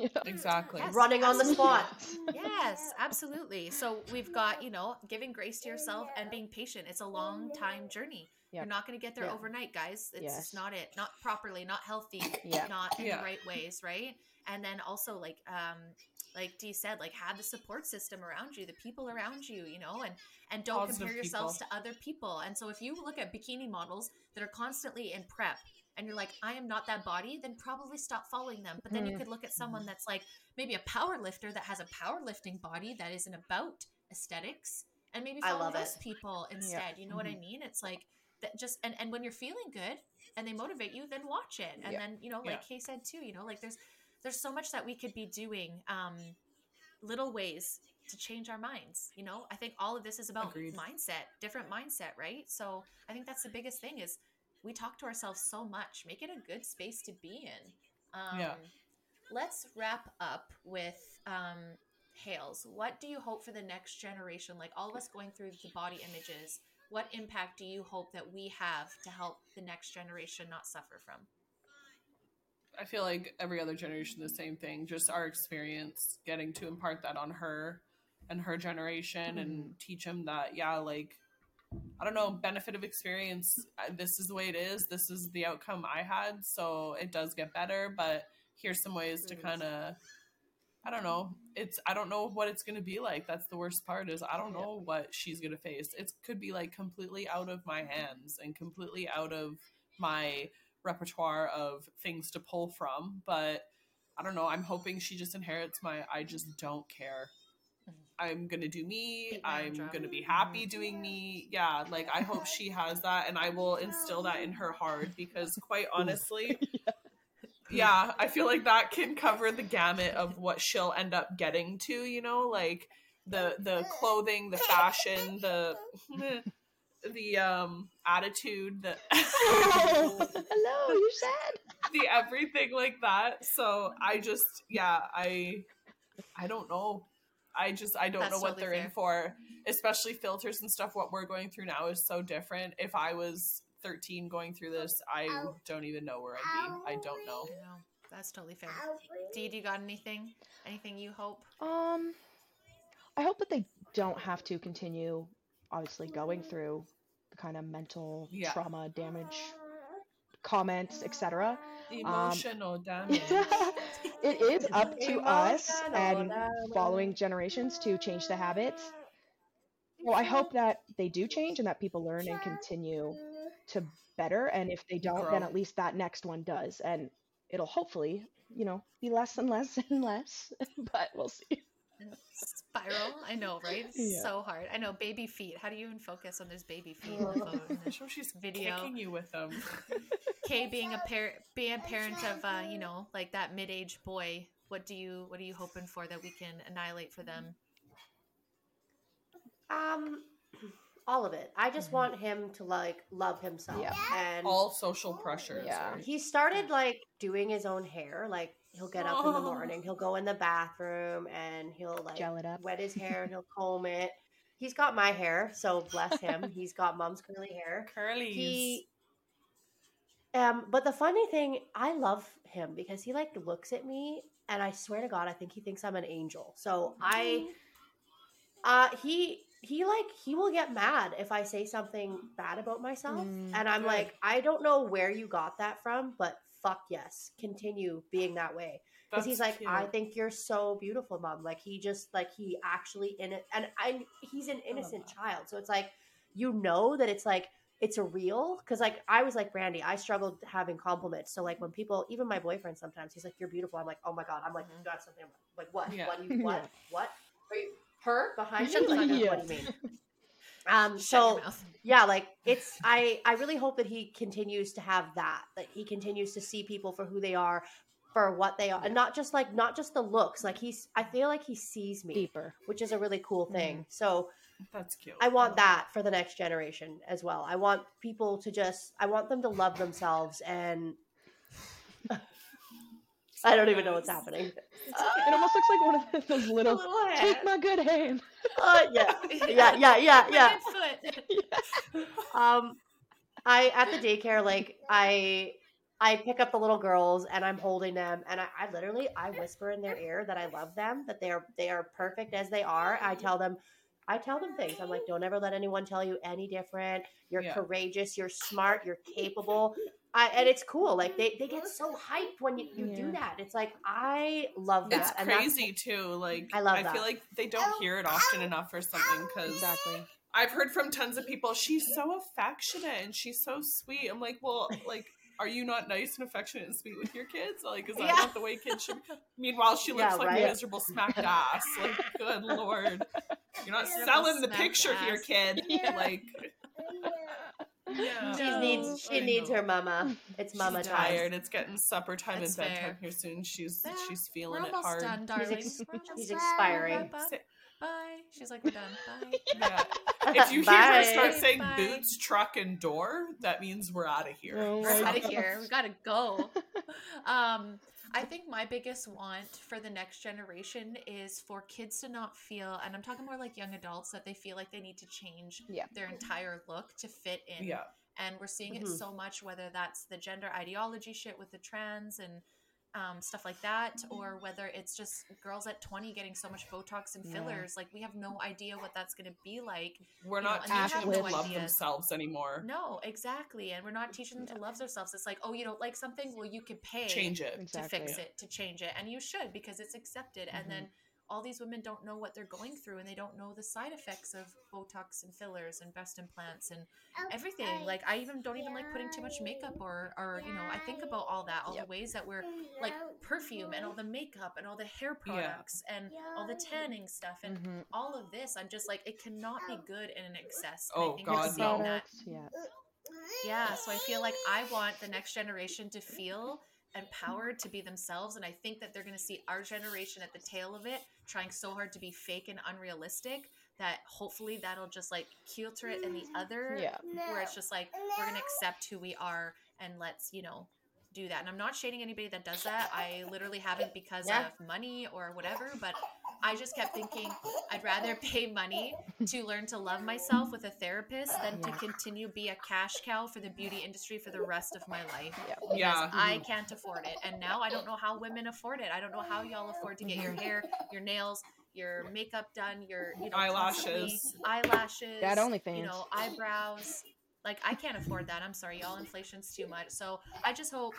me- Yeah. Exactly. Yes, Running on the spot. Yes, absolutely. So we've got, you know, giving grace to yourself and being patient. It's a long time journey. You're not going to get there Yeah. overnight, guys. It's Yes. not it. Not properly, not healthy, Yeah. not in Yeah. the right ways, right? And then also like um like Dee said, like have the support system around you, the people around you, you know, and and don't Positive compare yourselves people. to other people. And so if you look at bikini models that are constantly in prep and you're like, I am not that body, then probably stop following them. But then you could look at someone that's like maybe a power lifter that has a powerlifting body that isn't about aesthetics and maybe I follow love those it. people instead. You know what I mean? It's like that just and, and when you're feeling good and they motivate you, then watch it. And Yeah. then, you know, like Kay said too, you know, like there's there's so much that we could be doing, um, little ways to change our minds. You know, I think all of this is about Agreed. mindset, different mindset, right? So I think that's the biggest thing is we talk to ourselves so much. Make it a good space to be in. Um, Yeah. Let's wrap up with um, Hails, what do you hope for the next generation? Like all of us going through the body images, what impact do you hope that we have to help the next generation not suffer from? I feel like every other generation, the same thing. Just our experience, getting to impart that on her and her generation, and teach them that, yeah, like I don't know, benefit of experience. uh, This is the way it is. This is the outcome I had, so it does get better. But here's some ways to kind of, I don't know. It's I don't know what it's gonna be like. That's the worst part is I don't know what she's gonna face. It could be like completely out of my hands and completely out of my repertoire of things to pull from. But I don't know. I'm hoping she just inherits my I just don't care. I'm gonna do me. Beat my own I'm gonna be happy doing me. Yeah, like I hope she has that, and I will instill that in her heart because, quite honestly, yeah, I feel like that can cover the gamut of what she'll end up getting to. You know, like the the clothing, the fashion, the the um attitude, the Hello, you said. the everything like that. So I just yeah, I I don't know. I just I don't That's know what totally they're in for. Especially filters and stuff. What we're going through now is so different. If I was 13 going through this, I don't even know where I'd be. I don't know. I know. That's totally fair. Dee, do you got anything? Anything you hope? Um, I hope that they don't have to continue, obviously, going through the kind of mental Yeah. trauma, damage, comments, etc. Emotional um, damage. it is up to us and damage. following generations to change the habits. So I hope that they do change and that people learn and continue to better. And if they don't, then at least that next one does. And it'll hopefully, you know, be less and less and less. but we'll see. Spiral. I know, right? It's Yeah. so hard. I know. Baby feet. How do you even focus on those baby feet in the photo? in the Show she's Video. kicking you with them. Kay being a parent, being a parent of, uh, you know, like that mid-aged boy. What do you, what are you hoping for that we can annihilate for them? Um, all of it. I just want him to like love himself, Yeah. and All social pressures. Yeah. right? he started like doing his own hair. Like he'll get up in the Oh. morning, he'll go in the bathroom, and he'll like Gel it up. wet his hair and he'll comb it. He's got my hair, so bless him. He's got mom's curly hair. curly He um but the funny thing, I love him because he like looks at me and I swear to God, I think he thinks I'm an angel. So I uh he he like he will get mad if I say something bad about myself. Mm, and I'm good. like, I don't know where you got that from, but fuck yes. Continue being that way because he's like, I think you're so beautiful, mom. Like he just like he actually in it, and I he's an innocent child, so it's like you know that it's like it's a real because like I was like Brandy, I struggled having compliments. So like when people, even my boyfriend, sometimes he's like, "You're beautiful." I'm like, "Oh my god!" I'm like, "You got something?" Like what? Yeah. What? You, what? Yeah. What? Are you her behind you? Like. What do you mean? Um. Shut So your mouth. yeah like it's i i really hope that he continues to have that that he continues to see people for who they are for what they are and not just like not just the looks like he's i feel like he sees me Deeper. which is a really cool thing so That's cute. i want that for the next generation as well i want people to just i want them to love themselves and i don't even know what's happening. It almost looks like one of those little, little take my good hand. Uh, yeah. Yeah yeah yeah My yeah. good foot. um i at the daycare like i i pick up the little girls and i'm holding them and I, I literally i whisper in their ear that i love them that they are they are perfect as they are. I tell them i tell them things. I'm like don't ever let anyone tell you any different. You're Yeah. courageous. You're smart. You're capable I, and it's cool like they, they get mm-hmm. so hyped when you, you do that it's like i love that It's and that's- crazy too. Like I love I that. feel like they don't hear it often enough or something because Exactly. I've heard from tons of people. She's so affectionate and she's so sweet. I'm like, well, like, are you not nice and affectionate and sweet with your kids? Like, is that Yeah. not the way kids should? Meanwhile, she looks Yeah, like right? miserable smacked ass. Like, good lord, you're not Miserable selling the smacked picture here, ass. kid. Like, yeah. she needs she I needs know. her mama it's mama She's time tired. It's getting supper time That's and bedtime fair. here soon. She's Yeah, she's We're feeling it hard. done, darling. ex- We're he's expiring. Wrap up. Bye. She's like, we're done. Bye. Yeah. If you hear her start saying Bye. boots, truck, and door, that means we're out of here. Oh We're out of here. We gotta go. Um, I think my biggest want for the next generation is for kids to not feel, and I'm talking more like young adults, that they feel like they need to change Yeah. their entire look to fit in. Yeah. And we're seeing it Mhm. so much, whether that's the gender ideology shit with the trans and um, stuff like that, or whether it's just girls at 20 getting so much Botox and Yeah. fillers. Like, we have no idea what that's going to be like. We're You know, not and they teaching have them no to love idea. themselves anymore. No, exactly. And we're not teaching them to love themselves. It's like, oh, you don't like something? Well, you could pay Change it. to Exactly. fix it, to change it. And you should because it's accepted. And then all these women don't know what they're going through and they don't know the side effects of Botox and fillers and breast implants and everything. Like I even don't even like putting too much makeup or or you know, I think about all that, all Yep. the ways that we're like perfume and all the makeup and all the hair Yeah. products and all the tanning stuff and Mhm. all of this. I'm just like it cannot be good in an excess. And Oh, I think God, we're Makeup seeing no. that yeah. yeah, so I feel like I want the next generation to feel empowered to be themselves. And I think that they're going to see our generation at the tail of it trying so hard to be fake and unrealistic that hopefully that'll just like filter it in the other, Yeah. where it's just like we're going to accept who we are and let's, you know, do that. And I'm not shading anybody that does that. I literally haven't because Yeah. of money or whatever, but I just kept thinking I'd rather pay money to learn to love myself with a therapist than to continue be a cash cow for the beauty industry for the rest of my life. Yeah. Because Yeah. I mm-hmm. can't afford it. And now I don't know how women afford it. I don't know how y'all afford to get your mm-hmm. hair, your nails, your makeup done, your you know Eyelashes. eyelashes, That only thing, you know, eyebrows. Like I can't afford that. I'm sorry, y'all. Inflation's too much. So I just hope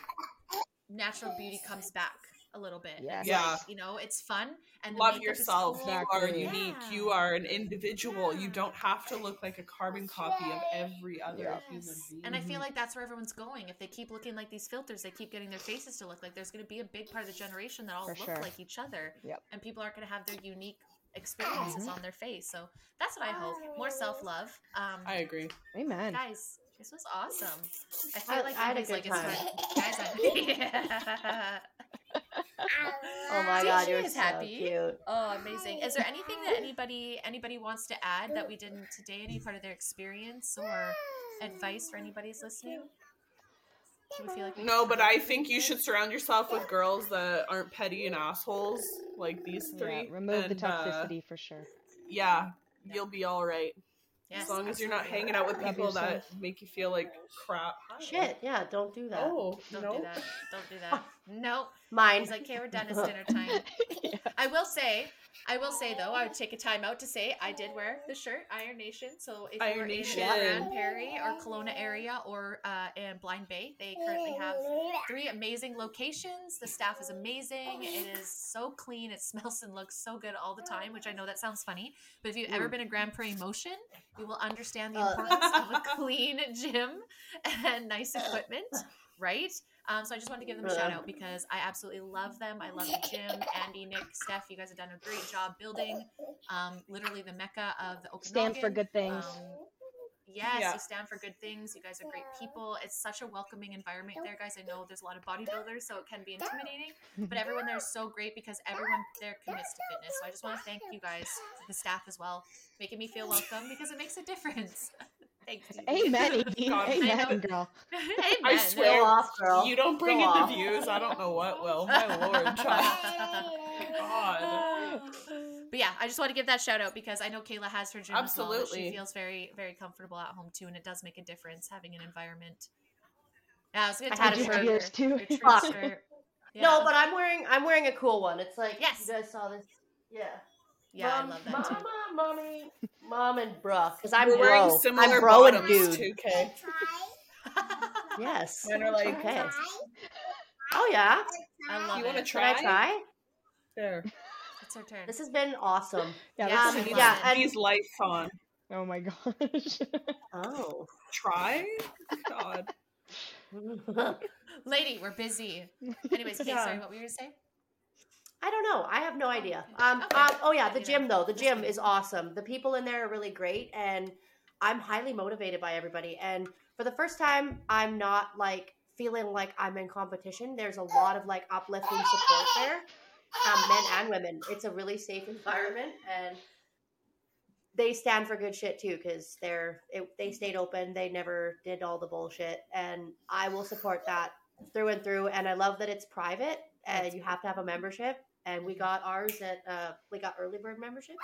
natural beauty comes back a little bit. Yes. Yeah. like, you know, it's fun and Love yourself. cool. You are unique. Yeah. You are an individual. You don't have to look like a carbon copy of every other Yeah. human Yes. being. And I feel like that's where everyone's going. If they keep looking like these filters, they keep getting their faces to look like there's going to be a big part of the generation that all For look sure. like each other. Yep. And people aren't going to have their unique experiences Mhm. on their face. So that's what I hope. More self love. Um, I agree. Amen. guys, this was awesome. I feel I- like I had a good like, it's time. Guys, I- Oh my god, she you're is so happy. cute. Oh, amazing! Is there anything that anybody anybody wants to add that we didn't today? Any part of their experience or advice for anybody's listening? Do we feel like No, but I think you should surround yourself with girls that aren't petty and assholes like these three. Yeah, remove the and, uh, toxicity for sure. yeah, you'll be all right. Yes, as long as you're not absolutely. hanging out with Love people that make you feel like crap. Hi. Shit, yeah, don't do that. Oh, Don't no. do that. Don't do that. Nope. Mine. He's like, okay, we're done. It's dinner time. yeah. I will say, I will say though, I would take a time out to say I did wear the shirt Iron Nation. So if Iron you're Nation. in Grande Prairie or Kelowna area or uh, in Blind Bay, they currently have three amazing locations. The staff is amazing. It is so clean. It smells and looks so good all the time, which I know that sounds funny. But if you've ever been to Grande Prairie Motion, you will understand the Uh. importance of a clean gym and nice equipment, right? Um, so I just wanted to give them a shout out because I absolutely love them. I love the gym. Andy, Nick, Steph, you guys have done a great job building um, literally the mecca of the Okanagan. Stand for good things. Um, yes, Yeah. you stand for good things. You guys are great people. It's such a welcoming environment there, guys. I know there's a lot of bodybuilders, so it can be intimidating, but everyone there is so great because everyone there commits to fitness. So I just want to thank you guys, the staff as well, making me feel welcome because it makes a difference. Thanks. Evie. Amen, Evie. God, Amen, girl. Amen. I Go swear, off, girl. you don't bring Go in the views. I don't know what will. My lord, child. God. But yeah, I just want to give that shout out because I know Kayla has her gym as well, Absolutely. she feels very, very comfortable at home too, and it does make a difference having an environment. Yeah, I was gonna I tell had you a shirt. Yours too. your church Fuck. shirt. Yeah. No, but I'm wearing I'm wearing a cool one. It's like Yes. you guys saw this. Yeah. Yeah, Mom, I love that too. Mama, mommy, mom, and bruh. Because I'm We're wearing bro. similar I'm bro and bottoms dude. too, Kay. Yes. Mine are like, Okay. Oh yeah. I love You wanna Can try? I try? there. It's her turn. This has been awesome. Yeah, Yeah, that's I Um, yeah. And, These lights on. Oh my gosh. oh. Try? God. Lady, we're busy. Anyways, Kate, Yeah. sorry, what were you gonna say? I don't know. I have no idea. Um, Okay. um, oh yeah, the gym though. The gym is awesome. The people in there are really great, and I'm highly motivated by everybody. And for the first time, I'm not like feeling like I'm in competition. There's a lot of like uplifting support there, um, men and women. It's a really safe environment, and they stand for good shit too because they're it, they stayed open. They never did all the bullshit, and I will support that through and through. And I love that it's private and you have to have a membership. And we got ours at uh, we got early bird membership.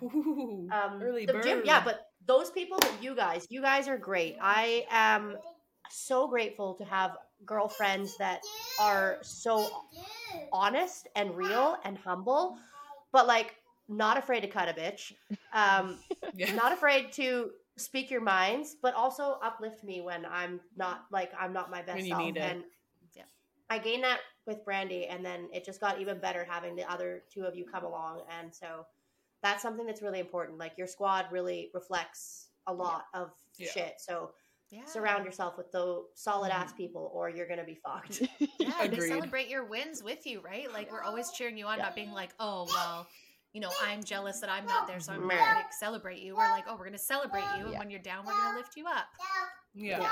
So Ooh, um, early the bird. gym, yeah. But those people, that you guys, you guys are great. I am so grateful to have girlfriends that are so honest and real and humble, but like not afraid to cut a bitch. Um, yeah. not afraid to speak your minds, but also uplift me when I'm not like I'm not my best self. need it. And Yeah. I gain that with Brandy, and then it just got even better having the other two of you come along. And so that's something that's really important. Like your squad really reflects a lot of Yeah. shit. So Yeah. surround yourself with the solid ass Mhm. people, or you're gonna be fucked. Yeah, they celebrate your wins with you, right? Like we're always cheering you on, not being like, oh well, you know, I'm jealous that I'm not there, so I'm not gonna celebrate you. We're like, oh, we're gonna celebrate you, and Yeah. when you're down, we're gonna lift you up. Yeah. Yeah.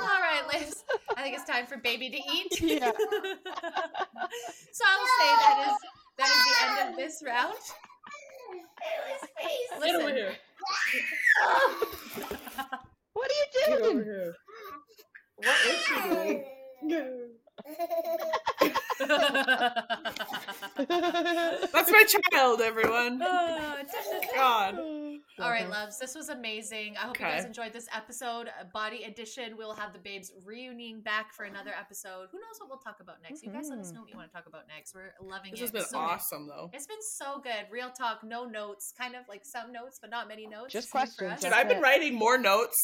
All right, Liz. I think it's time for baby to eat. Yeah. so I will say that is that is the end of this round. Get over here. What are you Get over doing? here. what is she doing? That's my child, everyone. Oh, God. All right, loves. This was amazing. I hope you guys enjoyed this episode. Uh, Body Edition. We'll have the babes reuniting back for another episode. Who knows what we'll talk about next? You guys let us Mhm. know what you want to talk about next. We're loving This it. This has been So good. awesome, though. It's been so good. Real talk, no notes. Kind of like some notes, but not many notes. Just questions. Dude, I've been writing more notes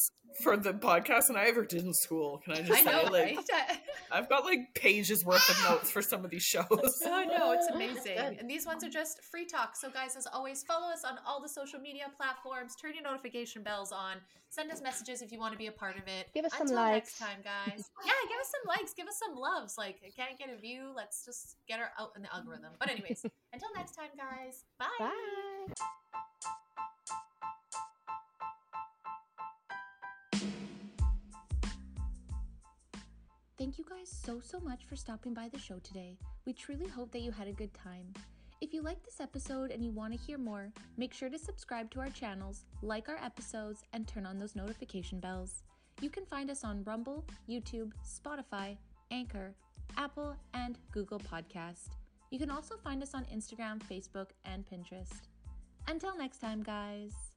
for the podcast than I ever did in school. Can I just I know, say, like, right? I've got like pages worth of notes for some of these shows. I know it's amazing. And these ones are just free talk. So, guys, as always, follow us on all the social media platforms. Turn your notification bells on. Send us messages if you want to be a part of it. Give us some Until next likes. time, guys. yeah, give us some likes. Give us some loves. Like, I can't get a view. Let's just get her out in the algorithm. But, anyways, until next time, guys. Bye. Bye. Thank you guys so, so much for stopping by the show today. We truly hope that you had a good time. If you like this episode and you want to hear more, make sure to subscribe to our channels, like our episodes, and turn on those notification bells. You can find us on Rumble, YouTube, Spotify, Anchor, Apple, and Google Podcast. You can also find us on Instagram, Facebook, and Pinterest. Until next time, guys.